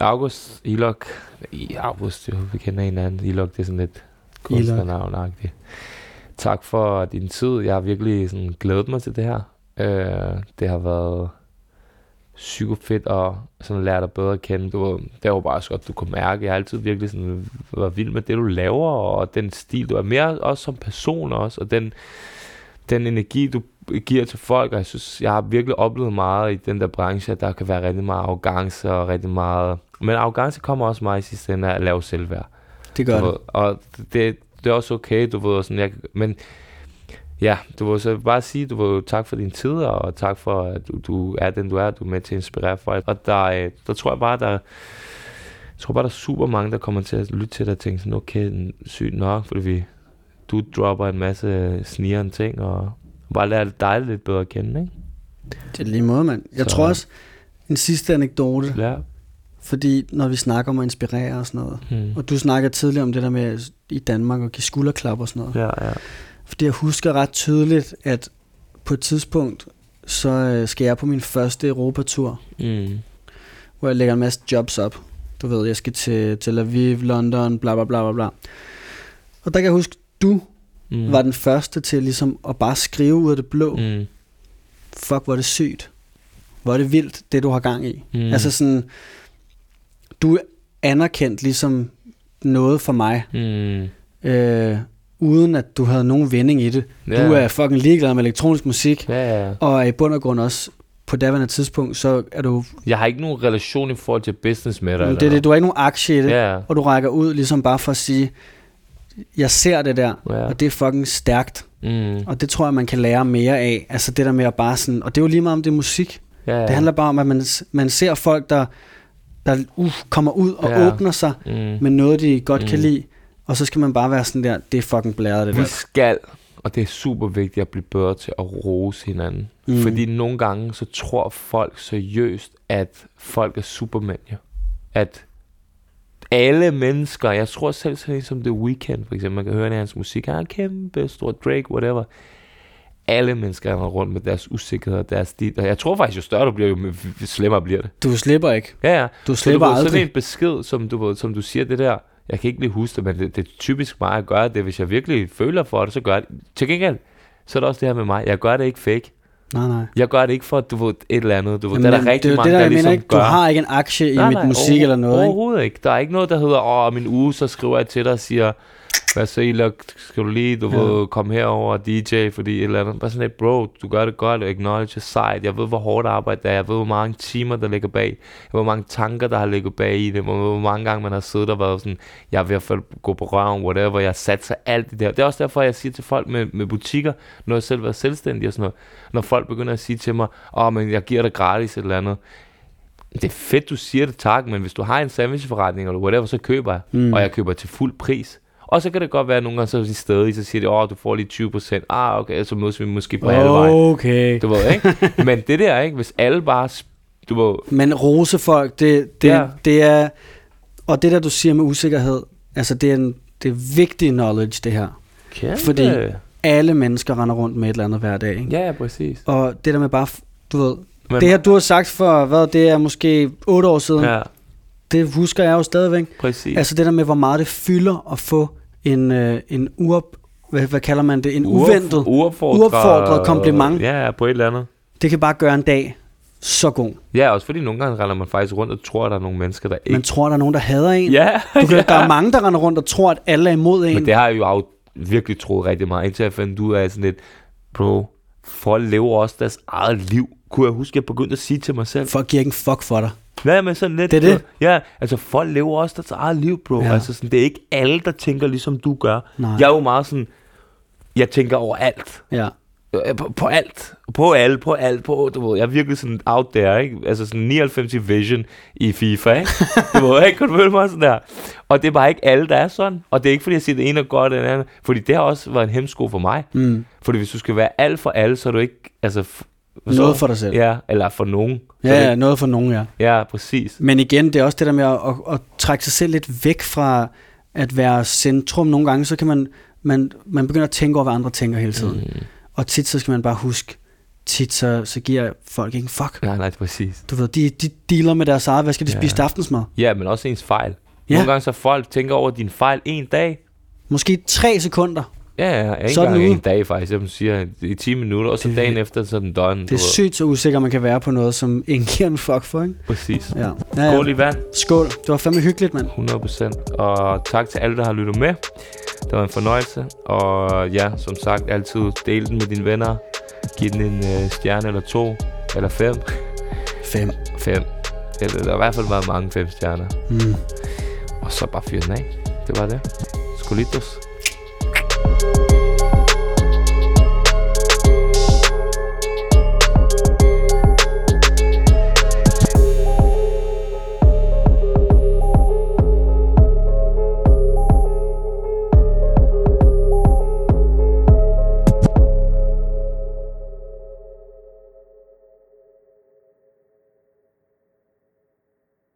August Ilok. I August, jo, vi kender hinanden. Ilok, det er sådan lidt kunstnernavnagtigt. Tak for din tid. Jeg har virkelig sådan glædet mig til det her. Øh, det har været psyko fedt at sådan lære dig bedre at kende. Du, var- det var bare så godt, du kunne mærke. Jeg har altid virkelig sådan været vild med det, du laver, og den stil, du er mere også som person også, og den, den energi, du giver til folk, og jeg synes, jeg har virkelig oplevet meget i den der branche, at der kan være rigtig meget arrogance og rigtig meget... Men arrogance kommer også meget i sidste ende af at lave selvværd. Det gør Du det. og det, det er også okay, du ved, og sådan, jeg, men ja, du vil så bare sige, du vil tak for din tid, og tak for, at du, du er den, du er, du er med til at inspirere folk. Og der, øh, der tror jeg bare, der, jeg tror bare, der er super mange, der kommer til at lytte til dig og tænke sådan, okay, sygt nok, fordi vi, du dropper en masse snigeren ting, og bare lærer dig lidt bedre at kende, ikke? Det er lige måde, mand. Jeg Så- tror også, en sidste anekdote, Ja. fordi når vi snakker om at inspirere og sådan noget, Hmm. og du snakker tidligere om det der med i Danmark at give skulderklap og sådan noget. Ja, ja. Fordi jeg husker ret tydeligt, at på et tidspunkt, så øh, skal jeg på min første Europatur, Mm. hvor jeg lægger en masse jobs op. Du ved, jeg skal til Tel Aviv, London, bla bla bla bla bla. Og der kan jeg huske, du Mm. var den første til ligesom at bare skrive ud af det blå. Mm. Fuck, hvor er det sygt. Hvor er det vildt, det du har gang i. Mm. Altså sådan, du er anerkendt ligesom noget for mig, Mm. øh, uden at du havde nogen vending i det. Ja. Du er fucking ligeglad med elektronisk musik, Ja, ja. og i bund og grund også på daværende tidspunkt, så er du, Jeg har ikke nogen relation i forhold til business med dig. det, eller er det, du har ikke nogen aktie i det, Ja, og du rækker ud ligesom bare for at sige, jeg ser det der, ja. og det er fucking stærkt, Mm. og det tror jeg, man kan lære mere af. Altså det der med at bare sådan, og det er jo lige meget om det er musik. ja, ja. Det handler bare om, at man, man ser folk, der, der uh, kommer ud og Ja. åbner sig mm. med noget, de godt mm. kan lide, og så skal man bare være sådan der, det er fucking blæret det Vi der. skal, og det er super vigtigt at blive bedre til at rose hinanden. Mm. Fordi nogle gange, så tror folk seriøst, at folk er supermænd, jo. At alle mennesker, jeg tror selv sådan som The Weeknd, for eksempel, man kan høre det i hans musik, han er kæmpe stor Drake, whatever. Alle mennesker er rundt med deres usikkerhed og deres stil. Og jeg tror faktisk, jo større du bliver, jo slemmere bliver det. Du slipper ikke. Ja, ja. Du Så slipper du ved, aldrig. Sådan en besked, som du, ved, som du siger det der, jeg kan ikke lige huske det, men det, det er typisk mig at gøre det. Hvis jeg virkelig føler for det, så gør jeg det. Til gengæld, så er der også det her med mig. Jeg gør det ikke fake. Nej, nej. Jeg gør det ikke for, at du ved, et eller andet. Du ved, Jamen, der er der rigtig det mange, det, der, der, ligesom mener, ikke? gør. Du har ikke en aktie i Nej, mit nej, musik eller noget? Overhovedet ikke. Der er ikke noget, der hedder, åh, om en uge, så skriver jeg til dig og siger, hvad så, Ila, skal du lige, du Ja. ved, komme herover og DJ, fordi et eller andet. Bare sådan lidt, bro, du gør det godt, acknowledge side. Jeg ved, hvor hårdt arbejde det er. Jeg ved, hvor mange timer, der ligger bag. Jeg ved, hvor mange tanker, der har ligget bag i det. Jeg ved, hvor mange gange, man har siddet og været sådan, jeg er ved at falde- gå på røven, whatever. Jeg har sat sig alt det der. Det er også derfor, jeg siger til folk med, med butikker, når jeg selv været selvstændig og sådan noget. Når folk begynder at sige til mig, åh, oh, men jeg giver dig gratis et eller andet. Det er fedt, du siger det, tak, men hvis du har en sandwichforretning eller whatever, så køber jeg. Mm. Og jeg køber til fuld pris. Og så kan det godt være, at nogle gange så er de stadig, så siger de, åh, du får lige 20%. Ah, okay, så mødes vi måske på halvvejen. Okay. Du ved, ikke? Men det der, ikke? Hvis alle bare, du ved, Men rose folk, det, det, Ja. det er... Og det der, du siger med usikkerhed, altså det er, en, det er vigtig knowledge, det her. kæmpe. Fordi- Alle mennesker render rundt med et eller andet hver dag, ikke? Ja, ja, præcis. Og det der med bare, du ved, Men, det her, du har sagt for, hvad, det er måske otte år siden, Ja, det husker jeg jo stadigvæk. præcis. Altså det der med, hvor meget det fylder at få en, øh, en uop, hvad, hvad kalder man det, en uventet, uopfordret, uopfordret kompliment. Ja, på et eller andet. det kan bare gøre en dag så god. Ja, også fordi nogle gange render man faktisk rundt og tror, at der er nogle mennesker, der ikke... Man tror, der er nogen, der hader en. ja, Du kan, ja. Der er mange, der render rundt og tror, at alle er imod en. Men det har jeg jo af- virkelig troet rigtig meget, indtil jeg fandt ud af sådan lidt, bro, folk lever også deres eget liv. Kunne jeg huske, at jeg begyndte at sige til mig selv. Folk giver ikke en fuck for dig. Ja, men sådan lidt. Det er det. Ja, altså folk lever også deres eget liv, bro. Ja. Altså sådan, det er ikke alle, der tænker ligesom du gør. Nej. Jeg er jo meget sådan, jeg tænker over alt. Ja. Øh, På, på alt. På alt, på alt. På, du ved, jeg er virkelig sådan out there, ikke? Altså sådan 99 i vision i FIFA, ikke? Du ved, ikke? Kan du føle mig sådan der? Og det er bare ikke alle, der er sådan. Og det er ikke, fordi jeg siger, det ene er godt, og det andet. Fordi det har også været en hemsko for mig. Mm. Fordi hvis du skal være alt for alle, så er du ikke... Altså, forstår Noget for dig selv. Ja, eller for nogen. Ja, ja, noget for nogen, ja. ja, præcis. Men igen, det er også det der med at, at, at trække sig selv lidt væk fra at være centrum. Nogle gange, så kan man, man, man begynder at tænke over, hvad andre tænker hele tiden. Mm. Og tit, så skal man bare huske, tit så, så giver folk ikke en fuck. Nej, nej, præcis. Du ved, de, de dealer med deres eget, hvad skal de Ja. spise til aftensmad? Ja, men også ens fejl. Ja. Nogle gange så folk tænker over din fejl en dag. Måske tre sekunder. Ja, ja, ikke Så er engang en dag faktisk. Jeg siger, i 10 minutter, og så Det- dagen efter, så er den done. Det er sygt så usikker, man kan være på noget, som ingen giver en fuck for, ikke? Præcis. Ja. ja, Skål ja. i vand, Skål. Det var fandme hyggeligt, mand. 100%. Og tak til alle, der har lyttet med. Det var en fornøjelse. Og ja, som sagt, altid del den med dine venner. Giv den en øh, stjerne eller to, eller fem. Fem. Fem. Eller, der har i hvert fald været mange fem stjerner. Mm. Og så bare fyr den af. Det var det. Skolitos.